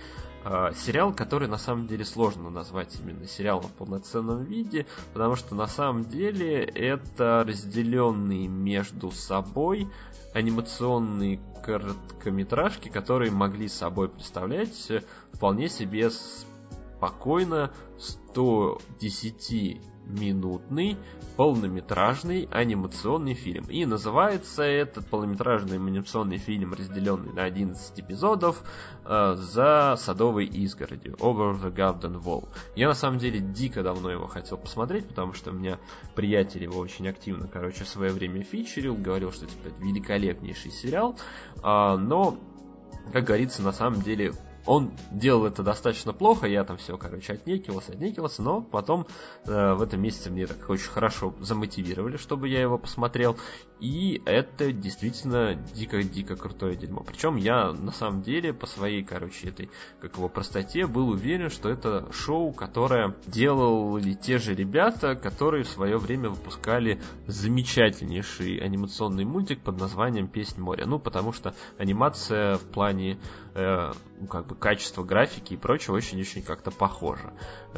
А, сериал, который на самом деле сложно назвать именно сериалом в полноценном виде, потому что на самом деле это разделенные между собой анимационные короткометражки, которые могли собой представлять вполне себе спокойно 110 минутный полнометражный анимационный фильм. И называется этот полнометражный анимационный фильм, разделенный на 11 эпизодов, э, за садовой изгородью, Over the Garden Wall. Я на самом деле дико давно его хотел посмотреть, потому что у меня приятель его очень активно, короче, в свое время фичерил, говорил, что типа, это великолепнейший сериал, э, но, как говорится, на самом деле он делал это достаточно плохо, я там все, короче, отнекивался, отнекивался, но потом э, в этом месяце мне так очень хорошо замотивировали, чтобы я его посмотрел, и это действительно дико-дико крутое дерьмо. Причем я на самом деле по своей, короче, этой, как его, простоте был уверен, что это шоу, которое делали те же ребята, которые в свое время выпускали замечательнейший анимационный мультик под названием «Песнь моря». Ну, потому что анимация в плане э, ну, как бы качество графики и прочего очень-очень как-то похоже.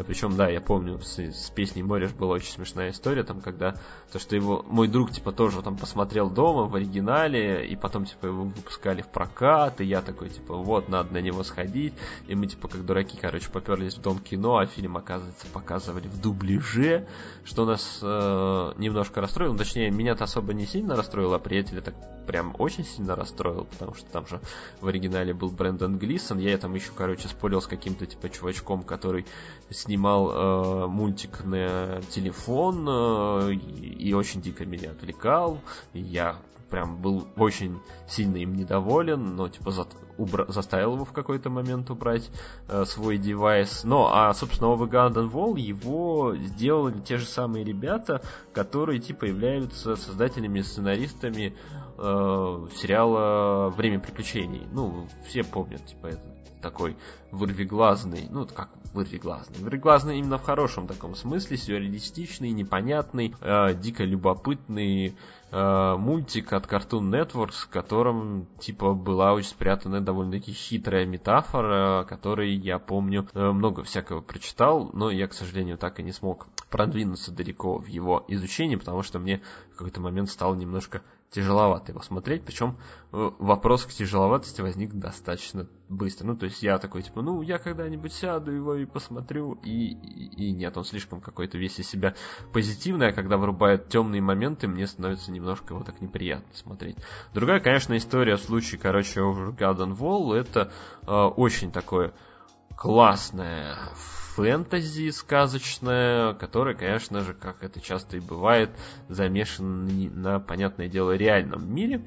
Причем, да, я помню, с, с песней Мориш была очень смешная история, там, когда то, что его мой друг, типа, тоже там посмотрел дома в оригинале, и потом, типа, его выпускали в прокат, и я такой, типа, вот, надо на него сходить, и мы, типа, как дураки, короче, поперлись в дом кино, а фильм, оказывается, показывали в дубляже, что нас э, немножко расстроило, ну, точнее, меня-то особо не сильно расстроило, а приятеля так прям очень сильно расстроил, потому что там же в оригинале был Брэндон Глисон, я там еще, короче, спорил с каким-то, типа, чувачком, который снимал э, мультик на телефон э, и, очень дико меня отвлекал. И я прям был очень сильно им недоволен, но типа за, убра, заставил его в какой-то момент убрать э, свой девайс. Но, а, собственно, Over Garden Wall его сделали те же самые ребята, которые типа являются создателями, сценаристами э, сериала «Время приключений». Ну, все помнят, типа, это такой вырвиглазный, ну, как вырвиглазный. Вырвиглазный именно в хорошем таком смысле, сюрреалистичный, непонятный, э, дико любопытный э, мультик от Cartoon Network, в котором, типа, была очень спрятана довольно-таки хитрая метафора, которой я помню э, много всякого прочитал, но я, к сожалению, так и не смог продвинуться далеко в его изучении, потому что мне в какой-то момент стало немножко тяжеловато его смотреть, причем э, вопрос к тяжеловатости возник достаточно быстро. Ну, то есть я такой, типа, ну, я когда-нибудь сяду его и посмотрю, и, и, и нет, он слишком какой-то весь из себя позитивный, а когда вырубает темные моменты, мне становится немножко его так неприятно смотреть. Другая, конечно, история в случае, короче, Over Garden Wall, это э, очень такое классное фэнтези сказочное, которое, конечно же, как это часто и бывает, замешано на, понятное дело, реальном мире.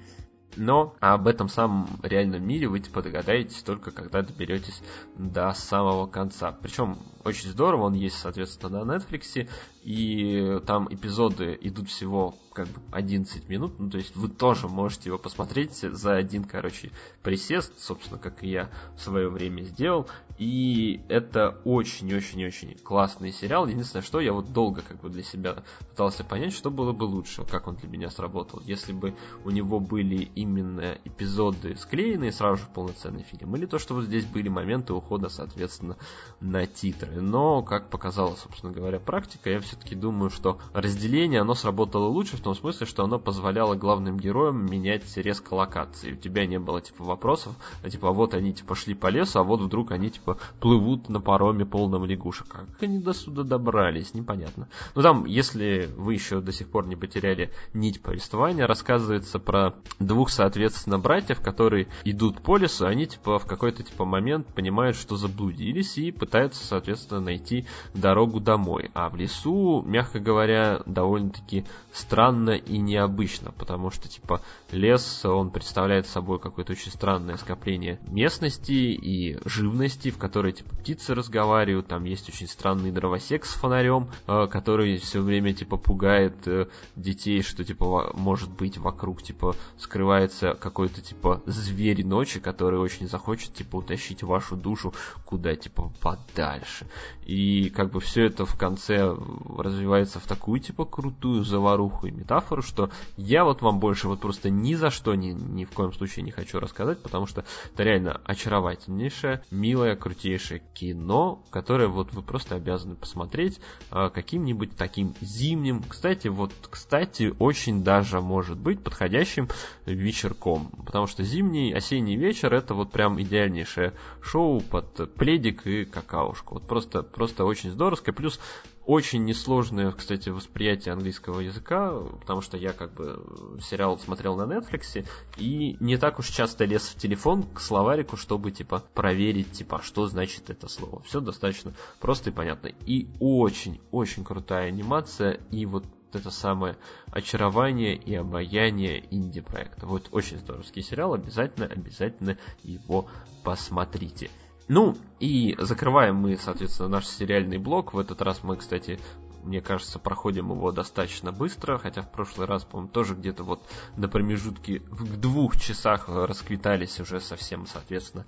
Но об этом самом реальном мире вы типа догадаетесь только когда доберетесь до самого конца. Причем очень здорово, он есть, соответственно, на Netflix, и там эпизоды идут всего как бы 11 минут, ну то есть вы тоже можете его посмотреть за один, короче, присест, собственно, как и я в свое время сделал, и это очень-очень-очень классный сериал. Единственное, что я вот долго как бы для себя пытался понять, что было бы лучше, как он для меня сработал. Если бы у него были именно эпизоды склеенные сразу же в полноценный фильм, или то, что вот здесь были моменты ухода, соответственно, на титры. Но, как показала, собственно говоря, практика, я все-таки думаю, что разделение, оно сработало лучше в том смысле, что оно позволяло главным героям менять резко локации. У тебя не было, типа, вопросов, а, типа, вот они, типа, шли по лесу, а вот вдруг они, типа, плывут на пароме полном лягушек. Как они до сюда добрались, непонятно. Ну, там, если вы еще до сих пор не потеряли нить повествования, рассказывается про двух, соответственно, братьев, которые идут по лесу, они, типа, в какой-то, типа, момент понимают, что заблудились и пытаются, соответственно, найти дорогу домой. А в лесу, мягко говоря, довольно-таки странно и необычно, потому что, типа, лес, он представляет собой какое-то очень странное скопление местности и живности, в которой, типа, птицы разговаривают, там есть очень странный дровосек с фонарем, э, который все время, типа, пугает э, детей, что, типа, может быть вокруг, типа, скрывается какой-то, типа, зверь ночи, который очень захочет, типа, утащить вашу душу куда, типа, подальше. И, как бы, все это в конце развивается в такую, типа, крутую заваруху и метафору, что я вот вам больше вот просто ни за что ни, ни в коем случае не хочу рассказать, потому что это реально очаровательнейшее, милое, крутейшее кино, которое вот вы просто обязаны посмотреть э, каким-нибудь таким зимним, кстати, вот, кстати, очень даже может быть подходящим вечерком, потому что зимний, осенний вечер это вот прям идеальнейшее шоу под пледик и какаушку. Вот просто, просто очень здоровское, плюс очень несложное, кстати, восприятие английского языка, потому что я как бы сериал смотрел на Netflix и не так уж часто лез в телефон к словарику, чтобы типа проверить, типа, что значит это слово. Все достаточно просто и понятно. И очень-очень крутая анимация, и вот это самое очарование и обаяние инди-проекта. Вот очень здоровский сериал, обязательно, обязательно его посмотрите. Ну, и закрываем мы, соответственно, наш сериальный блок. В этот раз мы, кстати, мне кажется, проходим его достаточно быстро, хотя в прошлый раз, по-моему, тоже где-то вот до промежутки в двух часах расквитались уже совсем, соответственно,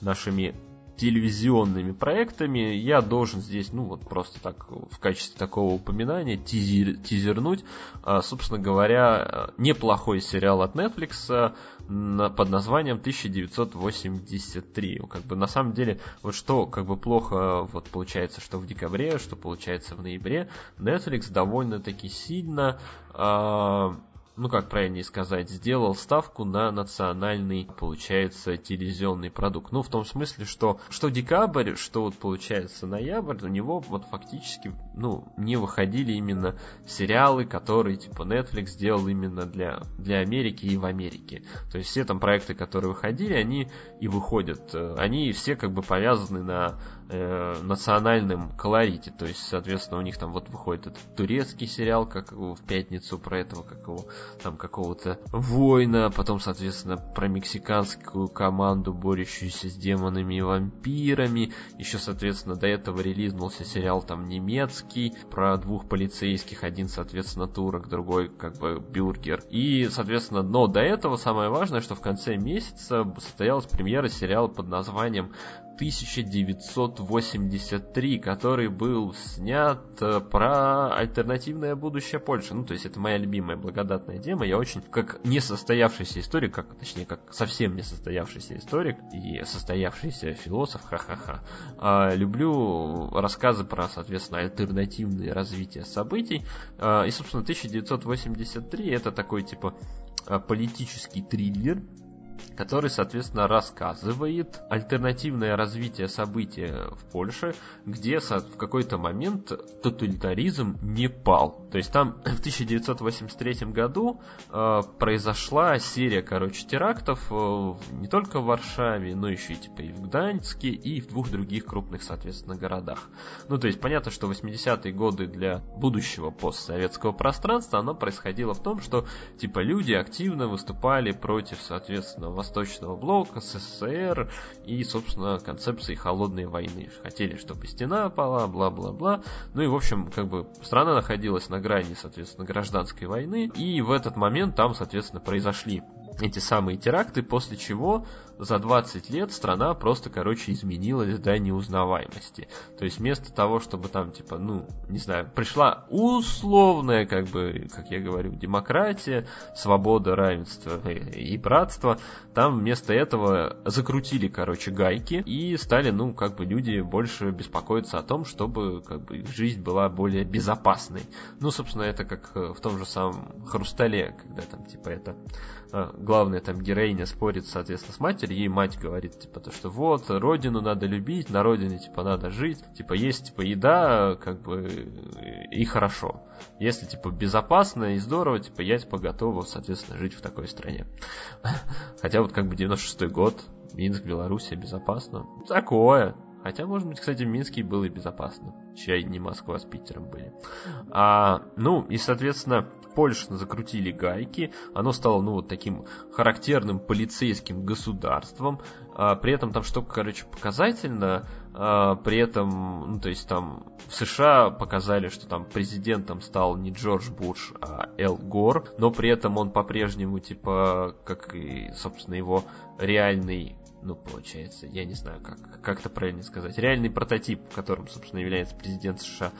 нашими телевизионными проектами, я должен здесь, ну вот просто так в качестве такого упоминания тизер, тизернуть, а, собственно говоря, неплохой сериал от Netflix а, под названием 1983. Как бы на самом деле, вот что как бы плохо вот получается, что в декабре, что получается в ноябре, Netflix довольно-таки сильно э, ну как правильнее сказать, сделал ставку на национальный, получается, телевизионный продукт. Ну, в том смысле, что что декабрь, что вот получается ноябрь, у него вот фактически, ну, не выходили именно сериалы, которые типа Netflix сделал именно для, для Америки и в Америке. То есть все там проекты, которые выходили, они и выходят. Э, они все как бы повязаны на э, национальном колорите. То есть, соответственно, у них там вот выходит этот турецкий сериал, как в пятницу про этого, как его там какого-то воина, потом, соответственно, про мексиканскую команду, борющуюся с демонами и вампирами. Еще, соответственно, до этого релизнулся сериал там немецкий про двух полицейских, один, соответственно, турок, другой как бы бюргер. И, соответственно, но до этого самое важное, что в конце месяца состоялась премьера сериала под названием 1983, который был снят э, про альтернативное будущее Польши. Ну, то есть это моя любимая благодатная тема. Я очень, как несостоявшийся историк, как, точнее, как совсем несостоявшийся историк и состоявшийся философ, ха-ха-ха, а, люблю рассказы про, соответственно, альтернативные развития событий. А, и, собственно, 1983 это такой, типа, политический триллер, который, соответственно, рассказывает альтернативное развитие события в Польше, где в какой-то момент тоталитаризм не пал. То есть там [clears throat] в 1983 году э, произошла серия, короче, терактов э, не только в Варшаве, но еще и типа и в Гданьске, и в двух других крупных, соответственно, городах. Ну, то есть понятно, что 80-е годы для будущего постсоветского пространства, оно происходило в том, что типа люди активно выступали против, соответственно, Восточного блока, СССР и, собственно, концепции холодной войны. Хотели, чтобы стена пала, бла-бла-бла. Ну и, в общем, как бы страна находилась на грани, соответственно, гражданской войны. И в этот момент там, соответственно, произошли эти самые теракты, после чего за 20 лет страна просто, короче, изменилась до неузнаваемости. То есть вместо того, чтобы там, типа, ну, не знаю, пришла условная, как бы, как я говорю, демократия, свобода, равенство и братство, там вместо этого закрутили, короче, гайки и стали, ну, как бы люди больше беспокоиться о том, чтобы, как бы, их жизнь была более безопасной. Ну, собственно, это как в том же самом Хрустале, когда там, типа, это главная там героиня спорит, соответственно, с матерью, ей мать говорит, типа, то, что вот, родину надо любить, на родине, типа, надо жить, типа, есть, типа, еда, как бы, и хорошо. Если, типа, безопасно и здорово, типа, я, типа, готова, соответственно, жить в такой стране. [laughs] Хотя вот, как бы, 96-й год, Минск, Белоруссия, безопасно. Такое. Хотя, может быть, кстати, в Минске было и безопасно. Чай не Москва с Питером были. А, ну, и, соответственно, Польша закрутили гайки. Оно стало, ну, вот таким характерным полицейским государством. А, при этом там что, короче, показательно. А, при этом, ну, то есть там в США показали, что там президентом стал не Джордж Буш, а Эл Гор. Но при этом он по-прежнему, типа, как и, собственно, его реальный ну, получается, я не знаю, как, как это правильно сказать, реальный прототип, которым, собственно, является президент США,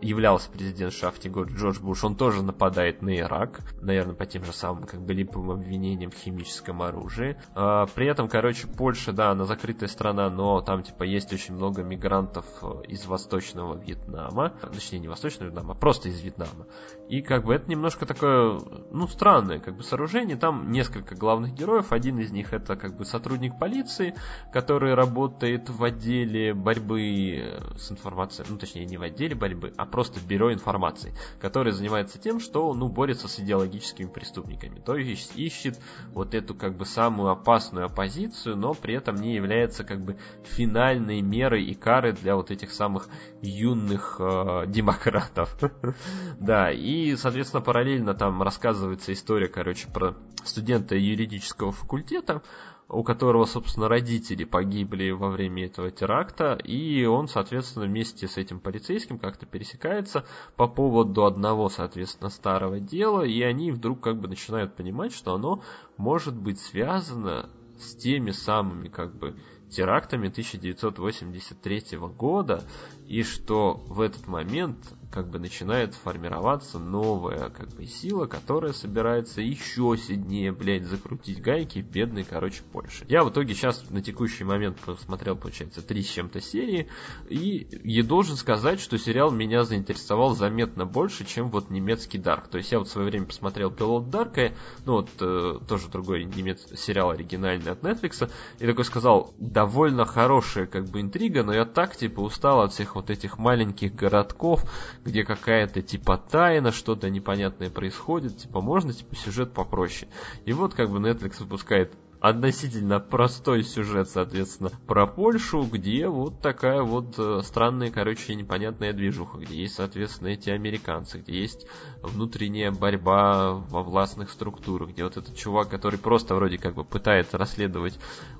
являлся президент США Джордж Буш, он тоже нападает на Ирак, наверное, по тем же самым, как бы, липовым обвинениям в химическом оружии. А, при этом, короче, Польша, да, она закрытая страна, но там, типа, есть очень много мигрантов э, из Восточного Вьетнама, точнее, не Восточного Вьетнама, а просто из Вьетнама. И, как бы, это немножко такое, ну, странное, как бы, сооружение, там несколько главных героев, один из них это, как бы, сотрудник полиции, который работает в отделе борьбы э, с информацией, ну, точнее, не в отделе борьбы, а просто бюро информации, которое занимается тем, что ну, борется с идеологическими преступниками. То есть ищет вот эту как бы самую опасную оппозицию, но при этом не является как бы финальной мерой и карой для вот этих самых юных э, демократов. [laughs] Да, и, соответственно, параллельно там рассказывается история, короче, про студента юридического факультета, у которого, собственно, родители погибли во время этого теракта, и он, соответственно, вместе с этим полицейским как-то пересекается по поводу одного, соответственно, старого дела, и они вдруг как бы начинают понимать, что оно может быть связано с теми самыми как бы терактами 1983 года, и что в этот момент как бы начинает формироваться новая как бы сила, которая собирается еще сильнее, блядь, закрутить гайки бедной, короче, Польше. Я в итоге сейчас на текущий момент посмотрел, получается, три с чем-то серии, и я должен сказать, что сериал меня заинтересовал заметно больше, чем вот немецкий Дарк. То есть я вот в свое время посмотрел пилот Дарка, ну вот э, тоже другой немец... сериал оригинальный от Netflix, и такой сказал, довольно хорошая как бы интрига, но я так типа устал от всех вот этих маленьких городков, где какая-то типа тайна, что-то непонятное происходит, типа можно типа сюжет попроще. И вот как бы Netflix выпускает относительно простой сюжет, соответственно, про Польшу, где вот такая вот э, странная, короче, непонятная движуха, где есть, соответственно, эти американцы, где есть внутренняя борьба во властных структурах, где вот этот чувак, который просто вроде как бы пытается расследовать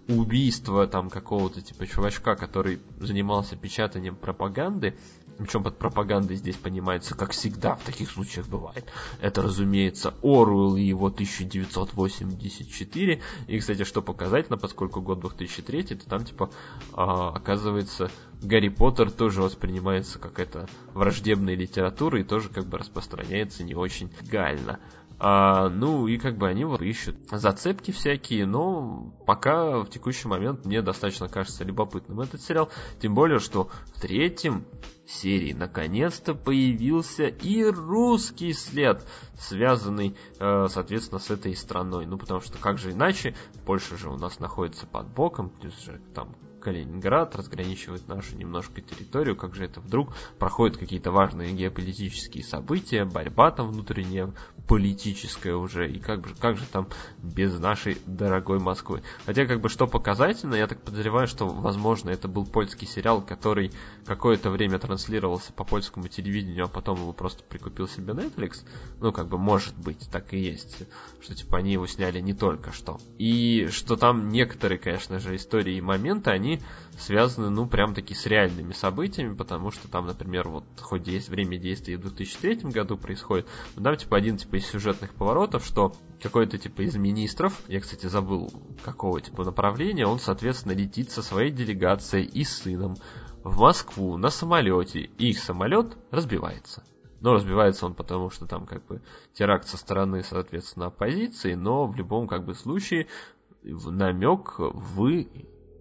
убийство там какого-то типа чувачка, который занимался печатанием пропаганды, причем под пропагандой здесь понимается, как всегда в таких случаях бывает. Это, разумеется, Оруэлл и его 1984. И, кстати, что показательно, поскольку год 2003, то там, типа, а, оказывается, Гарри Поттер тоже воспринимается как это враждебная литература и тоже как бы распространяется не очень легально. А, ну и как бы они вот ищут зацепки всякие, но пока в текущий момент мне достаточно кажется любопытным этот сериал. Тем более, что в третьем серии наконец-то появился и русский след, связанный, э, соответственно, с этой страной. Ну потому что как же иначе, Польша же у нас находится под боком, плюс же там Калининград, разграничивает нашу немножко территорию, как же это вдруг проходят какие-то важные геополитические события, борьба там внутренняя, политическая уже, и как же, как же там без нашей дорогой Москвы. Хотя как бы что показательно, я так подозреваю, что возможно это был польский сериал, который какое-то время транслировался по польскому телевидению, а потом его просто прикупил себе Netflix. Ну как бы может быть, так и есть, что типа они его сняли не только что. И что там некоторые, конечно же, истории и моменты, они связаны, ну, прям таки с реальными событиями, потому что там, например, вот хоть есть время действия в 2003 году происходит, но там, типа, один, типа, из сюжетных поворотов, что какой-то, типа, из министров, я, кстати, забыл, какого, типа, направления, он, соответственно, летит со своей делегацией и сыном в Москву на самолете, и их самолет разбивается. Но разбивается он потому, что там как бы теракт со стороны, соответственно, оппозиции, но в любом как бы случае намек вы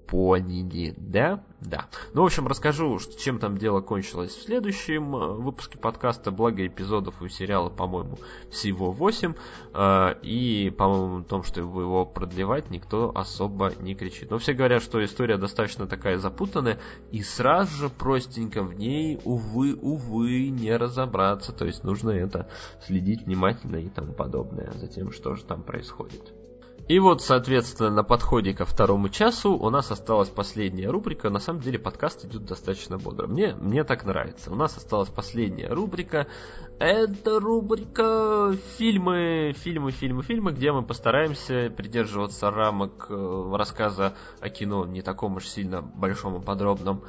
поняли, да? Да. Ну, в общем, расскажу, чем там дело кончилось в следующем э, выпуске подкаста. Благо эпизодов у сериала, по-моему, всего 8. Э, и, по-моему, о том, что его продлевать, никто особо не кричит. Но все говорят, что история достаточно такая запутанная, и сразу же простенько в ней, увы, увы, не разобраться. То есть нужно это следить внимательно и тому подобное за тем, что же там происходит. И вот, соответственно, на подходе ко второму часу у нас осталась последняя рубрика. На самом деле подкаст идет достаточно бодро. Мне, мне так нравится. У нас осталась последняя рубрика. Это рубрика фильмы, фильмы, фильмы, фильмы, где мы постараемся придерживаться рамок э, рассказа о кино не таком уж сильно большом и подробном,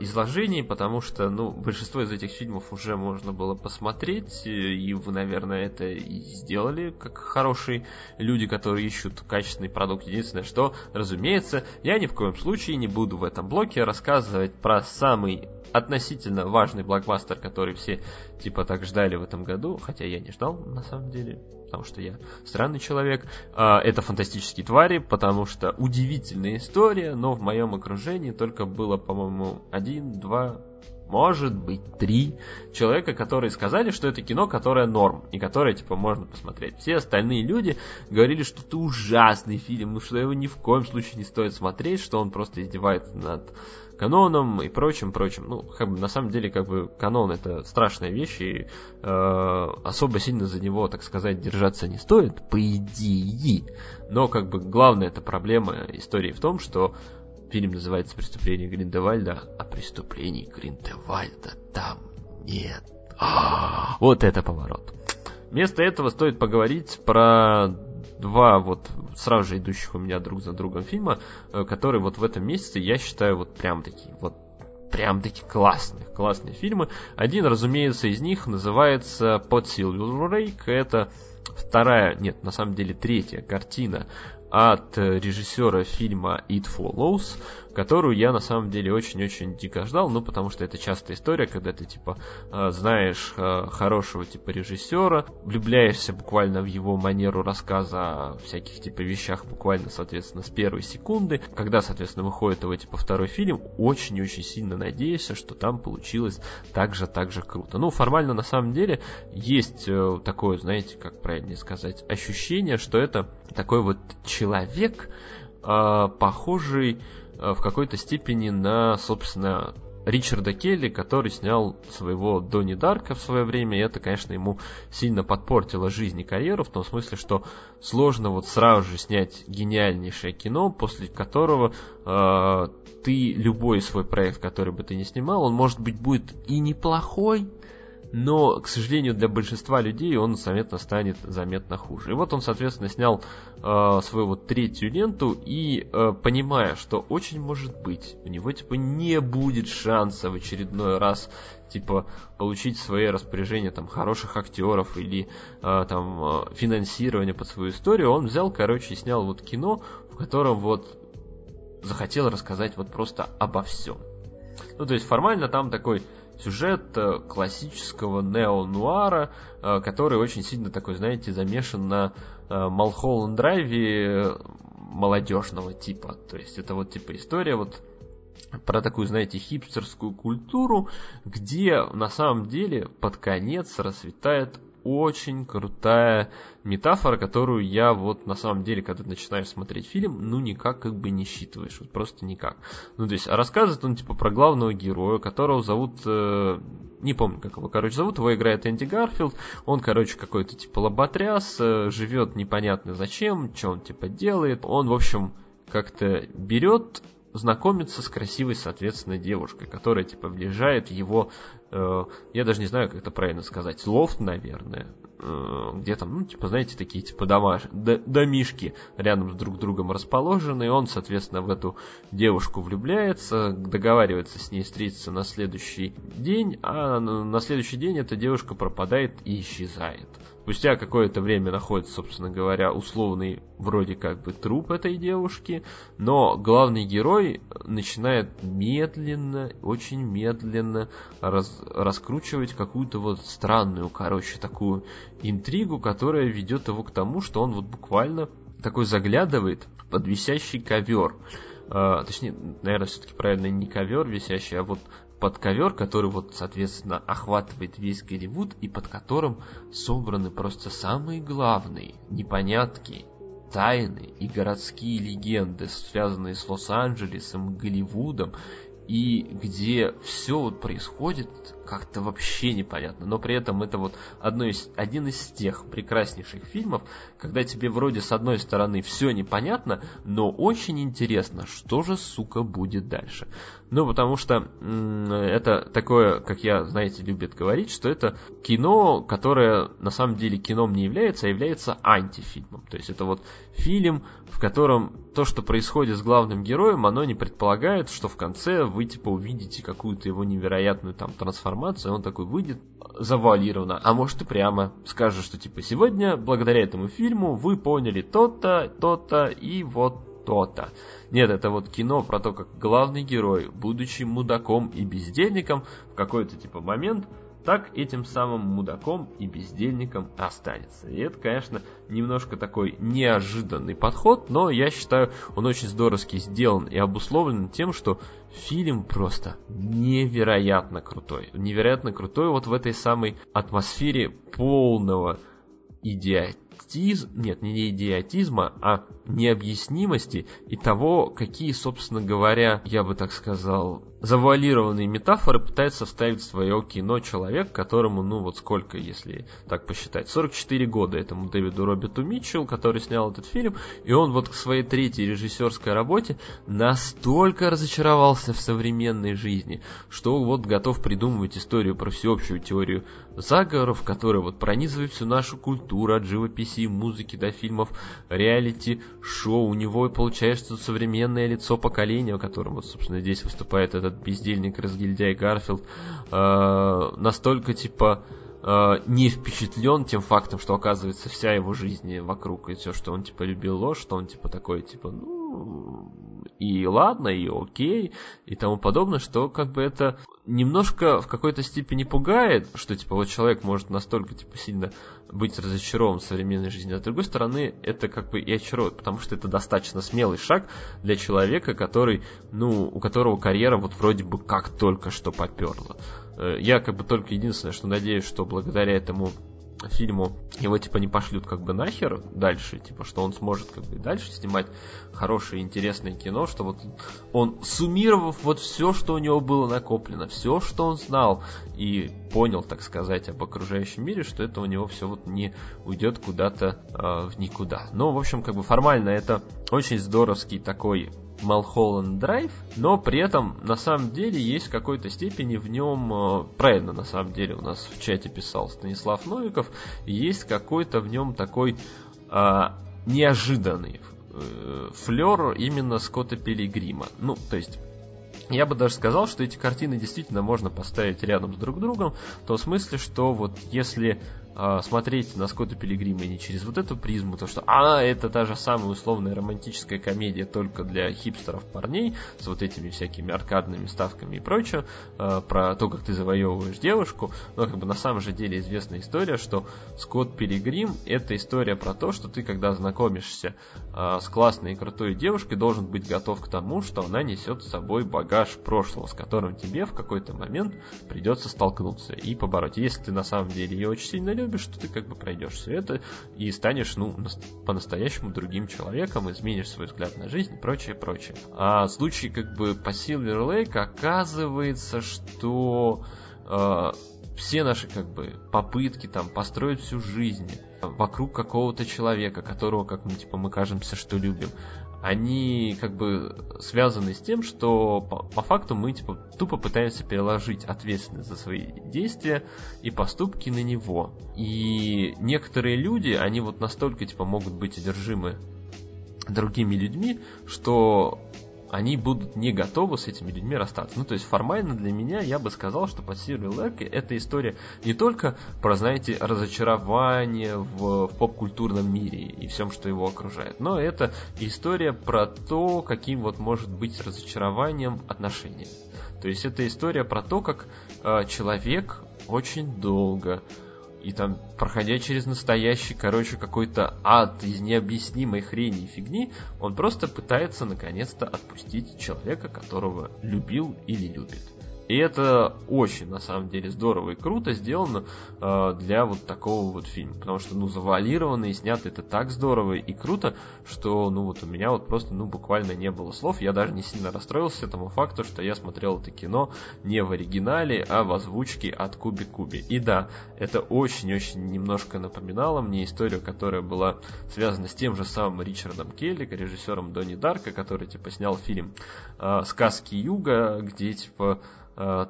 изложений, потому что, ну, большинство из этих фильмов уже можно было посмотреть, и вы, наверное, это и сделали, как хорошие люди, которые ищут качественный продукт. Единственное, что, разумеется, я ни в коем случае не буду в этом блоке рассказывать про самый относительно важный блокбастер, который все типа так ждали в этом году, хотя я не ждал на самом деле, потому что я странный человек. А, это фантастические твари, потому что удивительная история, но в моем окружении только было, по-моему, один, два, может быть, три человека, которые сказали, что это кино, которое норм, и которое, типа, можно посмотреть. Все остальные люди говорили, что это ужасный фильм, ну что его ни в коем случае не стоит смотреть, что он просто издевается над каноном и прочим, прочим. Ну, как бы, на самом деле, как бы, канон это страшная вещь, и э, особо сильно за него, так сказать, держаться не стоит, по идее. Но, как бы, главная эта проблема истории в том, что фильм называется «Преступление Гриндевальда», а преступлений Гриндевальда там нет. А, вот это поворот. Вместо этого стоит поговорить про два вот сразу же идущих у меня друг за другом фильма, э, которые вот в этом месяце я считаю вот прям такие вот прям такие классные, классные фильмы. Один, разумеется, из них называется «Под Silver Lake». Это вторая, нет, на самом деле третья картина от режиссера фильма It Follows которую я на самом деле очень-очень дико ждал, ну, потому что это частая история, когда ты, типа, э, знаешь э, хорошего, типа, режиссера, влюбляешься буквально в его манеру рассказа о всяких, типа, вещах буквально, соответственно, с первой секунды. Когда, соответственно, выходит его, типа, второй фильм, очень-очень сильно надеешься, что там получилось так же, так же круто. Ну, формально, на самом деле, есть э, такое, знаете, как правильнее сказать, ощущение, что это такой вот человек, похожий в какой-то степени на, собственно, Ричарда Келли, который снял своего Донни Дарка в свое время, и это, конечно, ему сильно подпортило жизнь и карьеру, в том смысле, что сложно вот сразу же снять гениальнейшее кино, после которого э, ты любой свой проект, который бы ты не снимал, он, может быть, будет и неплохой, но, к сожалению, для большинства людей он заметно станет заметно хуже. И вот он, соответственно, снял э, свою вот третью ленту и, э, понимая, что очень может быть, у него, типа, не будет шанса в очередной раз, типа, получить в свое распоряжение, там, хороших актеров или, э, там, э, финансирование под свою историю, он взял, короче, и снял вот кино, в котором вот захотел рассказать вот просто обо всем. Ну, то есть формально там такой сюжет э, классического нео-нуара, э, который очень сильно такой, знаете, замешан на э, Малхолланд драйве молодежного типа. То есть это вот типа история вот про такую, знаете, хипстерскую культуру, где на самом деле под конец расцветает очень крутая метафора, которую я вот на самом деле, когда начинаешь смотреть фильм, ну никак как бы не считываешь, вот просто никак. Ну то есть, а рассказывает он типа про главного героя, которого зовут, э, не помню как его, короче, зовут, его играет Энди Гарфилд, он, короче, какой-то типа лоботряс, э, живет непонятно зачем, что он типа делает, он, в общем, как-то берет знакомится с красивой, соответственно, девушкой, которая, типа, въезжает в его, э, я даже не знаю, как это правильно сказать, лофт, наверное, э, где там, ну, типа, знаете, такие, типа, дома, домишки рядом с друг другом расположены, и он, соответственно, в эту девушку влюбляется, договаривается с ней встретиться на следующий день, а на следующий день эта девушка пропадает и исчезает. Спустя какое-то время находится, собственно говоря, условный вроде как бы труп этой девушки, но главный герой начинает медленно, очень медленно раз, раскручивать какую-то вот странную, короче, такую интригу, которая ведет его к тому, что он вот буквально такой заглядывает под висящий ковер. Uh, точнее, наверное, все-таки правильно не ковер висящий, а вот под ковер, который вот, соответственно, охватывает весь Голливуд и под которым собраны просто самые главные непонятки, тайны и городские легенды, связанные с Лос-Анджелесом, Голливудом, и где все вот происходит как-то вообще непонятно. Но при этом это вот одно из, один из тех прекраснейших фильмов, когда тебе вроде с одной стороны все непонятно, но очень интересно, что же, сука, будет дальше. Ну, потому что это такое, как я, знаете, любят говорить, что это кино, которое на самом деле кином не является, а является антифильмом. То есть это вот фильм, в котором то, что происходит с главным героем, оно не предполагает, что в конце вы типа увидите какую-то его невероятную там трансформацию, он такой выйдет завуалированно, а может и прямо скажет, что типа сегодня благодаря этому фильму вы поняли то-то, то-то и вот то-то. Нет, это вот кино про то, как главный герой, будучи мудаком и бездельником, в какой-то типа момент так этим самым мудаком и бездельником останется. И это, конечно, немножко такой неожиданный подход, но я считаю, он очень здоровски сделан и обусловлен тем, что фильм просто невероятно крутой. Невероятно крутой вот в этой самой атмосфере полного идиотизма идиотизм, нет, не идиотизма, а необъяснимости и того, какие, собственно говоря, я бы так сказал, завуалированные метафоры пытается вставить в свое кино человек, которому, ну вот сколько, если так посчитать, 44 года этому Дэвиду Роберту Митчелл, который снял этот фильм, и он вот к своей третьей режиссерской работе настолько разочаровался в современной жизни, что вот готов придумывать историю про всеобщую теорию заговоров, которая вот пронизывает всю нашу культуру от живописи, музыки до фильмов, реалити, шоу. У него получается современное лицо поколения, о вот, собственно, здесь выступает этот бездельник, разгильдяй Гарфилд, э, настолько, типа, э, не впечатлен тем фактом, что оказывается вся его жизнь вокруг, и все, что он, типа, любил ложь, что он, типа, такой, типа, ну, и ладно, и окей, и тому подобное, что как бы это немножко в какой-то степени пугает, что типа вот человек может настолько типа сильно быть разочарован в современной жизни, а с другой стороны это как бы и очаровывает, потому что это достаточно смелый шаг для человека, который, ну, у которого карьера вот вроде бы как только что поперла. Э, я как бы только единственное, что надеюсь, что благодаря этому фильму его типа не пошлют как бы нахер дальше, типа что он сможет как бы дальше снимать хорошее интересное кино, что вот он суммировав вот все, что у него было накоплено, все, что он знал и понял, так сказать, об окружающем мире, что это у него все вот не уйдет куда-то э, в никуда. Ну, в общем, как бы формально это очень здоровский такой Малхолланд Драйв, но при этом на самом деле есть в какой-то степени в нем, э, правильно на самом деле у нас в чате писал Станислав Новиков, есть какой-то в нем такой а, неожиданный э, флер именно Скотта Пилигрима. Ну, то есть я бы даже сказал, что эти картины действительно можно поставить рядом с друг другом, в том смысле, что вот если э, смотреть на Скотта Пилигрима не через вот эту призму, то что, а, это та же самая условная романтическая комедия только для хипстеров парней, с вот этими всякими аркадными ставками и прочее, э, про то, как ты завоевываешь девушку, но как бы на самом же деле известная история, что Скотт Пилигрим это история про то, что ты, когда знакомишься э, с классной и крутой девушкой, должен быть готов к тому, что она несет с собой багаж прошлого, с которым тебе в какой-то момент придется столкнуться и побороть. Если ты на самом деле ее очень сильно любишь, любишь, что ты как бы пройдешь все это и станешь, ну, по-настоящему другим человеком, изменишь свой взгляд на жизнь и прочее, прочее. А в случае как бы по Silver Lake оказывается, что э, все наши как бы попытки там построить всю жизнь вокруг какого-то человека, которого, как мы типа мы кажемся, что любим, они как бы связаны с тем, что по, по факту мы типа тупо пытаемся переложить ответственность за свои действия и поступки на него. И некоторые люди, они вот настолько типа могут быть одержимы другими людьми, что они будут не готовы с этими людьми расстаться. Ну, то есть формально для меня я бы сказал, что по Сирию Лерке эта история не только про, знаете, разочарование в, в поп-культурном мире и всем, что его окружает, но это история про то, каким вот может быть разочарованием отношения. То есть это история про то, как э, человек очень долго и там, проходя через настоящий, короче, какой-то ад из необъяснимой хрени и фигни, он просто пытается наконец-то отпустить человека, которого любил или любит. И это очень, на самом деле, здорово и круто сделано э, для вот такого вот фильма. Потому что, ну, завуалировано и снято это так здорово и круто, что, ну, вот у меня вот просто, ну, буквально не было слов. Я даже не сильно расстроился этому факту, что я смотрел это кино не в оригинале, а в озвучке от Куби Куби. И да, это очень-очень немножко напоминало мне историю, которая была связана с тем же самым Ричардом Келли, режиссером Донни Дарка, который, типа, снял фильм э, «Сказки Юга», где, типа,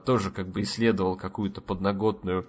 тоже как бы исследовал какую-то подноготную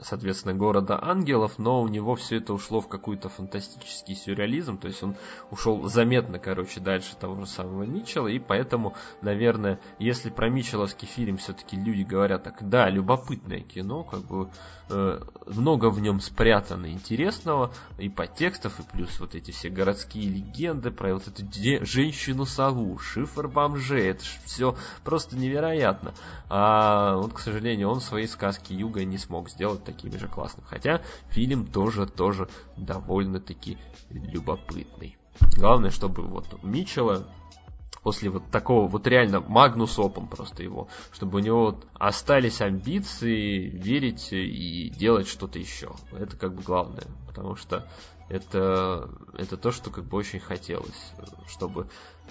соответственно, города ангелов, но у него все это ушло в какой-то фантастический сюрреализм, то есть он ушел заметно, короче, дальше того же самого Митчелла, и поэтому, наверное, если про Митчелловский фильм все-таки люди говорят так, да, любопытное кино, как бы э, много в нем спрятано интересного, и подтекстов, и плюс вот эти все городские легенды про вот эту женщину-сову, шифр бомжей, это все просто невероятно. А вот, к сожалению, он свои сказки Юга не смог сделать такими же классными. Хотя фильм тоже, тоже довольно-таки любопытный. Главное, чтобы вот у Митчелла после вот такого вот реально Магнус Опом просто его, чтобы у него остались амбиции верить и делать что-то еще. Это как бы главное, потому что это, это то, что как бы очень хотелось, чтобы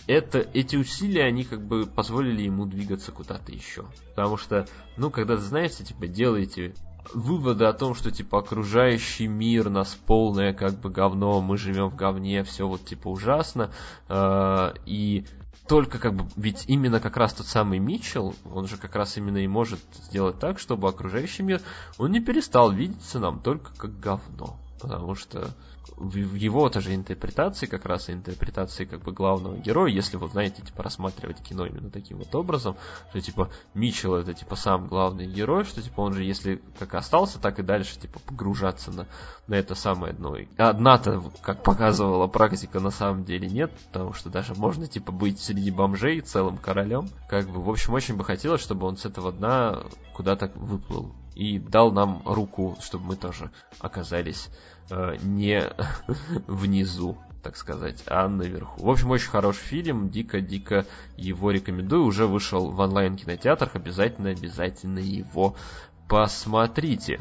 это, эти усилия, они как бы позволили ему двигаться куда-то еще. Потому что, ну, когда, знаете, типа, делаете выводы о том, что типа окружающий мир нас полное как бы говно, мы живем в говне, все вот типа ужасно, э, и только как бы, ведь именно как раз тот самый Митчелл, он же как раз именно и может сделать так, чтобы окружающий мир, он не перестал видеться нам только как говно, потому что в его тоже интерпретации, как раз интерпретации как бы главного героя, если вот, знаете, типа рассматривать кино именно таким вот образом, что типа Митчелл это типа сам главный герой, что типа он же если как остался, так и дальше типа погружаться на, на это самое дно. Одна-то, как показывала практика, на самом деле нет, потому что даже можно типа быть среди бомжей целым королем. Как бы, в общем, очень бы хотелось, чтобы он с этого дна куда-то выплыл и дал нам руку, чтобы мы тоже оказались не [laughs] внизу, так сказать, а наверху. В общем, очень хороший фильм, дико-дико его рекомендую. Уже вышел в онлайн-кинотеатрах, обязательно, обязательно его посмотрите.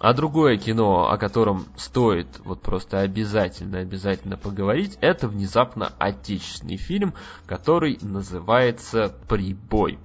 А другое кино, о котором стоит вот просто обязательно, обязательно поговорить, это внезапно отечественный фильм, который называется «Прибой».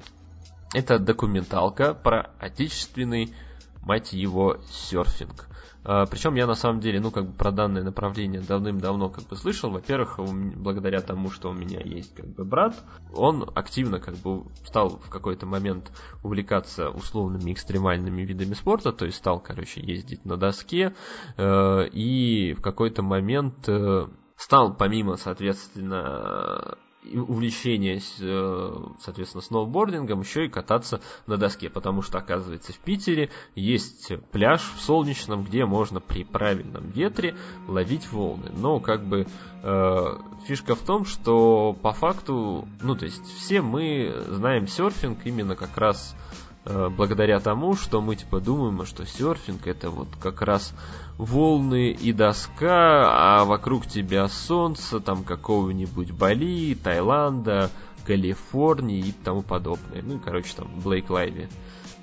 Это документалка про отечественный, мать его, серфинг. А, Причем я на самом деле, ну, как бы про данное направление давным-давно как бы слышал. Во-первых, благодаря тому, что у меня есть как бы брат, он активно как бы стал в какой-то момент увлекаться условными экстремальными видами спорта, то есть стал, короче, ездить на доске, э, и в какой-то момент э, стал, помимо, соответственно, увлечение, э, соответственно, сноубордингом, еще и кататься на доске, потому что, оказывается, в Питере есть пляж в Солнечном, где можно при правильном ветре ловить волны. Но, как бы, э, фишка в том, что по факту, ну, то есть, все мы знаем серфинг именно как раз Э, благодаря тому, что мы типа думаем, что серфинг это вот как раз волны и доска, а вокруг тебя солнце, там какого-нибудь Бали, Таиланда, Калифорнии и тому подобное. Ну короче, там Блейк Лайви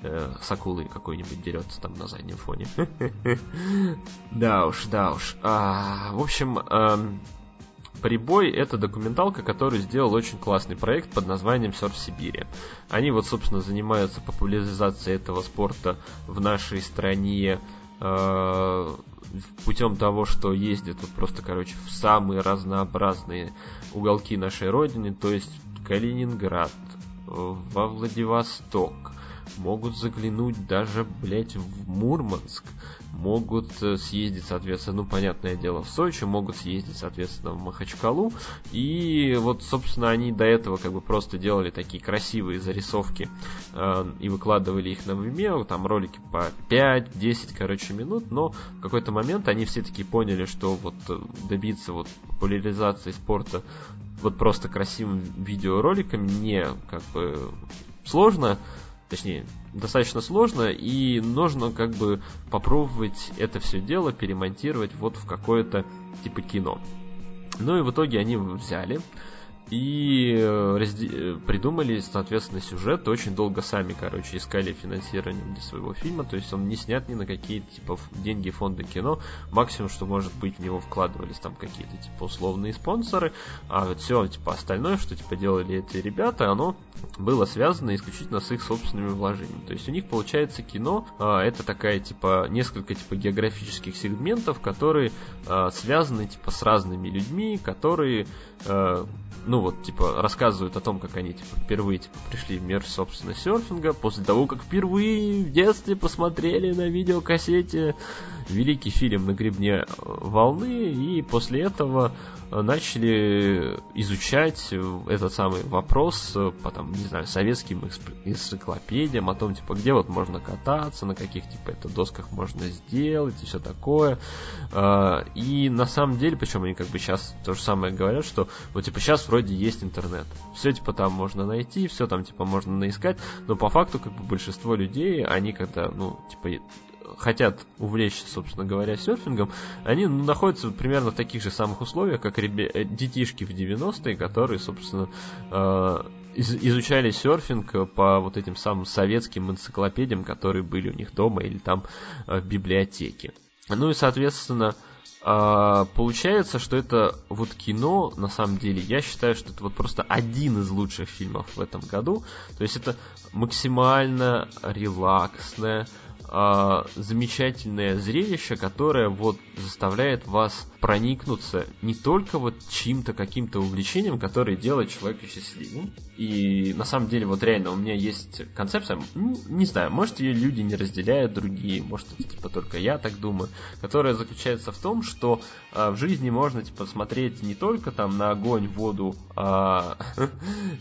э, с акулой какой-нибудь дерется там на заднем фоне. [laughs] Да уж, да уж. А, в общем, эм, Прибой — это документалка, которую сделал очень классный проект под названием Surf Сибири. Они вот, собственно, занимаются популяризацией этого спорта в нашей стране э, путем того, что ездят вот просто, короче, в самые разнообразные уголки нашей родины, то есть Калининград, во Владивосток, могут заглянуть даже, блять, в Мурманск, могут э, съездить, соответственно, ну, понятное дело, в Сочи, могут съездить, соответственно, в Махачкалу. И вот, собственно, они до этого как бы просто делали такие красивые зарисовки э, и выкладывали их на Vimeo, там ролики по 5-10, короче, минут, но в какой-то момент они все таки поняли, что вот э, добиться вот популяризации спорта вот просто красивым видеороликом не как бы сложно, точнее, достаточно сложно, и нужно как бы попробовать это все дело перемонтировать вот в какое-то типа кино. Ну и в итоге они взяли, и э, разде... придумали, соответственно, сюжет. Очень долго сами, короче, искали финансирование для своего фильма. То есть он не снят ни на какие типа деньги фонда кино. Максимум, что может быть, в него вкладывались там какие-то типа условные спонсоры. А все типа остальное, что типа делали эти ребята, оно было связано исключительно с их собственными вложениями. То есть у них получается кино, а, это такая типа несколько типа географических сегментов, которые а, связаны типа с разными людьми, которые а, ну вот, типа, рассказывают о том, как они, типа, впервые, типа, пришли в мир, собственно, серфинга, после того, как впервые в детстве посмотрели на видеокассете великий фильм «На гребне волны», и после этого начали изучать этот самый вопрос по, там, не знаю, советским энциклопедиям, о том, типа, где вот можно кататься, на каких, типа, это досках можно сделать и все такое. И на самом деле, причем они как бы сейчас то же самое говорят, что вот, типа, сейчас вроде есть интернет. Все, типа, там можно найти, все там, типа, можно наискать, но по факту, как бы, большинство людей, они когда, ну, типа, хотят увлечься, собственно говоря, серфингом, они ну, находятся примерно в таких же самых условиях, как ребя... Э, детишки в 90-е, которые, собственно, э, из изучали серфинг по вот этим самым советским энциклопедиям, которые были у них дома или там э, в библиотеке. Ну и, соответственно, а, получается, что это вот кино, на самом деле, я считаю, что это вот просто один из лучших фильмов в этом году. То есть это максимально релаксное, а, замечательное зрелище, которое вот заставляет вас проникнуться не только вот чьим-то каким-то увлечением, которое делает человека счастливым. И на самом деле вот реально у меня есть концепция, не знаю, может ее люди не разделяют, другие, может это типа только я так думаю, которая заключается в том, что э, в жизни можно типа смотреть не только там на огонь, воду, а... [laughs]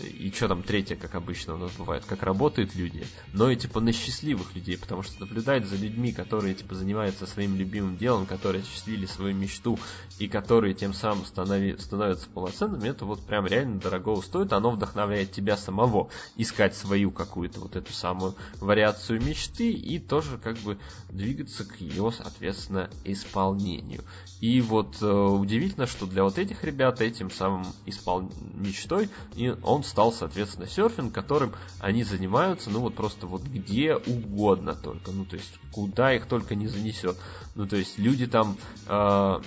и что там третье, как обычно у нас бывает, как работают люди, но и типа на счастливых людей, потому что наблюдать за людьми, которые типа занимаются своим любимым делом, которые осуществили свою мечту и которые тем самым станови, становятся полноценными, это вот прям реально дорого стоит, оно вдохновляет тебя самого искать свою какую-то вот эту самую вариацию мечты и тоже как бы двигаться к ее, соответственно, исполнению. И вот э, удивительно, что для вот этих ребят этим самым испол... мечтой и он стал, соответственно, серфинг, которым они занимаются, ну вот просто вот где угодно только, ну то есть куда их только не занесет. Ну то есть люди там э,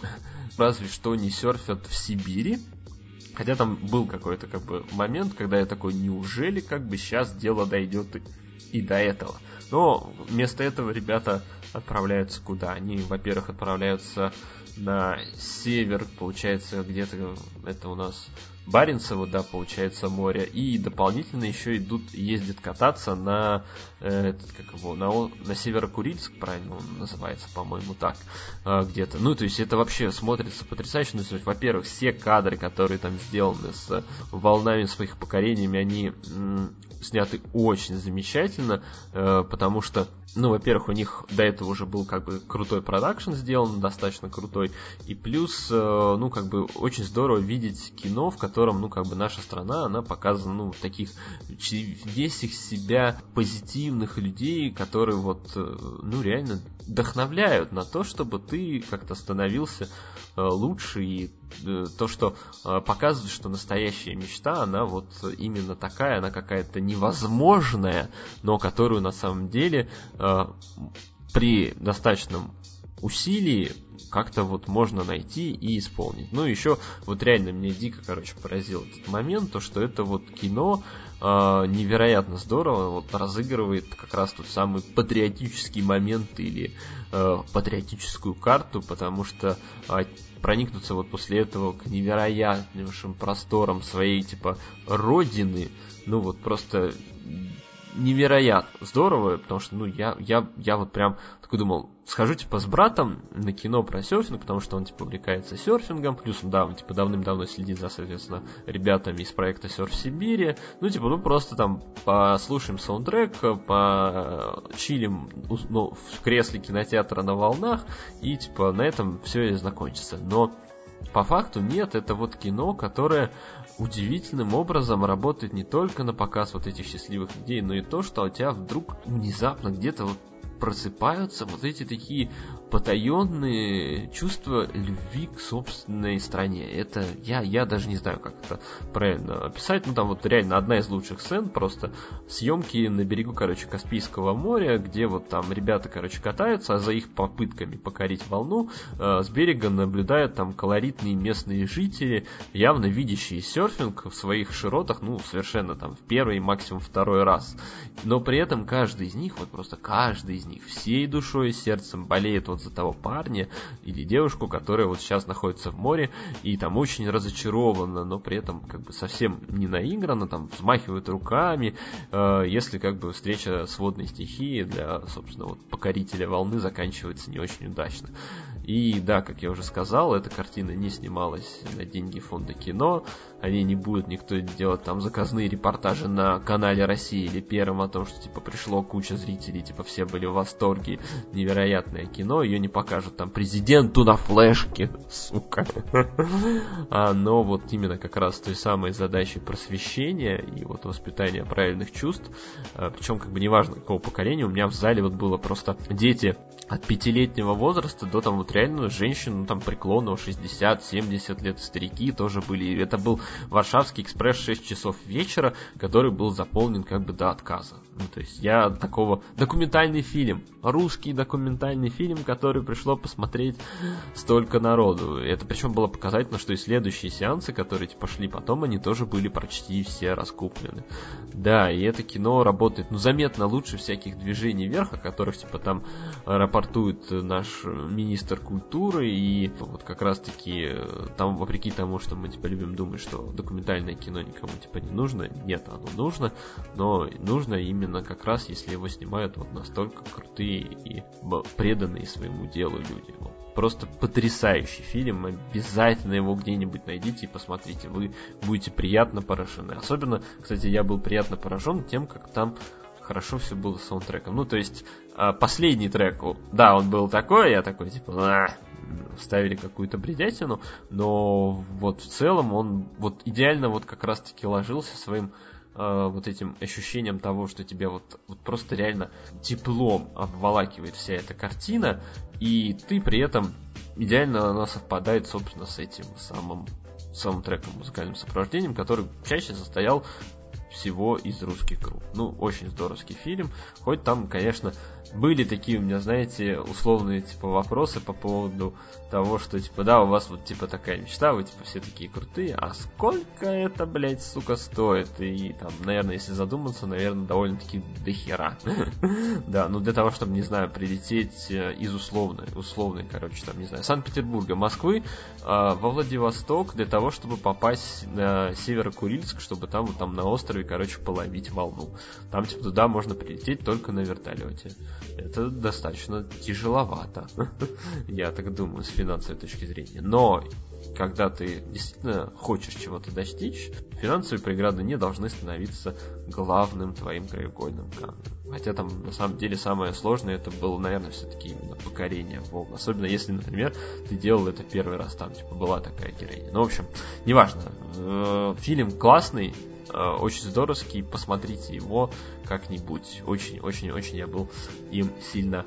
[laughs] разве что не серфят в Сибири, Хотя там был какой-то как бы момент, когда я такой, неужели как бы сейчас дело дойдет и, и до этого. Но вместо этого ребята отправляются куда? Они, во-первых, отправляются на север, получается, где-то это у нас Баренцево, да, получается, море, и дополнительно еще идут, ездят кататься на, э, этот, как его, на, на Северокурильск, правильно он называется, по-моему, так, э, где-то. Ну, то есть это вообще смотрится потрясающе, ну, есть, во-первых, все кадры, которые там сделаны с волнами своих покорениями, они сняты очень замечательно, э, потому что, ну, во-первых, у них до этого уже был как бы крутой продакшн сделан, достаточно крутой, и плюс, э, ну, как бы очень здорово видеть кино, в котором, ну, как бы наша страна, она показана, ну, таких весь их себя позитивных людей, которые вот, э, ну, реально вдохновляют на то, чтобы ты как-то становился лучше и то, что показывает, что настоящая мечта, она вот именно такая, она какая-то невозможная, но которую на самом деле при достаточном усилий как-то вот можно найти и исполнить. Ну, еще вот реально мне дико, короче, поразил этот момент, то, что это вот кино э, невероятно здорово. Вот разыгрывает как раз тот самый патриотический момент или э, патриотическую карту, потому что э, проникнуться вот после этого к невероятнейшим просторам своей, типа, родины, ну вот просто невероятно здорово, потому что, ну, я, я, я вот прям такой думал, схожу, типа, с братом на кино про серфинг, потому что он, типа, увлекается серфингом, плюс да, он, типа, давным-давно следит за, соответственно, ребятами из проекта Серф Сибири, ну, типа, ну, просто там послушаем саундтрек, по чилим ну, в кресле кинотеатра на волнах, и, типа, на этом все и закончится. Но по факту нет, это вот кино, которое удивительным образом работает не только на показ вот этих счастливых людей, но и то, что у тебя вдруг внезапно где-то вот просыпаются вот эти такие потаенные чувства любви к собственной стране. Это я, я даже не знаю, как это правильно описать. Ну там вот реально одна из лучших сцен, просто съемки на берегу, короче, Каспийского моря, где вот там ребята, короче, катаются, а за их попытками покорить волну э, с берега наблюдают там колоритные местные жители, явно видящие серфинг в своих широтах, ну, совершенно там в первый, максимум второй раз. Но при этом каждый из них, вот просто каждый из них всей душой и сердцем болеет вот за того парня или девушку, которая вот сейчас находится в море и там очень разочарована, но при этом как бы совсем не наиграна, там взмахивает руками, э, если как бы встреча с водной стихией для, собственно, вот покорителя волны заканчивается не очень удачно. И да, как я уже сказал, эта картина не снималась на деньги фонда кино, о ней не будет никто делать там заказные репортажи на канале России или Первом о том, что типа пришло куча зрителей, типа все были в восторге, невероятное кино, ее не покажут там президенту на флешке, сука. А, но вот именно как раз той самой задачей просвещения и вот воспитания правильных чувств, а, причем как бы неважно какого поколения, у меня в зале вот было просто дети от пятилетнего возраста до там вот реально женщин, ну там преклонного 60-70 лет, старики тоже были. Это был Варшавский экспресс 6 часов вечера, который был заполнен как бы до отказа. Ну, то есть я такого... Документальный фильм, русский документальный фильм, которую пришло посмотреть столько народу. Это причем было показательно, что и следующие сеансы, которые типа шли потом, они тоже были почти все раскуплены. Да, и это кино работает, ну, заметно лучше всяких движений вверх, о которых типа там рапортует наш министр культуры, и вот как раз таки там, вопреки тому, что мы типа любим думать, что документальное кино никому типа не нужно, нет, оно нужно, но нужно именно как раз, если его снимают вот настолько крутые и преданные своему делу люди. Вот. Просто потрясающий фильм, обязательно его где-нибудь найдите и посмотрите, вы будете приятно поражены. Особенно, кстати, я был приятно поражен тем, как там хорошо все было с саундтреком. Ну, то есть, а, последний трек, да, он был такой, я такой, типа, вставили какую-то бредятину, но вот в целом он вот идеально вот как раз-таки ложился своим э, вот этим ощущением того, что тебя вот, вот просто реально теплом обволакивает вся эта картина, и ты при этом идеально она совпадает, собственно, с этим самым самым треком, музыкальным сопровождением, который чаще состоял всего из русских групп. Ну, очень здоровский фильм, хоть там, конечно, были такие у меня, знаете, условные, типа, вопросы по поводу того, что, типа, да, у вас вот, типа, такая мечта, вы, типа, все такие крутые, а сколько это, блядь, сука, стоит? И, там, наверное, если задуматься, наверное, довольно-таки дохера. [laughs] Да, ну, для того, чтобы, не знаю, прилететь э, из условной, условной, короче, там, не знаю, Санкт-Петербурга, Москвы а, во Владивосток для того, чтобы попасть на Северо-Курильск, чтобы там, вот, там, на острове, короче, половить волну. Там, типа, туда можно прилететь только на вертолете это достаточно тяжеловато, [laughs] я так думаю, с финансовой точки зрения. Но когда ты действительно хочешь чего-то достичь, финансовые преграды не должны становиться главным твоим краеугольным камнем. Хотя там на самом деле самое сложное это было, наверное, все-таки именно покорение волн. Особенно если, например, ты делал это первый раз, там типа была такая героиня. Ну, в общем, неважно. Э, фильм классный, очень здоровский, посмотрите его как-нибудь. Очень-очень-очень я был им сильно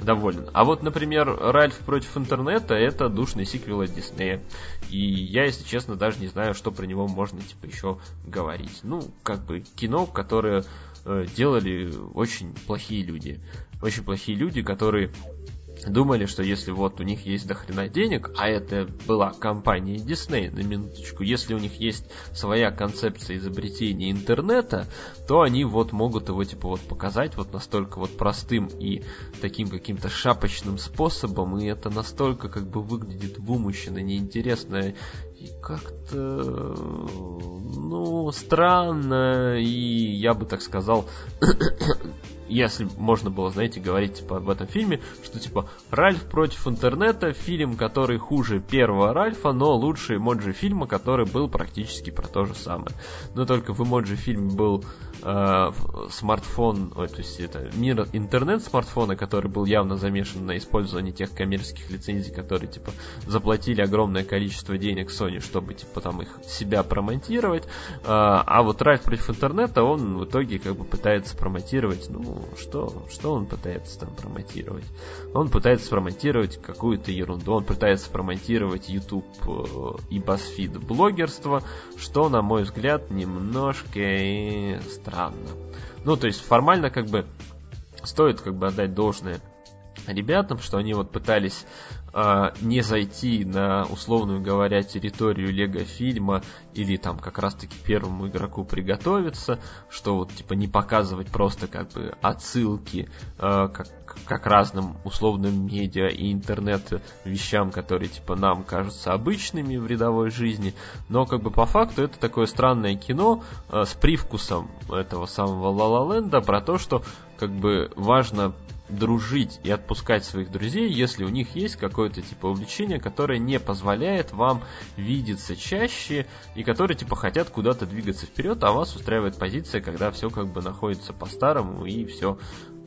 доволен. А вот, например, Ральф против интернета это душный сиквел от Диснея. И я, если честно, даже не знаю, что про него можно типа еще говорить. Ну, как бы кино, которое э, делали очень плохие люди. Очень плохие люди, которые думали, что если вот у них есть дохрена денег, а это была компания Disney, на минуточку, если у них есть своя концепция изобретения интернета, то они вот могут его типа вот показать вот настолько вот простым и таким каким-то шапочным способом, и это настолько как бы выглядит вымущенно, неинтересно и как-то, ну, странно, и я бы так сказал, если можно было, знаете, говорить типа, об этом фильме, что типа Ральф против интернета, фильм, который хуже первого Ральфа, но лучше эмоджи фильма, который был практически про то же самое. Но только в эмоджи фильме был э, смартфон, ой, то есть это мир интернет смартфона, который был явно замешан на использовании тех коммерческих лицензий, которые типа заплатили огромное количество денег Sony, чтобы типа там их себя промонтировать. Э, а вот Ральф против интернета, он в итоге как бы пытается промонтировать, ну, что, что он пытается там промонтировать? Он пытается промонтировать какую-то ерунду, он пытается промонтировать YouTube э, и BuzzFeed блогерство, что, на мой взгляд, немножко странно. Ну, то есть формально как бы стоит как бы отдать должное ребятам, что они вот пытались э, не зайти на, условную говоря, территорию лего-фильма или там как раз-таки первому игроку приготовиться, что вот типа не показывать просто как бы отсылки э, как, как разным условным медиа и интернет вещам, которые типа нам кажутся обычными в рядовой жизни, но как бы по факту это такое странное кино э, с привкусом этого самого Ла Ла Ленда про то, что как бы важно дружить и отпускать своих друзей, если у них есть какое-то типа увлечение, которое не позволяет вам видеться чаще и которые типа хотят куда-то двигаться вперед, а вас устраивает позиция, когда все как бы находится по-старому и все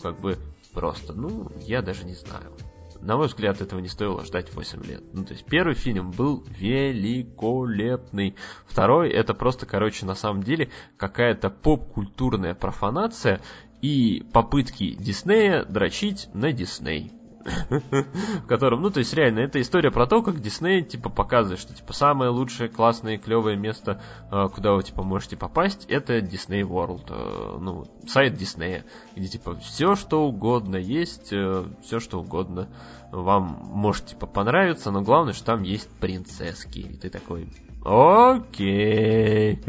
как бы просто. Ну, я даже не знаю. На мой взгляд, этого не стоило ждать 8 лет. Ну, то есть первый фильм был великолепный. Второй, это просто, короче, на самом деле какая-то поп-культурная профанация, и попытки Диснея дрочить на Дисней. [laughs] в котором, ну, то есть реально, это история про то, как Дисней, типа, показывает, что, типа, самое лучшее, классное, клевое место, э, куда вы, типа, можете попасть, это Disney World, э, ну, сайт Диснея, где, типа, все, что угодно есть, э, все, что угодно вам может, типа, понравиться, но главное, что там есть принцесски, и ты такой, окей.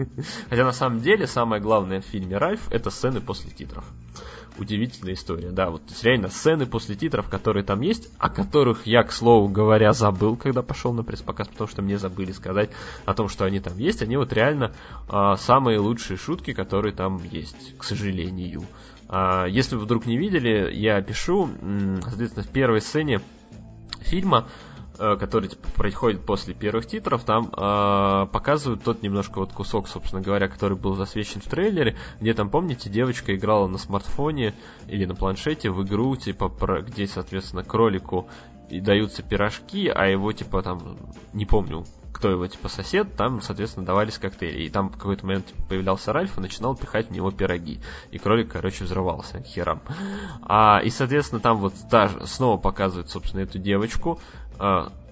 Хотя, на самом деле, самое главное в фильме Ральф, это сцены после титров удивительная история. Да, вот реально сцены после титров, которые там есть, о которых я, к слову говоря, забыл, когда пошел на пресс-показ, потому что мне забыли сказать о том, что они там есть. Они вот реально а, самые лучшие шутки, которые там есть, к сожалению. А, если вы вдруг не видели, я пишу, соответственно, в первой сцене фильма Э, который типа, происходит после первых титров, там э, показывают тот немножко вот кусок, собственно говоря, который был засвечен в трейлере, где там, помните, девочка играла на смартфоне или на планшете в игру, типа, про, где, соответственно, кролику и даются пирожки, а его, типа, там, не помню, кто его, типа, сосед, там, соответственно, давались коктейли. И там в какой-то момент типа, появлялся Ральф и начинал пихать в него пироги. И кролик, короче, взрывался херам. А, и, соответственно, там вот даже снова показывают, собственно, эту девочку,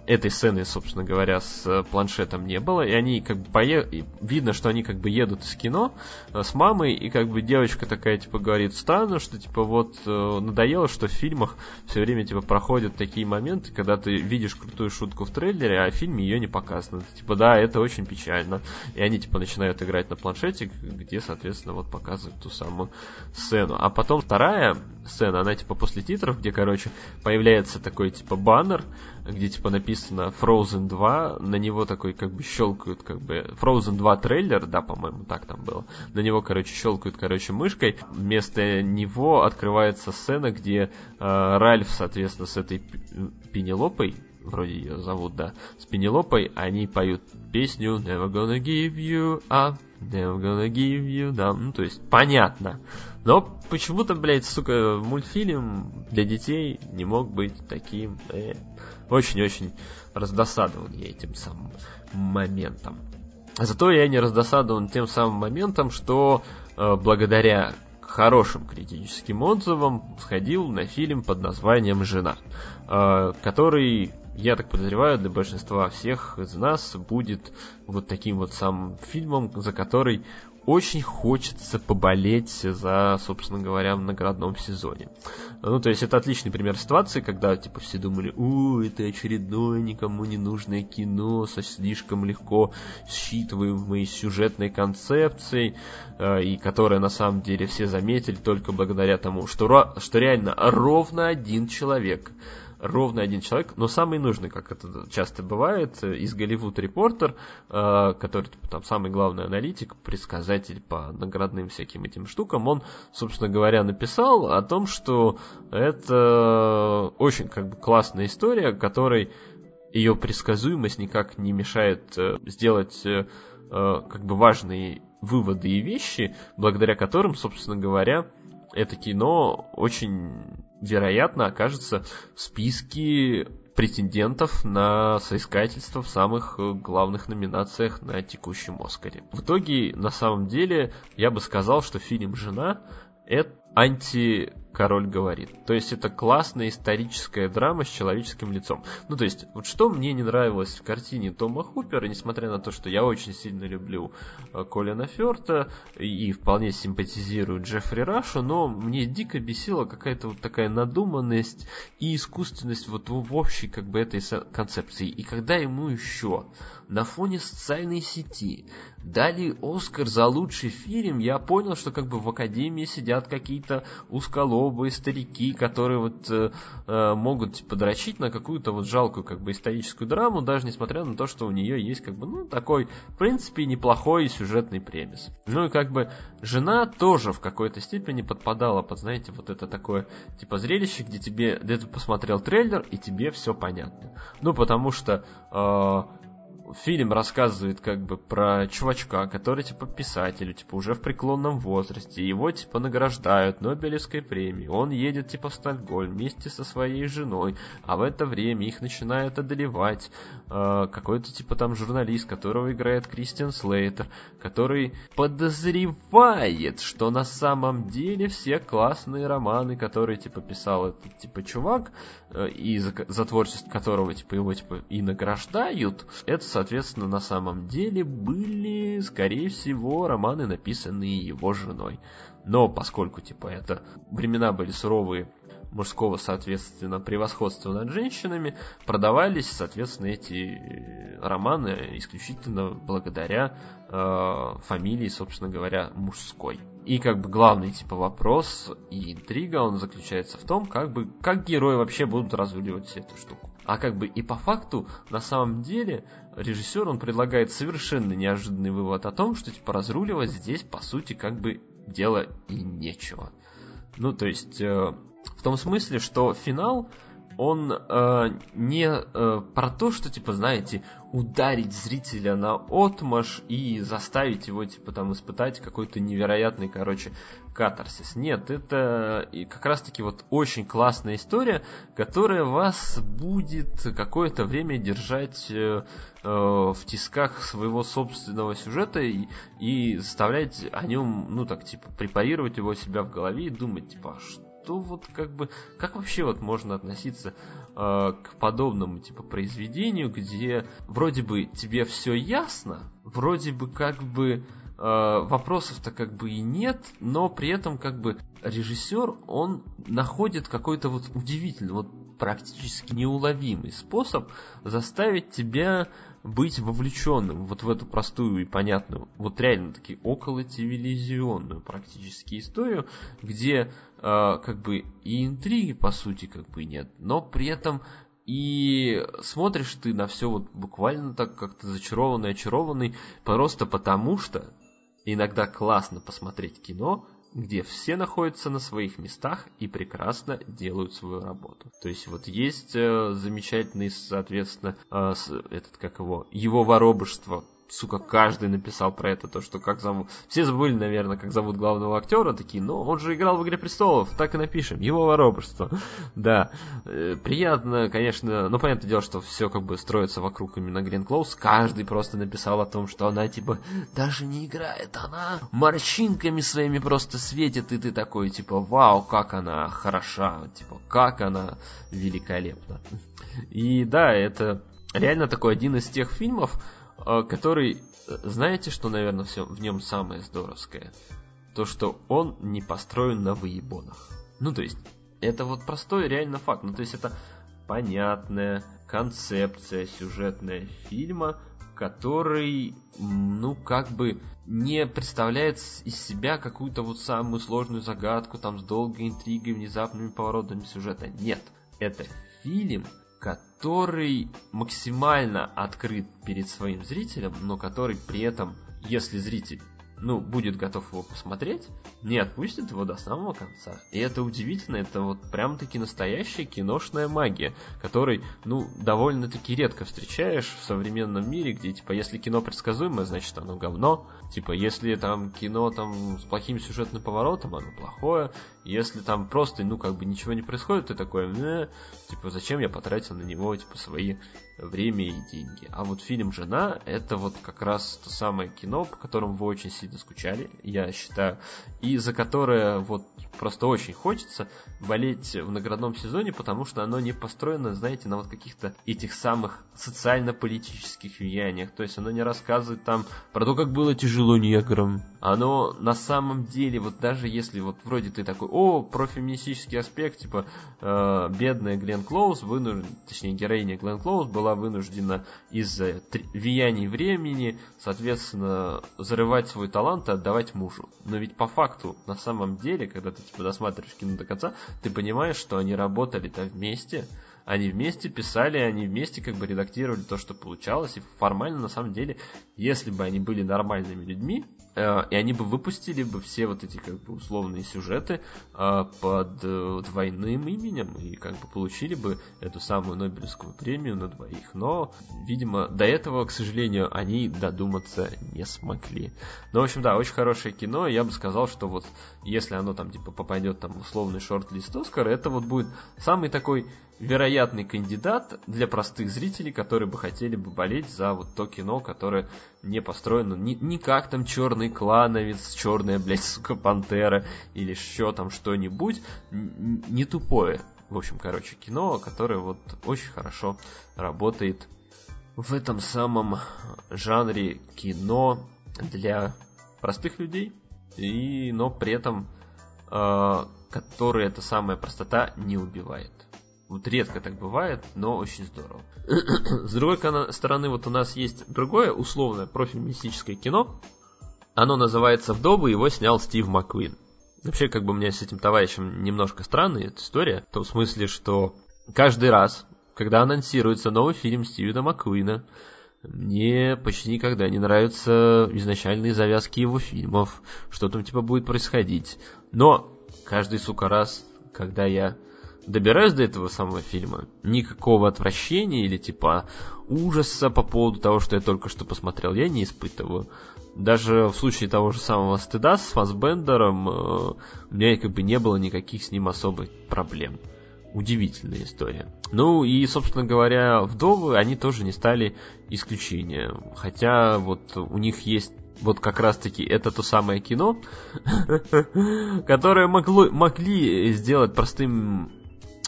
этой сцены, собственно говоря, с э, планшетом не было, и они как бы пое... видно, что они как бы едут из кино э, с мамой, и как бы девочка такая, типа, говорит, странно, что, типа, вот э, надоело, что в фильмах все время, типа, проходят такие моменты, когда ты видишь крутую шутку в трейлере, а в фильме ее не показано. Типа, да, это очень печально. И они, типа, начинают играть на планшете, где, соответственно, вот показывают ту самую сцену. А потом вторая сцена, она, типа, после титров, где, короче, появляется такой, типа, баннер, где типа написано Frozen 2, на него такой как бы щелкают, как бы Frozen 2 трейлер, да, по-моему, так там было. На него, короче, щелкают, короче, мышкой. Вместо него открывается сцена, где э, Ральф, соответственно, с этой Пенелопой, вроде ее зовут, да, с Пенелопой, они поют песню Never gonna give you up, never gonna give you down. Ну, то есть, понятно. Но почему-то, блядь, сука, мультфильм для детей не мог быть таким. Э, очень-очень раздосадован я этим самым моментом. Зато я не раздосадован тем самым моментом, что э, благодаря хорошим критическим отзывам сходил на фильм под названием «Жена», э, который, я так подозреваю, для большинства всех из нас будет вот таким вот самым фильмом, за который очень хочется поболеть за, собственно говоря, в наградном сезоне. Ну, то есть это отличный пример ситуации, когда, типа, все думали, у, это очередное никому не нужное кино со слишком легко считываемой сюжетной концепцией, э, и которое, на самом деле, все заметили только благодаря тому, что, что реально ровно один человек ровно один человек, но самый нужный, как это часто бывает, из Голливуд Репортер, э, который типа, там самый главный аналитик, предсказатель по наградным всяким этим штукам, он, собственно говоря, написал о том, что это очень как бы классная история, которой ее предсказуемость никак не мешает э, сделать э, как бы важные выводы и вещи, благодаря которым, собственно говоря, это кино очень вероятно, окажется в списке претендентов на соискательство в самых э, главных номинациях на текущем Оскаре. В итоге, на самом деле, я бы сказал, что фильм «Жена» — это анти король говорит. То есть это классная историческая драма с человеческим лицом. Ну, то есть, вот что мне не нравилось в картине Тома Хупера, несмотря на то, что я очень сильно люблю э, Колина Ферта и вполне симпатизирую Джеффри Рашу, но мне дико бесила какая-то вот такая надуманность и искусственность вот в общей как бы этой концепции. И когда ему еще на фоне социальной сети дали Оскар за лучший фильм, я понял, что как бы в Академии сидят какие-то узколобые старики, которые вот э, э, могут подрочить на какую-то вот жалкую как бы историческую драму, даже несмотря на то, что у нее есть как бы, ну, такой, в принципе, неплохой сюжетный премис. Ну и как бы жена тоже в какой-то степени подпадала под, знаете, вот это такое, типа, зрелище, где тебе, где ты посмотрел трейлер, и тебе все понятно. Ну, потому что э, фильм рассказывает как бы про чувачка, который типа писатель, типа уже в преклонном возрасте, его типа награждают Нобелевской премией, он едет типа в Стокгольм вместе со своей женой, а в это время их начинает одолевать э, какой-то типа там журналист, которого играет Кристиан Слейтер, который подозревает, что на самом деле все классные романы, которые типа писал этот типа чувак, э, и за, за творчество которого типа его типа и награждают, это, соответственно, на самом деле были, скорее всего, романы, написанные его женой. Но поскольку, типа, это времена были суровые, мужского, соответственно, превосходства над женщинами, продавались, соответственно, эти романы исключительно благодаря э, фамилии, собственно говоря, мужской. И как бы главный типа вопрос и интрига, он заключается в том, как бы как герои вообще будут разруливать всю эту штуку. А как бы и по факту, на самом деле, режиссер, он предлагает совершенно неожиданный вывод о том, что типа разруливать здесь, по сути, как бы дело и нечего. Ну, то есть, э, в том смысле, что финал, он э, не э, про то, что, типа, знаете, ударить зрителя на отмаш и заставить его, типа, там, испытать какой-то невероятный, короче, катарсис. Нет, это как раз-таки вот очень классная история, которая вас будет какое-то время держать э, э, в тисках своего собственного сюжета и, и заставлять о нем, ну, так, типа, препарировать его себя в голове и думать, типа, а что то вот как бы, как вообще вот можно относиться э, к подобному типа произведению, где вроде бы тебе все ясно, вроде бы как бы вопросов-то как бы и нет, но при этом как бы режиссер, он находит какой-то вот удивительный, вот практически неуловимый способ заставить тебя быть вовлеченным вот в эту простую и понятную, вот реально таки около телевизионную практически историю, где э, как бы и интриги по сути как бы нет, но при этом и смотришь ты на все вот буквально так как-то зачарованный, очарованный, просто потому что иногда классно посмотреть кино, где все находятся на своих местах и прекрасно делают свою работу. То есть вот есть э, замечательный, соответственно, э, этот как его, его воробышество сука, каждый написал про это, то, что как зовут... Все забыли, наверное, как зовут главного актера, такие, ну, он же играл в «Игре престолов», так и напишем, его воробушество. [laughs] да, э, приятно, конечно, но понятное дело, что все как бы строится вокруг именно Грин Клоус, каждый просто написал о том, что она, типа, даже не играет, она морщинками своими просто светит, и ты такой, типа, вау, как она хороша, типа, как она великолепна. И да, это реально такой один из тех фильмов, который, знаете, что, наверное, все в нем самое здоровское? То, что он не построен на выебонах. Ну, то есть, это вот простой реально факт. Ну, то есть, это понятная концепция сюжетная фильма, который, ну, как бы не представляет из себя какую-то вот самую сложную загадку, там, с долгой интригой, внезапными поворотами сюжета. Нет, это фильм, который максимально открыт перед своим зрителем, но который при этом, если зритель ну, будет готов его посмотреть, не отпустит его до самого конца. И это удивительно, это вот прям-таки настоящая киношная магия, которой, ну, довольно-таки редко встречаешь в современном мире, где, типа, если кино предсказуемое, значит оно говно, типа, если там кино там с плохим сюжетным поворотом, оно плохое, если там просто, ну, как бы ничего не происходит, ты такой, э, типа, зачем я потратил на него, типа, свои время и деньги. А вот фильм «Жена» — это вот как раз то самое кино, по которому вы очень сильно скучали, я считаю, и за которое вот просто очень хочется болеть в наградном сезоне, потому что оно не построено, знаете, на вот каких-то этих самых социально-политических влияниях. То есть оно не рассказывает там про то, как было тяжело неграм. Оно на самом деле, вот даже если вот вроде ты такой, о, про феминистический аспект, типа, э, бедная Глен Клоуз, вынуждена, точнее, героиня Глен Клоуз была вынуждена из-за влияний времени, соответственно, зарывать свой талант и отдавать мужу. Но ведь по факту, на самом деле, когда ты типа досматриваешь кино до конца, ты понимаешь, что они работали-то вместе, они вместе писали, они вместе как бы редактировали то, что получалось, и формально, на самом деле, если бы они были нормальными людьми, и они бы выпустили бы все вот эти как бы условные сюжеты э, под э, двойным именем и как бы получили бы эту самую Нобелевскую премию на двоих. Но, видимо, до этого, к сожалению, они додуматься не смогли. Ну, в общем, да, очень хорошее кино. Я бы сказал, что вот если оно там типа попадет там условный шорт-лист Оскара, это вот будет самый такой вероятный кандидат для простых зрителей, которые бы хотели бы болеть за вот то кино, которое не построено ни, ни как там черный клановец, черная, блядь, сука, пантера или еще там что-нибудь, не тупое. В общем, короче, кино, которое вот очень хорошо работает в этом самом жанре кино для простых людей, и, но при этом, э, который эта самая простота не убивает. Вот редко так бывает, но очень здорово. [clears throat] С другой стороны, вот у нас есть другое условное профеминистическое кино. Оно называется «Вдовы», его снял Стив Маккуин. Вообще, как бы у меня с этим товарищем немножко странная история, в том смысле, что каждый раз, когда анонсируется новый фильм Стивена Маккуина, мне почти никогда не нравятся изначальные завязки его фильмов, что там типа будет происходить. Но каждый, сука, раз, когда я добираюсь до этого самого фильма, никакого отвращения или типа ужаса по поводу того, что я только что посмотрел, я не испытываю. Даже в случае того же самого стыда с Фасбендером э, у меня как бы не было никаких с ним особых проблем. Удивительная история. Ну и, собственно говоря, вдовы, они тоже не стали исключением. Хотя вот у них есть вот как раз-таки это то самое кино, [laughs] которое могло, могли сделать простым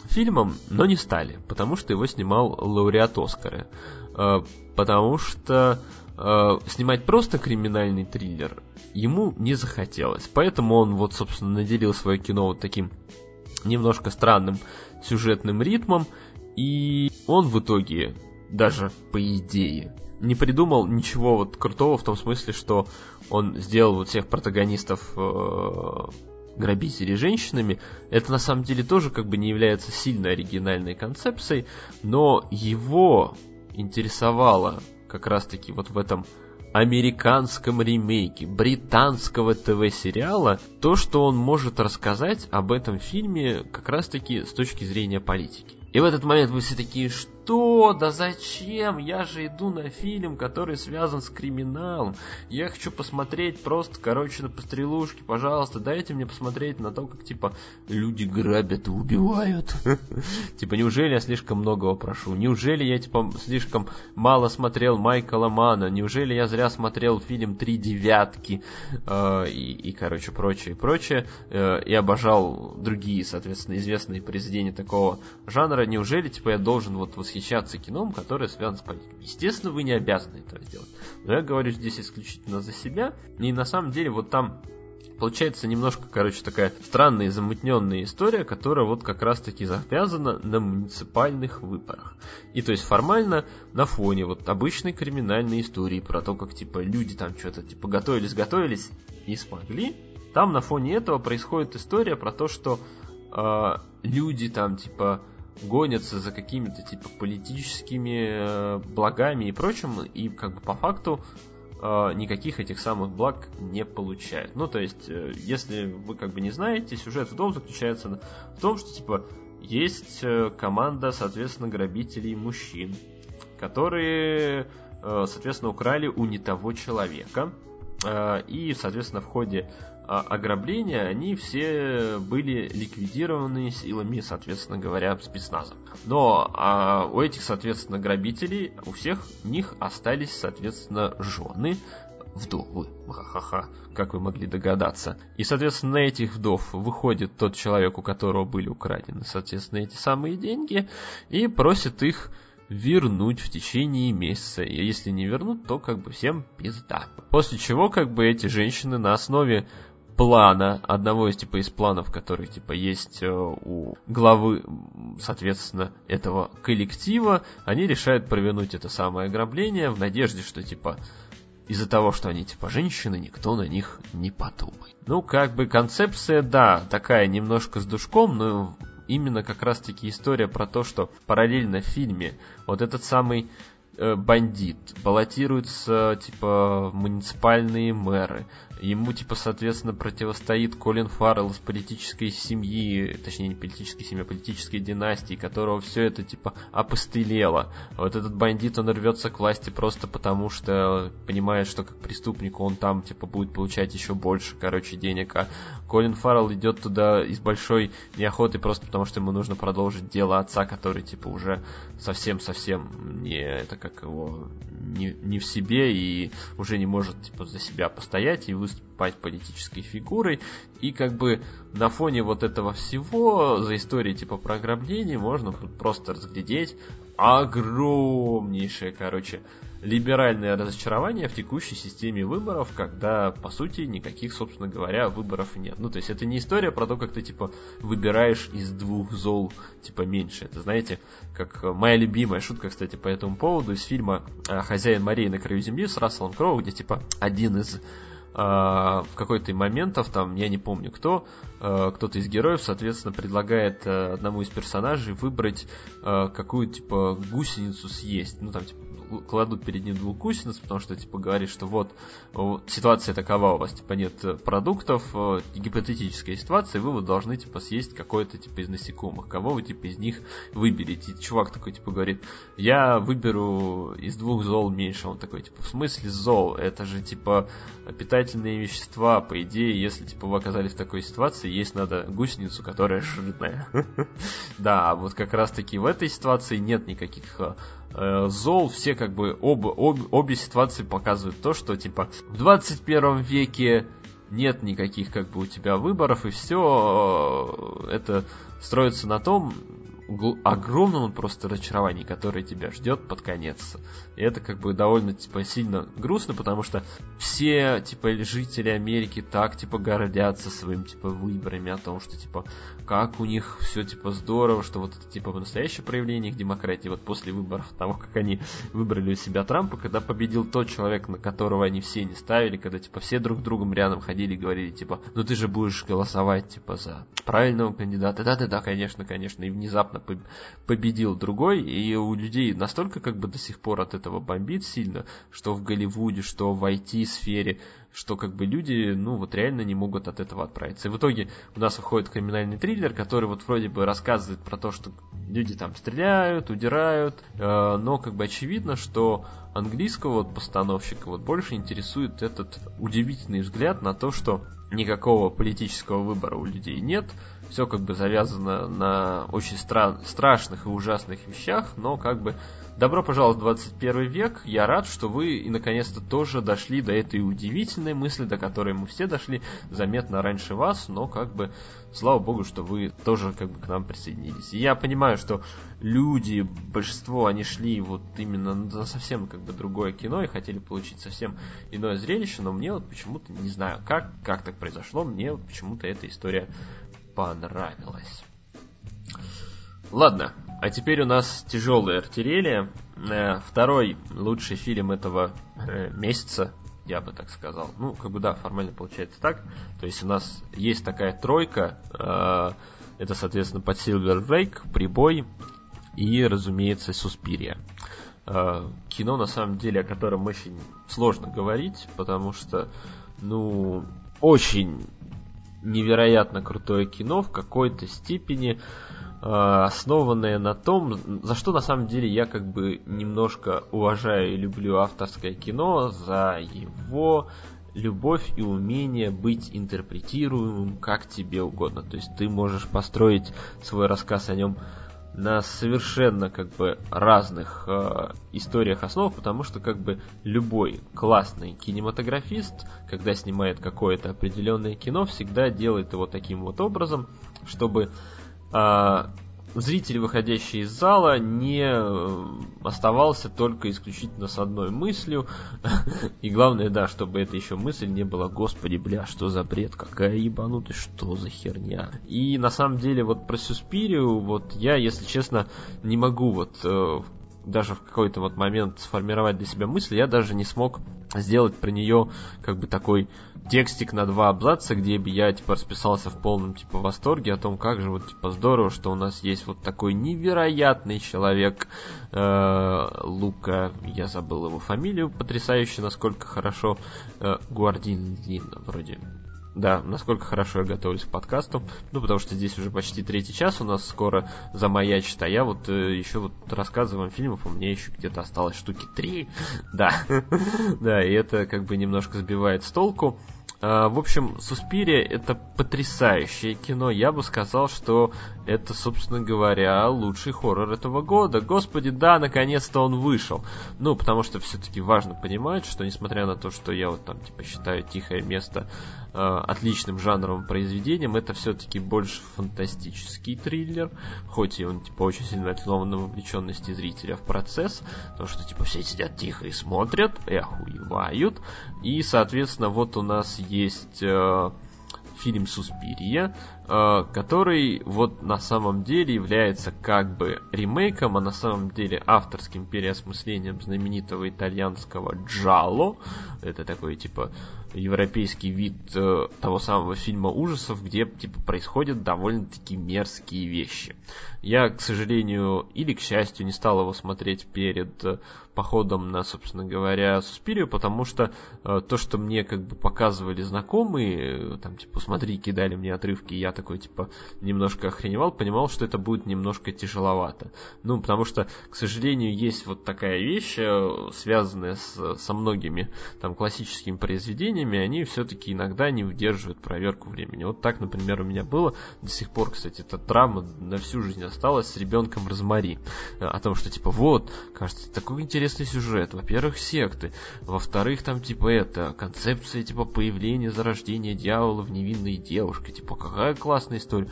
фильмом, но не стали, потому что его снимал лауреат Оскара. Э, потому что э, снимать просто криминальный триллер ему не захотелось. Поэтому он вот, собственно, наделил свое кино вот таким немножко странным сюжетным ритмом. И он в итоге, даже по идее, не придумал ничего вот крутого в том смысле, что он сделал вот всех протагонистов э, грабителей женщинами, это на самом деле тоже как бы не является сильно оригинальной концепцией, но его интересовало как раз-таки вот в этом американском ремейке британского ТВ-сериала то, что он может рассказать об этом фильме как раз-таки с точки зрения политики. И в этот момент вы все такие, что? Да зачем? Я же иду на фильм, который связан с криминалом. Я хочу посмотреть просто, короче, на пострелушки. Пожалуйста, дайте мне посмотреть на то, как, типа, люди грабят и убивают. [laughs] Типа, неужели я слишком многого прошу? Неужели я, типа, слишком мало смотрел Майкла Мана? Неужели я зря смотрел фильм «Три девятки»? Э, и, короче, прочее, прочее. Э, и обожал другие, соответственно, известные произведения такого жанра. Неужели, типа, я должен вот восхищаться восхищаться кином, которое связано с политикой. Естественно, вы не обязаны этого сделать. Но я говорю здесь исключительно за себя. И на самом деле вот там получается немножко, короче, такая странная и замутненная история, которая вот как раз-таки завязана на муниципальных выборах. И то есть формально на фоне вот обычной криминальной истории про то, как типа люди там что-то типа готовились-готовились и смогли. Там на фоне этого происходит история про то, что э, люди там типа гонятся за какими-то типа политическими э, благами и прочим, и как бы по факту э, никаких этих самых благ не получают. Ну, то есть, э, если вы как бы не знаете, сюжет в том заключается в том, что типа есть команда, соответственно, грабителей мужчин, которые, соответственно, украли у не того человека. И, соответственно, в ходе ограбления, они все были ликвидированы силами, соответственно говоря, спецназа. Но а, у этих, соответственно, грабителей, у всех них остались, соответственно, жены, вдовы. Ха-ха-ха, как вы могли догадаться. И, соответственно, на этих вдов выходит тот человек, у которого были украдены, соответственно, эти самые деньги, и просит их вернуть в течение месяца. И если не вернут, то как бы всем пизда. После чего как бы эти женщины на основе плана, одного из типа из планов, который типа есть э, у главы, соответственно, этого коллектива, они решают провернуть это самое ограбление в надежде, что типа из-за того, что они типа женщины, никто на них не подумает. Ну, как бы концепция, да, такая немножко с душком, но именно как раз-таки история про то, что параллельно в фильме вот этот самый э, бандит, баллотируются, типа, муниципальные мэры, Ему, типа, соответственно, противостоит Колин Фаррелл из политической семьи, точнее, не политической семьи, а политической династии, которого все это, типа, опостылело. Вот этот бандит, он рвется к власти просто потому, что понимает, что как преступник он там, типа, будет получать еще больше, короче, денег. А Колин Фаррелл идет туда из большой неохоты просто потому, что ему нужно продолжить дело отца, который, типа, уже совсем-совсем не, это как его, не, не в себе и уже не может, типа, за себя постоять и вы выступать политической фигурой. И как бы на фоне вот этого всего, за историей типа программления, можно просто разглядеть огромнейшее, короче, либеральное разочарование в текущей системе выборов, когда, по сути, никаких, собственно говоря, выборов нет. Ну, то есть это не история про то, как ты, типа, выбираешь из двух зол, типа, меньше. Это, знаете, как моя любимая шутка, кстати, по этому поводу из фильма «Хозяин Марии на краю земли» с Расселом Кроу, где, типа, один из в какой-то моментов, там, я не помню кто, а, кто-то из героев, соответственно, предлагает а, одному из персонажей выбрать какую, типа, гусеницу съесть. Ну, там, типа, кладут перед ним двух гусениц, потому что, типа, говорит, что вот, ситуация такова, у вас, типа, нет продуктов, гипотетическая ситуация, вы вот должны, типа, съесть какое-то, типа, из насекомых. Кого вы, типа, из них выберете? И чувак такой, типа, говорит, я выберу из двух зол меньше. Он такой, типа, в смысле зол? Это же, типа, питательные вещества, по идее, если, типа, вы оказались в такой ситуации, есть надо гусеницу, которая жирная. [laughs] Да, а вот как раз-таки в этой ситуации нет никаких э, зол, все как бы оба, об, обе ситуации показывают то, что типа в 21 веке нет никаких как бы у тебя выборов, и все э, это строится на том, огромном просто разочаровании, которое тебя ждет под конец. И это как бы довольно типа сильно грустно, потому что все типа жители Америки так типа гордятся своим типа выборами о том, что типа как у них все типа здорово, что вот это типа настоящее проявление их демократии. Вот после выборов [laughs] того, как они выбрали у себя Трампа, когда победил тот человек, на которого они все не ставили, когда типа все друг другом рядом ходили и говорили типа, ну ты же будешь голосовать типа за правильного кандидата. Да-да-да, конечно, конечно. И внезапно победил другой, и у людей настолько как бы до сих пор от этого бомбит сильно, что в Голливуде, что в IT-сфере, что как бы люди, ну вот реально не могут от этого отправиться. И в итоге у нас выходит криминальный триллер, который вот вроде бы рассказывает про то, что люди там стреляют, удирают, э, но как бы очевидно, что английского вот постановщика вот больше интересует этот удивительный взгляд на то, что никакого политического выбора у людей нет, все как бы завязано на очень стра- страшных и ужасных вещах, но как бы добро пожаловать в 21 век. Я рад, что вы и наконец-то тоже дошли до этой удивительной мысли, до которой мы все дошли заметно раньше вас, но как бы слава богу, что вы тоже как бы к нам присоединились. И я понимаю, что люди, большинство, они шли вот именно на совсем как бы другое кино и хотели получить совсем иное зрелище, но мне вот почему-то, не знаю как, как так произошло, мне вот почему-то эта история понравилось. Ладно, а теперь у нас тяжелая артиллерия. Э, второй лучший фильм этого э, месяца, я бы так сказал. Ну, как бы да, формально получается так. То есть у нас есть такая тройка. Э, это, соответственно, под Silver Lake, Прибой и, разумеется, Суспирия. Кино, на самом деле, о котором очень сложно говорить, потому что, ну, очень невероятно крутое кино в какой-то степени э, основанное на том, за что на самом деле я как бы немножко уважаю и люблю авторское кино, за его любовь и умение быть интерпретируемым как тебе угодно. То есть ты можешь построить свой рассказ о нем на совершенно как бы разных э, историях основ, потому что как бы любой классный кинематографист, когда снимает какое-то определенное кино, всегда делает его таким вот образом, чтобы э, зритель, выходящий из зала, не э, оставался только исключительно с одной мыслью. [laughs] И главное, да, чтобы эта еще мысль не была, господи, бля, что за бред, какая ебанутость, что за херня. И на самом деле вот про Суспирию, вот я, если честно, не могу вот э, даже в какой-то вот момент сформировать для себя мысль, я даже не смог сделать про нее как бы такой текстик на два абзаца, где бы я, типа, расписался в полном, типа, восторге о том, как же, вот, типа, здорово, что у нас есть вот такой невероятный человек, э, Лука, я забыл его фамилию, потрясающе, насколько хорошо, э, Гуардин, вроде, да, насколько хорошо я готовлюсь к подкасту. Ну, потому что здесь уже почти третий час у нас скоро замаячит, а я вот э, еще вот рассказываю фильмов, у меня еще где-то осталось штуки три. [laughs] Да, [laughs] да, и это как бы немножко сбивает с толку. А, в общем, Суспирия это потрясающее кино. Я бы сказал, что это, собственно говоря, лучший хоррор этого года. Господи, да, наконец-то он вышел. Ну, потому что все-таки важно понимать, что несмотря на то, что я вот там, типа, считаю «Тихое место» э, отличным жанровым произведением, это все-таки больше фантастический триллер, хоть и он, типа, очень сильно основан на вовлеченности зрителя в процесс, потому что, типа, все сидят тихо и смотрят, и охуевают, и, соответственно, вот у нас есть э, фильм «Суспирия», э, который вот на самом деле является как бы ремейком, а на самом деле авторским переосмыслением знаменитого итальянского «Джало». Это такой типа европейский вид э, того самого фильма ужасов, где типа происходят довольно-таки мерзкие вещи. Я, к сожалению, или к счастью, не стал его смотреть перед э, походом на, собственно говоря, Суспирию, потому что э, то, что мне как бы показывали знакомые, э, там типа смотри, кидали мне отрывки, я такой типа немножко охреневал, понимал, что это будет немножко тяжеловато. Ну, потому что, к сожалению, есть вот такая вещь, э, связанная с, со многими там классическими произведениями, они все-таки иногда не выдерживают проверку времени. Вот так, например, у меня было до сих пор, кстати, эта травма на всю жизнь осталась с ребенком Розмари. О том, что типа вот, кажется, такой интересный сюжет. Во-первых, секты. Во-вторых, там типа это, концепция типа появления, зарождения дьявола в невинной девушке. Типа, какая классная история.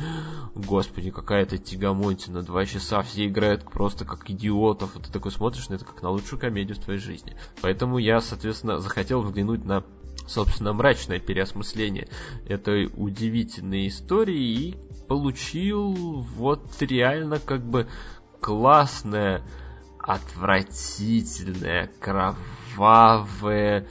Господи, какая-то тягомотина. Два часа все играют просто как идиотов. И ты такой смотришь на это как на лучшую комедию в твоей жизни. Поэтому я, соответственно, захотел взглянуть на собственно, мрачное переосмысление этой удивительной истории и получил вот реально как бы классное, отвратительное, кровавое,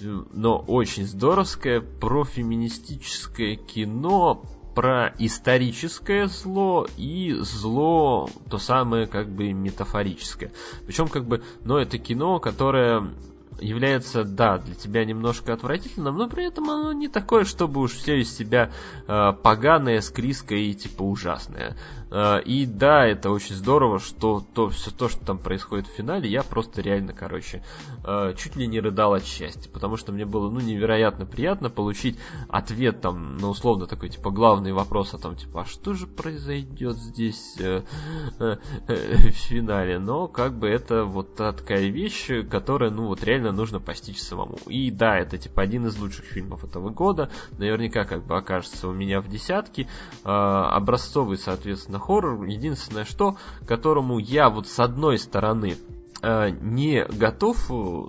но очень здоровское профеминистическое кино про историческое зло и зло то самое как бы метафорическое. Причем как бы, но это кино, которое является, да, для тебя немножко отвратительным, но при этом оно не такое, чтобы уж все из себя э, поганое, склизкое и типа ужасное. Э, и да, это очень здорово, что то, все то, что там происходит в финале, я просто реально, короче, э, чуть ли не рыдал от счастья, потому что мне было, ну, невероятно приятно получить ответ там на условно такой, типа, главный вопрос о том, типа, а что же произойдет здесь э, э, э, в финале, но как бы это вот такая вещь, которая, ну, вот реально нужно постичь самому. И да, это типа один из лучших фильмов этого года. Наверняка как бы окажется у меня в десятке. Э, образцовый, соответственно, хоррор. Единственное, что, которому я вот с одной стороны э, не готов,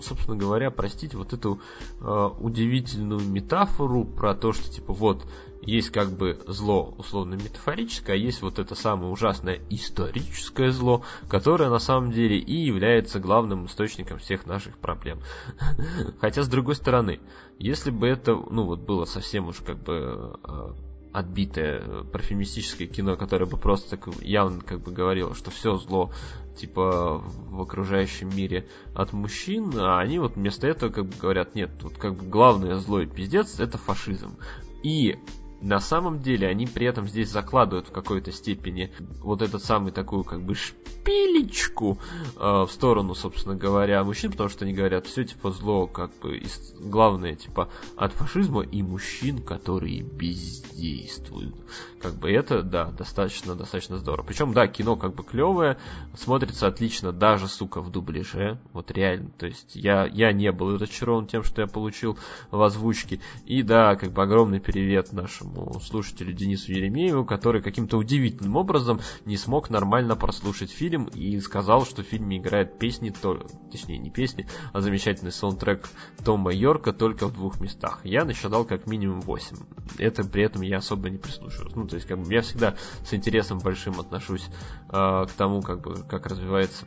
собственно говоря, простить вот эту э, удивительную метафору про то, что типа вот есть как бы зло условно метафорическое, а есть вот это самое ужасное историческое зло, которое на самом деле и является главным источником всех наших проблем. [laughs] Хотя с другой стороны, если бы это, ну вот было совсем уж как бы э, отбитое парфюмистическое кино, которое бы просто так явно как бы говорило, что все зло типа в окружающем мире от мужчин, а они вот вместо этого как бы говорят, нет, тут как бы главное и пиздец это фашизм. И на самом деле они при этом здесь закладывают в какой-то степени вот этот самый такую как бы шпилечку э, в сторону, собственно говоря, мужчин, потому что они говорят, все типа зло, как бы, главное, типа, от фашизма и мужчин, которые бездействуют. Как бы это, да, достаточно, достаточно здорово. Причем, да, кино как бы клевое, смотрится отлично даже, сука, в дубляже, вот реально, то есть я, я не был разочарован тем, что я получил в озвучке, и да, как бы огромный привет нашему слушателю Денису Еремееву, который каким-то удивительным образом не смог нормально прослушать фильм и сказал, что в фильме играет песни, то, точнее не песни, а замечательный саундтрек Тома Йорка только в двух местах. Я насчитал как минимум 8. Это при этом я особо не прислушиваюсь. Ну, то есть, как бы я всегда с интересом большим отношусь э, к тому, как бы, как развивается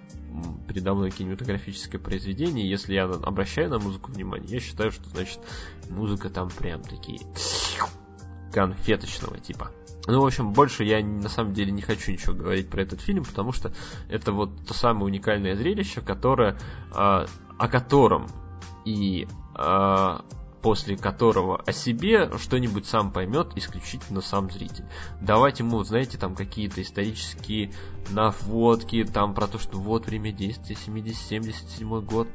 передо мной кинематографическое произведение, если я обращаю на музыку внимание, я считаю, что, значит, музыка там прям такие конфеточного типа. Ну, в общем, больше я на самом деле не хочу ничего говорить про этот фильм, потому что это вот то самое уникальное зрелище, которое, э, о котором и э, после которого о себе что-нибудь сам поймет исключительно сам зритель. Давать ему, знаете, там какие-то исторические наводки, там про то, что вот время действия 70-77 год,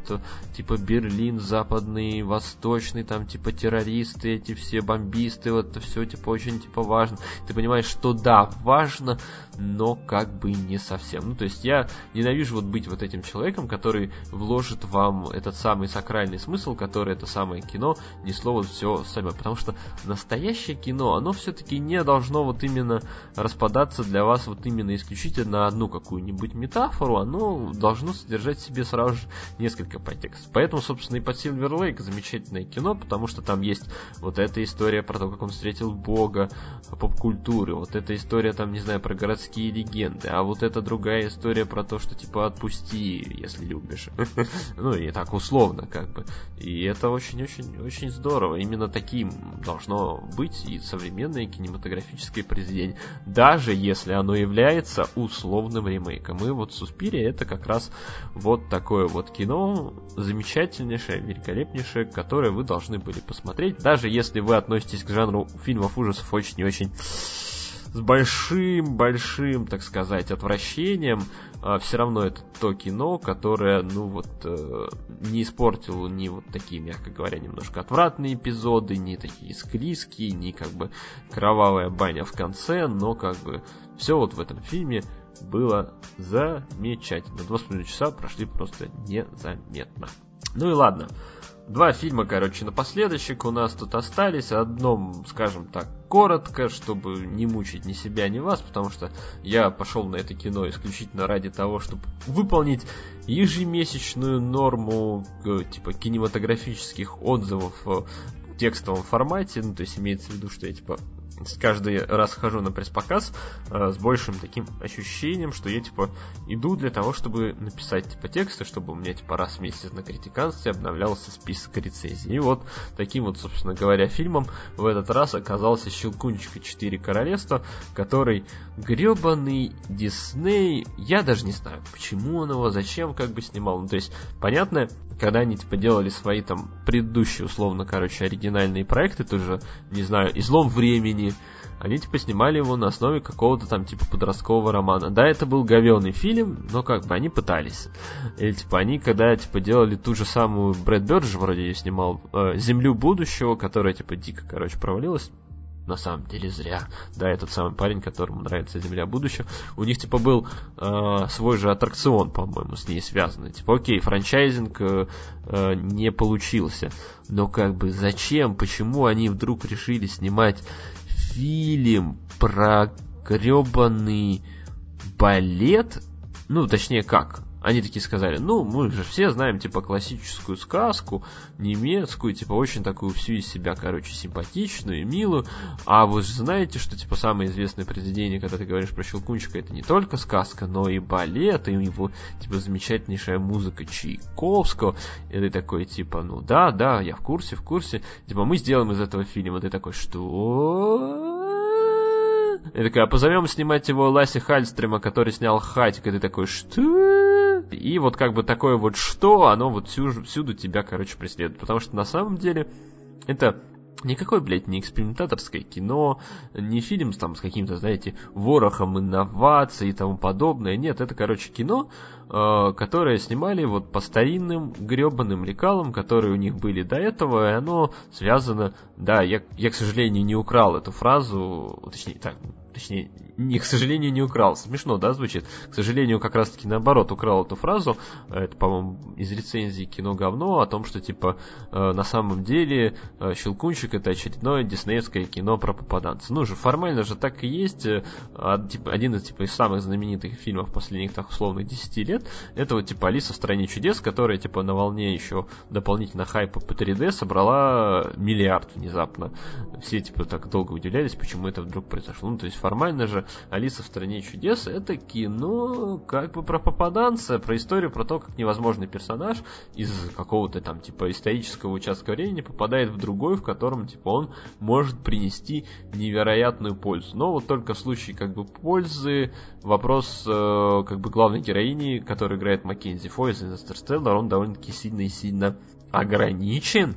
типа Берлин, западный, восточный, там типа террористы, эти все бомбисты, вот все типа очень типа важно. Ты понимаешь, что да, важно, но как бы не совсем. Ну, то есть я ненавижу вот быть вот этим человеком, который вложит вам этот самый сакральный смысл, который это самое кино несло вот все самое. Потому что настоящее кино, оно все-таки не должно вот именно распадаться для вас вот именно исключительно на одну какую-нибудь метафору, оно должно содержать в себе сразу же несколько подтекстов. Поэтому, собственно, и под Silver Lake замечательное кино, потому что там есть вот эта история про то, как он встретил Бога, поп-культуры, вот эта история там, не знаю, про городские легенды, а вот эта другая история про то, что типа отпусти, если любишь. [laughs] Ну, и так условно, как бы. И это очень-очень-очень здорово. Именно таким должно быть и современное кинематографическое произведение. Даже если оно является условным ремейком. И вот Суспирия это как раз вот такое вот кино, замечательнейшее, великолепнейшее, которое вы должны были посмотреть, даже если вы относитесь к жанру фильмов ужасов очень и очень с большим-большим, так сказать, отвращением, а все равно это то кино, которое, ну вот, э, не испортило ни вот такие, мягко говоря, немножко отвратные эпизоды, ни такие склизкие, ни как бы кровавая баня в конце, но как бы все вот в этом фильме было замечательно. Два с половиной часа прошли просто незаметно. Ну и ладно. Два фильма, короче, напоследочек у нас тут остались. Одном, скажем так, коротко, чтобы не мучить ни себя, ни вас, потому что я пошел на это кино исключительно ради того, чтобы выполнить ежемесячную норму э, типа кинематографических отзывов в текстовом формате. Ну, то есть имеется в виду, что я типа каждый раз хожу на пресс-показ э, с большим таким ощущением, что я, типа, иду для того, чтобы написать, типа, тексты, чтобы у меня, типа, раз в месяц на критиканстве обновлялся список рецензий. И вот таким вот, собственно говоря, фильмом в этот раз оказался «Щелкунчик и четыре королевства», который гребаный Дисней, я даже не знаю, почему он его, зачем как бы снимал. Ну, то есть, понятно, когда они, типа, делали свои там предыдущие, условно, короче, оригинальные проекты, тоже, не знаю, «Излом времени», они, типа, снимали его на основе какого-то там, типа, подросткового романа. Да, это был говенный фильм, но как бы они пытались. Или, типа, они, когда, типа, делали ту же самую Брэд Бёрд вроде ее снимал, э, «Землю будущего», которая, типа, дико, короче, провалилась на самом деле зря. Да, этот самый парень, которому нравится Земля будущего, у них типа был э, свой же аттракцион, по-моему, с ней связанный. Типа, окей, франчайзинг э, э, не получился, но как бы зачем, почему они вдруг решили снимать фильм про гребаный балет? Ну, точнее, как? Они такие сказали, ну, мы же все знаем, типа, классическую сказку, немецкую, типа, очень такую всю из себя, короче, симпатичную, милую, а вы же знаете, что, типа, самое известное произведение, когда ты говоришь про Щелкунчика, это не только сказка, но и балет, и его, типа, замечательнейшая музыка Чайковского, и ты такой, типа, ну да, да, я в курсе, в курсе, типа, мы сделаем из этого фильма, ты такой, что? И такая, позовем снимать его Ласси Хальстрема, который снял Хатик, и ты такой, что? И вот как бы такое вот что, оно вот всюду, всюду тебя, короче, преследует. Потому что на самом деле это Никакое, блядь, не экспериментаторское кино, не фильм там с каким-то, знаете, ворохом инноваций и тому подобное. Нет, это, короче, кино, э, которое снимали вот по старинным гребаным лекалам, которые у них были до этого, и оно связано... Да, я, я, к сожалению, не украл эту фразу, точнее, так, точнее, не, к сожалению, не украл. Смешно, да, звучит? К сожалению, как раз-таки наоборот украл эту фразу. Это, по-моему, из рецензии кино говно о том, что, типа, э, на самом деле э, Щелкунчик это очередное диснеевское кино про попаданца. Ну же, формально же так и есть. Э, типа, один из, типа, из самых знаменитых фильмов последних, так, условных 10 лет. Это вот, типа, Алиса в стране чудес, которая, типа, на волне еще дополнительно хайпа по 3D собрала миллиард внезапно. Все, типа, так долго удивлялись, почему это вдруг произошло. Ну, то есть, формально же Алиса в стране чудес это кино как бы про попаданца, про историю, про то, как невозможный персонаж из какого-то там типа исторического участка времени попадает в другой, в котором типа он может принести невероятную пользу. Но вот только в случае как бы пользы вопрос э, как бы главной героини, которая играет Маккензи Фой из Интерстеллар, он довольно-таки сильно и сильно ограничен,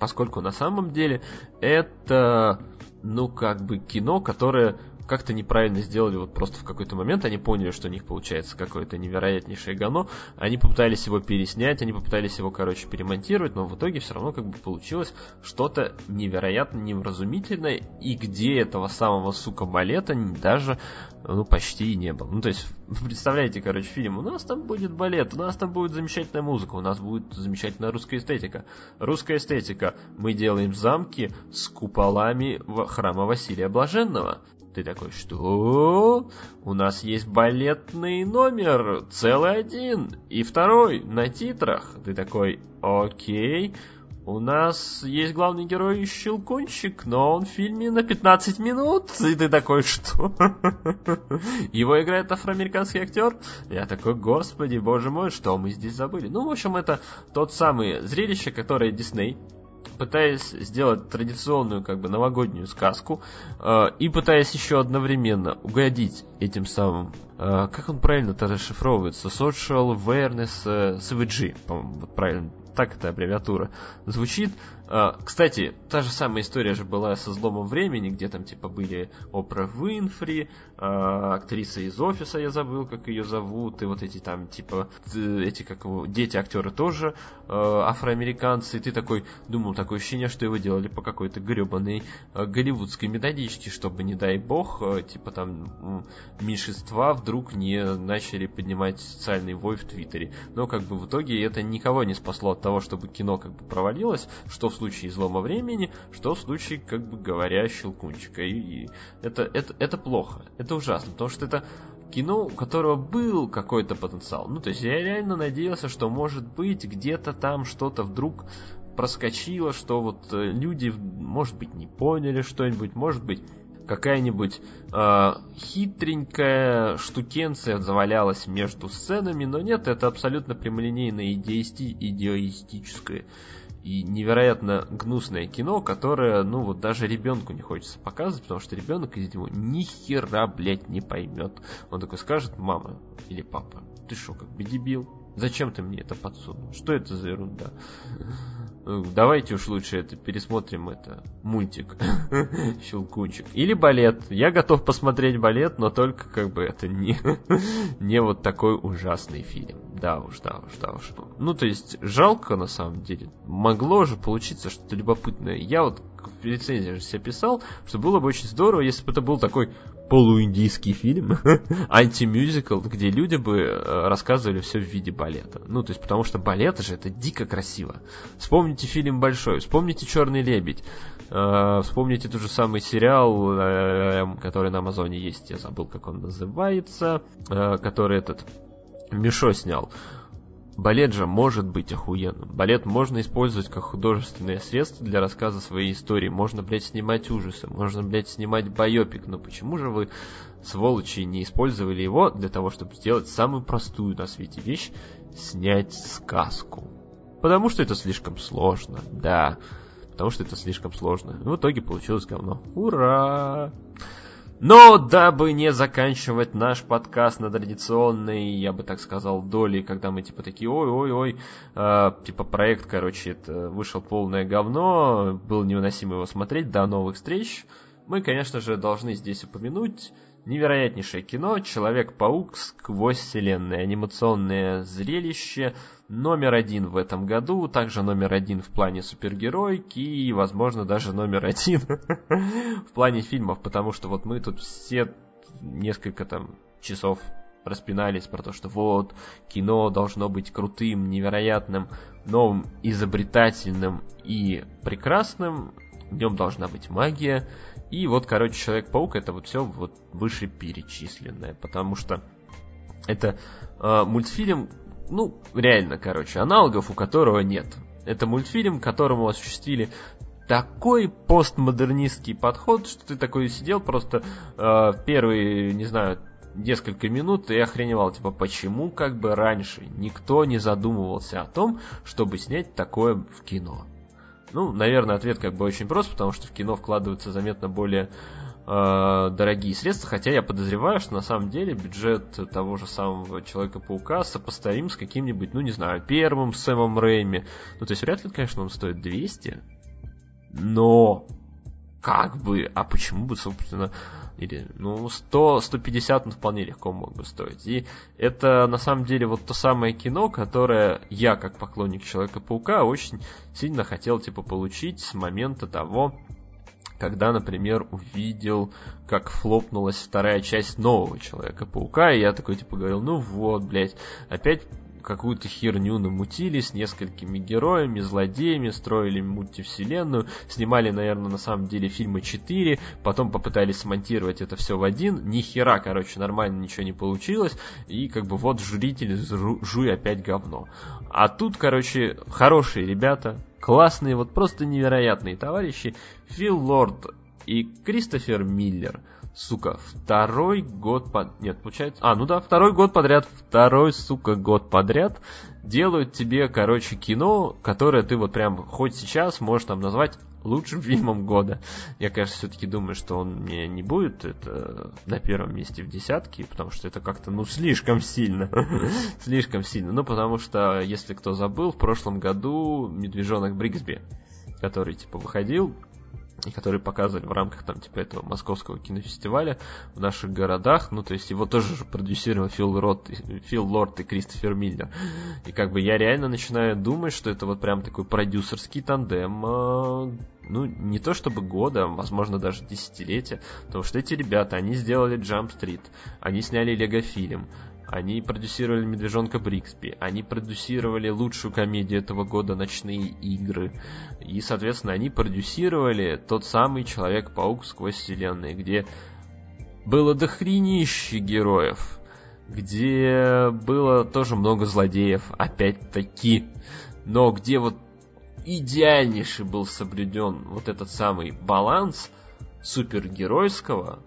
поскольку на самом деле это, ну, как бы кино, которое как-то неправильно сделали, вот просто в какой-то момент они поняли, что у них получается какое-то невероятнейшее говно, они попытались его переснять, они попытались его, короче, перемонтировать, но в итоге все равно как бы получилось что-то невероятно невразумительное, и где этого самого, сука, балета даже, ну, почти и не было. Ну, то есть, [laughs] представляете, короче, фильм, у нас там будет балет, у нас там будет замечательная музыка, у нас будет замечательная русская эстетика. Русская эстетика. Мы делаем замки с куполами храма Василия Блаженного. Ты такой, что? У нас есть балетный номер, целый один, и второй на титрах. Ты такой, окей. У нас есть главный герой Щелкунчик, но он в фильме на 15 минут. И ты такой, что? Его играет афроамериканский актер? Я такой, господи, боже мой, что мы здесь забыли? Ну, в общем, это тот самый зрелище, которое Дисней пытаясь сделать традиционную как бы новогоднюю сказку э, и пытаясь еще одновременно угодить этим самым, э, как он правильно-то расшифровывается, Social Awareness э, CVG, по-моему, вот правильно так эта аббревиатура звучит. А, кстати, та же самая история же была со «Зломом времени», где там типа были Опра Винфри, а, актриса из «Офиса», я забыл, как ее зовут, и вот эти там типа, эти как его, дети актеры тоже а, афроамериканцы, и ты такой, думал, такое ощущение, что его делали по какой-то гребаной голливудской методичке, чтобы, не дай бог, типа там меньшинства вдруг не начали поднимать социальный вой в Твиттере. Но как бы в итоге это никого не спасло от того, чтобы кино как бы провалилось, что в случае излома времени, что в случае, как бы говоря, щелкунчика. И, и это, это, это плохо, это ужасно, потому что это кино, у которого был какой-то потенциал. Ну, то есть я реально надеялся, что может быть где-то там что-то вдруг проскочило, что вот э, люди, может быть, не поняли что-нибудь, может быть, какая-нибудь э, хитренькая штукенция завалялась между сценами, но нет, это абсолютно прямолинейное идеисти, идеалистическое и невероятно гнусное кино, которое, ну вот даже ребенку не хочется показывать, потому что ребенок из него ни хера, блядь, не поймет. Он такой скажет, мама или папа, ты что, как бы дебил? Зачем ты мне это подсунул? Что это за ерунда? Ну, давайте уж лучше это пересмотрим это мультик [laughs] Щелкунчик. Или балет. Я готов посмотреть балет, но только как бы это не, [laughs] не вот такой ужасный фильм. Да уж, да уж, да уж. Ну, то есть, жалко на самом деле. Могло же получиться что-то любопытное. Я вот в рецензии же себе писал, что было бы очень здорово, если бы это был такой полуиндийский фильм, [laughs] антимюзикл, где люди бы э, рассказывали все в виде балета. Ну, то есть, потому что балет же это дико красиво. Вспомните фильм «Большой», вспомните «Черный лебедь», э, вспомните тот же самый сериал, э, который на Амазоне есть, я забыл, как он называется, который этот Мишо снял. Балет же может быть охуенным. Балет можно использовать как художественное средство для рассказа своей истории. Можно, блядь, снимать ужасы. Можно, блядь, снимать байопик. Но почему же вы, сволочи, не использовали его для того, чтобы сделать самую простую на свете вещь — снять сказку? Потому что это слишком сложно, да. Потому что это слишком сложно. в итоге получилось говно. Ура! Но дабы не заканчивать наш подкаст на традиционной, я бы так сказал, доли, когда мы типа такие, ой-ой-ой, э, типа проект, короче, это вышел полное говно, было невыносимо его смотреть, до новых встреч, мы, конечно же, должны здесь упомянуть невероятнейшее кино «Человек-паук сквозь вселенные», анимационное зрелище – номер один в этом году, также номер один в плане супергеройки и, возможно, даже номер один [laughs] в плане фильмов, потому что вот мы тут все несколько там часов распинались про то, что вот, кино должно быть крутым, невероятным, новым, изобретательным и прекрасным, в нем должна быть магия, и вот, короче, Человек-паук это вот все вот выше перечисленное, потому что это э, мультфильм, ну, реально, короче, аналогов у которого нет. Это мультфильм, которому осуществили такой постмодернистский подход, что ты такой сидел просто э, первые, не знаю, несколько минут и охреневал, типа, почему как бы раньше никто не задумывался о том, чтобы снять такое в кино. Ну, наверное, ответ как бы очень прост, потому что в кино вкладываются заметно более дорогие средства, хотя я подозреваю, что на самом деле бюджет того же самого Человека-паука сопоставим с каким-нибудь, ну не знаю, первым Сэмом Рэйми. Ну, то есть вряд ли, конечно, он стоит 200, но как бы, а почему бы, собственно, или, ну, 100, 150 он вполне легко мог бы стоить. И это, на самом деле, вот то самое кино, которое я, как поклонник Человека-паука, очень сильно хотел, типа, получить с момента того, когда, например, увидел, как флопнулась вторая часть нового Человека-паука, и я такой, типа, говорил, ну вот, блядь, опять какую-то херню намутили с несколькими героями, злодеями, строили мультивселенную, снимали, наверное, на самом деле фильмы 4, потом попытались смонтировать это все в один, ни хера, короче, нормально ничего не получилось, и как бы вот жрители, жуй опять говно. А тут, короче, хорошие ребята, классные, вот просто невероятные товарищи, Фил Лорд и Кристофер Миллер – сука, второй год под... Нет, получается... А, ну да, второй год подряд, второй, сука, год подряд делают тебе, короче, кино, которое ты вот прям хоть сейчас можешь там назвать лучшим [laughs] фильмом года. Я, конечно, все-таки думаю, что он мне не будет это на первом месте в десятке, потому что это как-то, ну, слишком сильно. [laughs] слишком сильно. Ну, потому что, если кто забыл, в прошлом году «Медвежонок Бриксби», который, типа, выходил, которые показывали в рамках там типа этого московского кинофестиваля в наших городах. Ну, то есть его тоже же продюсировал Фил, Рот, Фил Лорд и Кристофер Миллер. И как бы я реально начинаю думать, что это вот прям такой продюсерский тандем, э, ну, не то чтобы года, а, возможно даже десятилетия, потому что эти ребята, они сделали Jump Street, они сняли Лего фильм, они продюсировали «Медвежонка Бриксби», они продюсировали лучшую комедию этого года «Ночные игры», и, соответственно, они продюсировали тот самый «Человек-паук сквозь вселенные», где было дохренище героев, где было тоже много злодеев, опять-таки, но где вот идеальнейший был соблюден вот этот самый баланс супергеройского,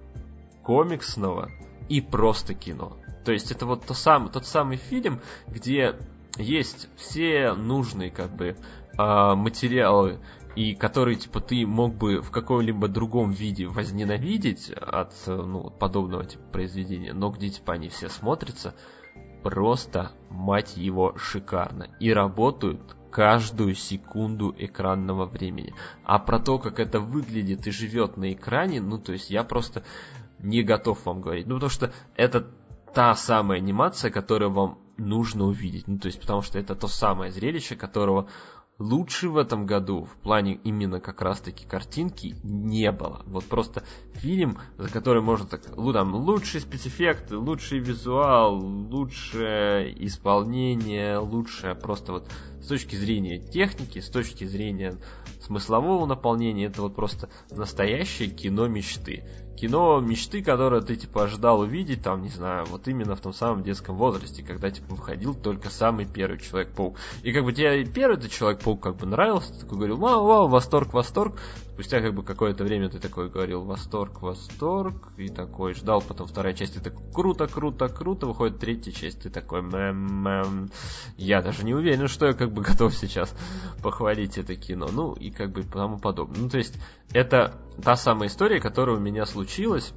комиксного и просто кино. То есть это вот то сам, тот самый фильм, где есть все нужные как бы а, материалы, и которые типа ты мог бы в каком-либо другом виде возненавидеть от ну, подобного типа произведения, но где типа они все смотрятся просто, мать его, шикарно. И работают каждую секунду экранного времени. А про то, как это выглядит и живет на экране, ну то есть я просто не готов вам говорить. Ну потому что это та самая анимация, которую вам нужно увидеть. Ну, то есть, потому что это то самое зрелище, которого лучше в этом году в плане именно как раз-таки картинки не было. Вот просто фильм, за который можно так, ну, там, лучший спецэффекты, лучший визуал, лучшее исполнение, лучшее просто вот с точки зрения техники, с точки зрения смыслового наполнения, это вот просто настоящее кино мечты кино мечты, которое ты, типа, ожидал увидеть, там, не знаю, вот именно в том самом детском возрасте, когда, типа, выходил только самый первый Человек-паук. И, как бы, тебе первый этот Человек-паук, как бы, нравился, ты такой говорил, вау, вау, восторг, восторг. Спустя, как бы, какое-то время ты такой говорил, восторг, восторг, и такой ждал потом вторая часть, и такой, круто, круто, круто, выходит третья часть, ты такой, мэм, мэм. Я даже не уверен, что я, как бы, готов сейчас похвалить это кино, ну, и, как бы, тому подобное. Ну, то есть, это та самая история, которая у меня случилась,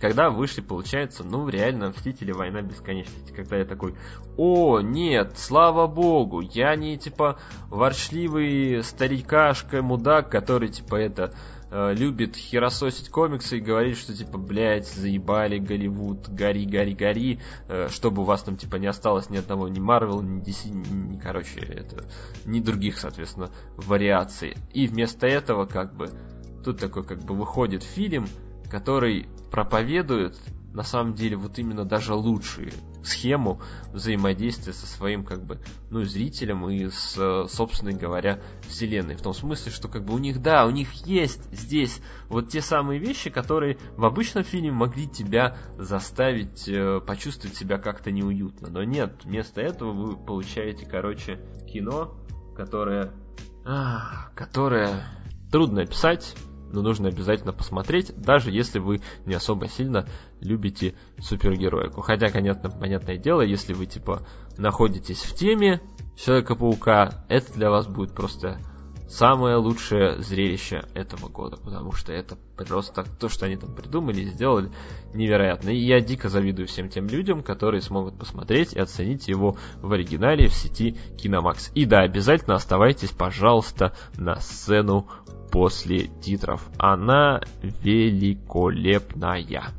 когда вышли, получается, ну, реально Мстители Война Бесконечности. Когда я такой, о, нет, слава богу, я не, типа, ворчливый старикашка, мудак, который, типа, это, э, любит херососить комиксы и говорит, что, типа, блядь, заебали Голливуд, гори, гори, гори, э, чтобы у вас там, типа, не осталось ни одного, ни Марвел, ни DC, ни, короче, это, ни других, соответственно, вариаций. И вместо этого, как бы, Тут такой как бы выходит фильм, который проповедует на самом деле вот именно даже лучшую схему взаимодействия со своим как бы ну зрителем и с собственной говоря вселенной. В том смысле что как бы у них да у них есть здесь вот те самые вещи которые в обычном фильме могли тебя заставить э, почувствовать себя как-то неуютно. Но нет вместо этого вы получаете короче кино которое а, которое Трудно описать, но нужно обязательно посмотреть, даже если вы не особо сильно любите супергероику. Хотя, конечно, понятное дело, если вы типа находитесь в теме Человека-паука, это для вас будет просто самое лучшее зрелище этого года, потому что это просто то, что они там придумали и сделали, невероятно. И я дико завидую всем тем людям, которые смогут посмотреть и оценить его в оригинале в сети Киномакс. И да, обязательно оставайтесь, пожалуйста, на сцену после титров. Она великолепная.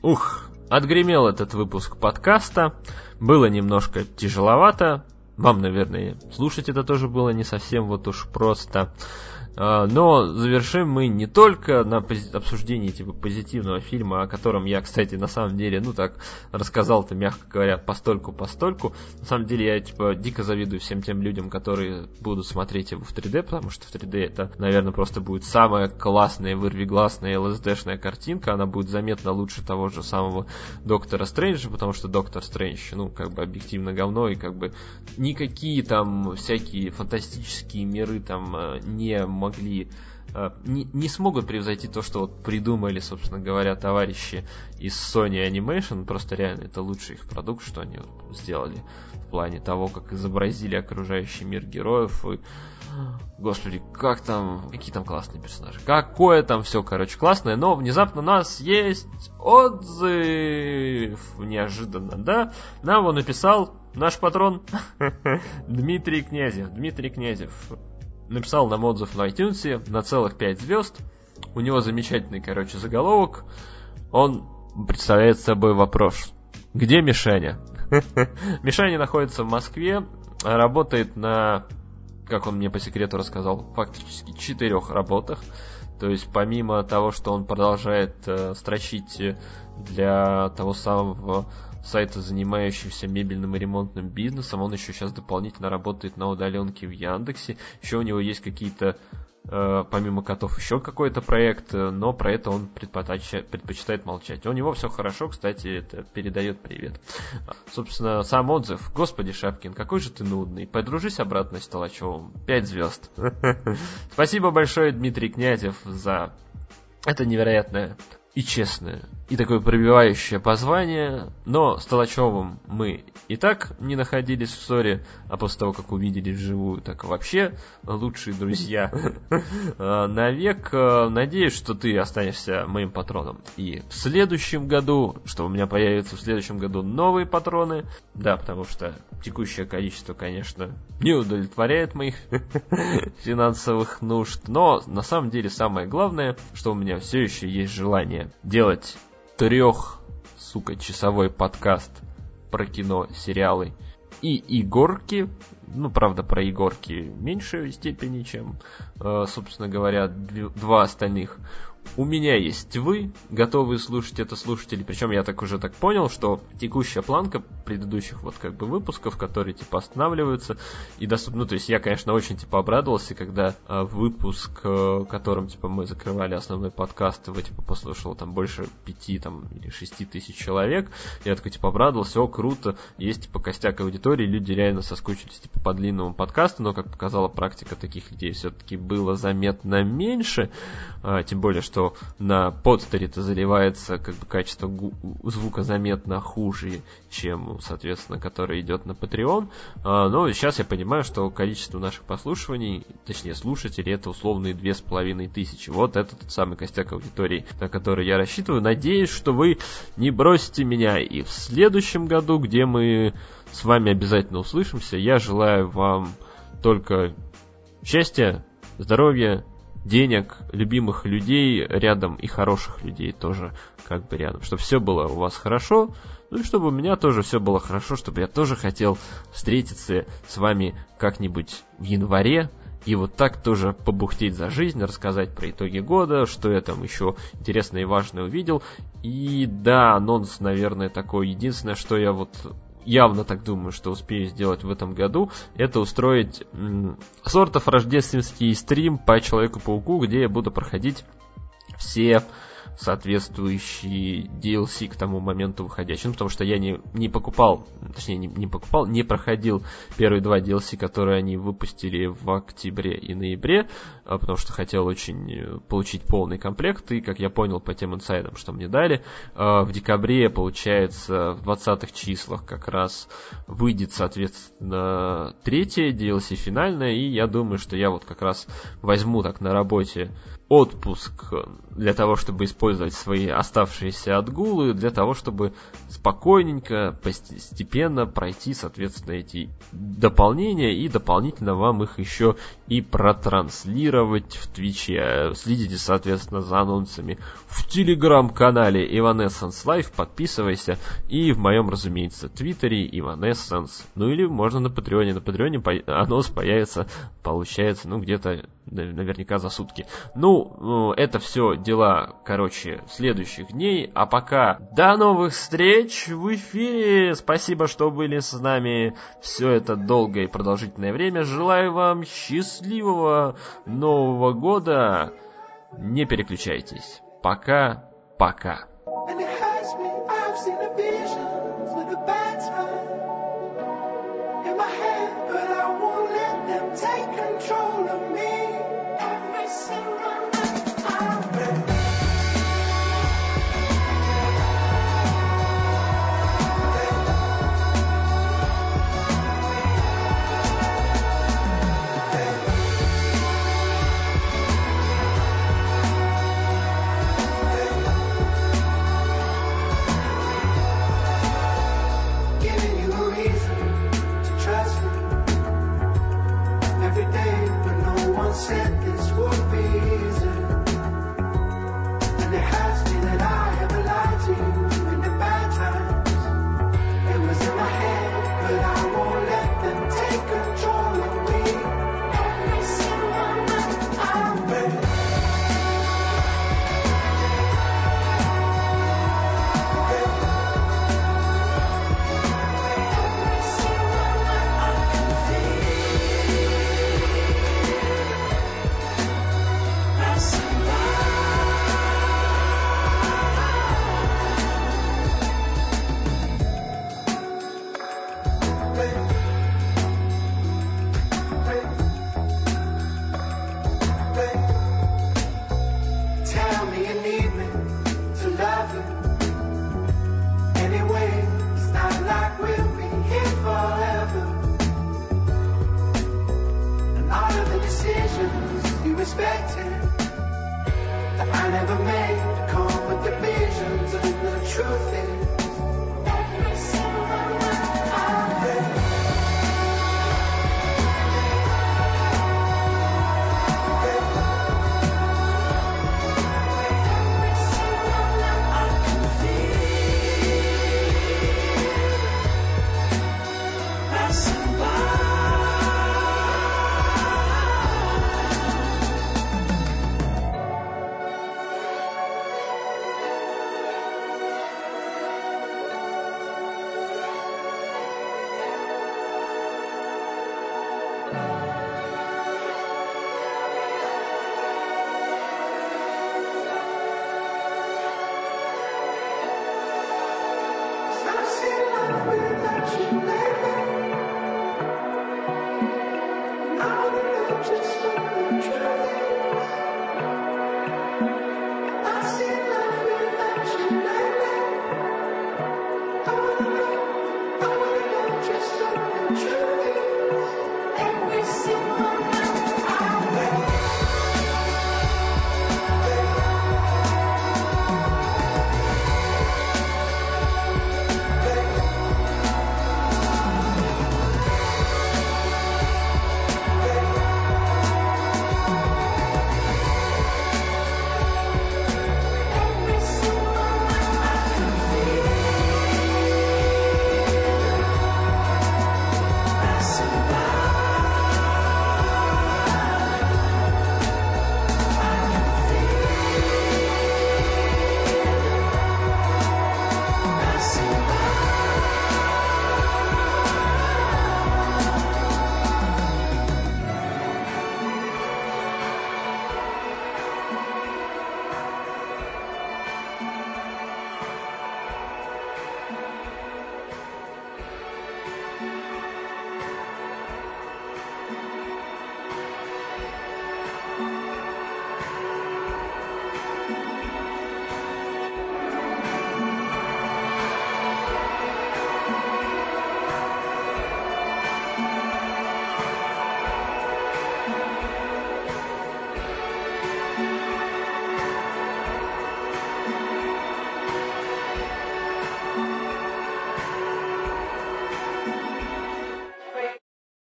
Ух, отгремел этот выпуск подкаста. Было немножко тяжеловато, вам, наверное, слушать это тоже было не совсем вот уж просто. А, но завершим мы не только на обсуждении типа позитивного фильма, о котором я, кстати, на самом деле, ну так рассказал-то, мягко говоря, постольку постольку. На самом деле я типа дико завидую всем тем людям, которые будут смотреть его в 3D, потому что в 3D это, наверное, просто будет самая классная, вырвигласная LSD-шная картинка. Она будет заметно лучше того же самого Доктора Стрэнджа, потому что Доктор Стрэндж, ну, как бы объективно говно, и как бы никакие там всякие фантастические миры там э, не могли э, не, не смогут превзойти то, что вот придумали, собственно говоря, товарищи из Sony Animation. Просто реально это лучший их продукт, что они сделали в плане того, как изобразили окружающий мир героев. И, господи, как там, какие там классные персонажи. Какое там все, короче, классное. Но внезапно у нас есть отзыв. Неожиданно, да? Нам его написал наш патрон [laughs] Дмитрий Князев. Дмитрий Князев написал нам отзыв на iTunes на целых 5 звезд. У него замечательный, короче, заголовок. Он представляет собой вопрос. Где Мишаня? [laughs] Мишаня находится в Москве, работает на, как он мне по секрету рассказал, фактически четырех работах. То есть помимо того, что он продолжает э, строчить для того самого сайта, занимающегося мебельным и ремонтным бизнесом. Он еще сейчас дополнительно работает на удаленке в Яндексе. Еще у него есть какие-то э, помимо котов еще какой-то проект, э, но про это он предпочитает, предпочитает молчать. У него все хорошо, кстати, это передает привет. Собственно, сам отзыв. Господи, Шапкин, какой же ты нудный. Подружись обратно с Толачевым. Пять звезд. [laughs] Спасибо большое, Дмитрий Князев, за это невероятное и честное, и такое пробивающее позвание, но с Толочевым мы и так не находились в ссоре, а после того, как увидели вживую, так вообще лучшие друзья [laughs] а, навек. А, надеюсь, что ты останешься моим патроном. И в следующем году, что у меня появятся в следующем году новые патроны, да, потому что текущее количество, конечно, не удовлетворяет моих [laughs] финансовых нужд, но на самом деле самое главное, что у меня все еще есть желание делать трех, сука, часовой подкаст про кино, сериалы и игорки. Ну, правда, про игорки в меньшей степени, чем, э, собственно говоря, два остальных у меня есть вы, готовые слушать это слушатели, причем я так уже так понял, что текущая планка предыдущих вот как бы выпусков, которые типа останавливаются и доступны, ну то есть я, конечно, очень типа обрадовался, когда э, выпуск, э, которым типа мы закрывали основной подкаст, его типа послушало там больше пяти там или шести тысяч человек, я такой типа обрадовался, о, круто, есть типа костяк аудитории, люди реально соскучились типа по длинному подкасту, но как показала практика, таких людей все-таки было заметно меньше, э, тем более, что что на подстере-то заливается как бы качество звука заметно хуже, чем, соответственно, который идет на Patreon. А, но сейчас я понимаю, что количество наших послушиваний, точнее слушателей, это условные две с половиной тысячи. Вот это тот самый костяк аудитории, на который я рассчитываю. Надеюсь, что вы не бросите меня и в следующем году, где мы с вами обязательно услышимся. Я желаю вам только счастья, здоровья, денег, любимых людей рядом и хороших людей тоже как бы рядом. Чтобы все было у вас хорошо, ну и чтобы у меня тоже все было хорошо, чтобы я тоже хотел встретиться с вами как-нибудь в январе, и вот так тоже побухтеть за жизнь, рассказать про итоги года, что я там еще интересное и важное увидел. И да, анонс, наверное, такой. Единственное, что я вот явно так думаю, что успею сделать в этом году, это устроить м- сортов рождественский стрим по Человеку-пауку, где я буду проходить все соответствующий DLC к тому моменту выходящий. Ну, потому что я не, не покупал, точнее, не, не покупал, не проходил первые два DLC, которые они выпустили в октябре и ноябре, а, потому что хотел очень э, получить полный комплект, и, как я понял по тем инсайдам, что мне дали, а, в декабре, получается, в 20-х числах как раз выйдет, соответственно, третье DLC финальное, и я думаю, что я вот как раз возьму так на работе отпуск для того, чтобы использовать свои оставшиеся отгулы, для того, чтобы спокойненько, постепенно пройти, соответственно, эти дополнения и дополнительно вам их еще и протранслировать в Твиче. Следите, соответственно, за анонсами в телеграм-канале Evanescence Live, подписывайся, и в моем, разумеется, твиттере Evanescence, ну или можно на Патреоне, на Патреоне анонс появится, получается, ну где-то наверняка за сутки. Ну, это все дела, короче, следующих дней. А пока до новых встреч в эфире. Спасибо, что были с нами все это долгое и продолжительное время. Желаю вам счастливого Нового года. Не переключайтесь. Пока-пока. take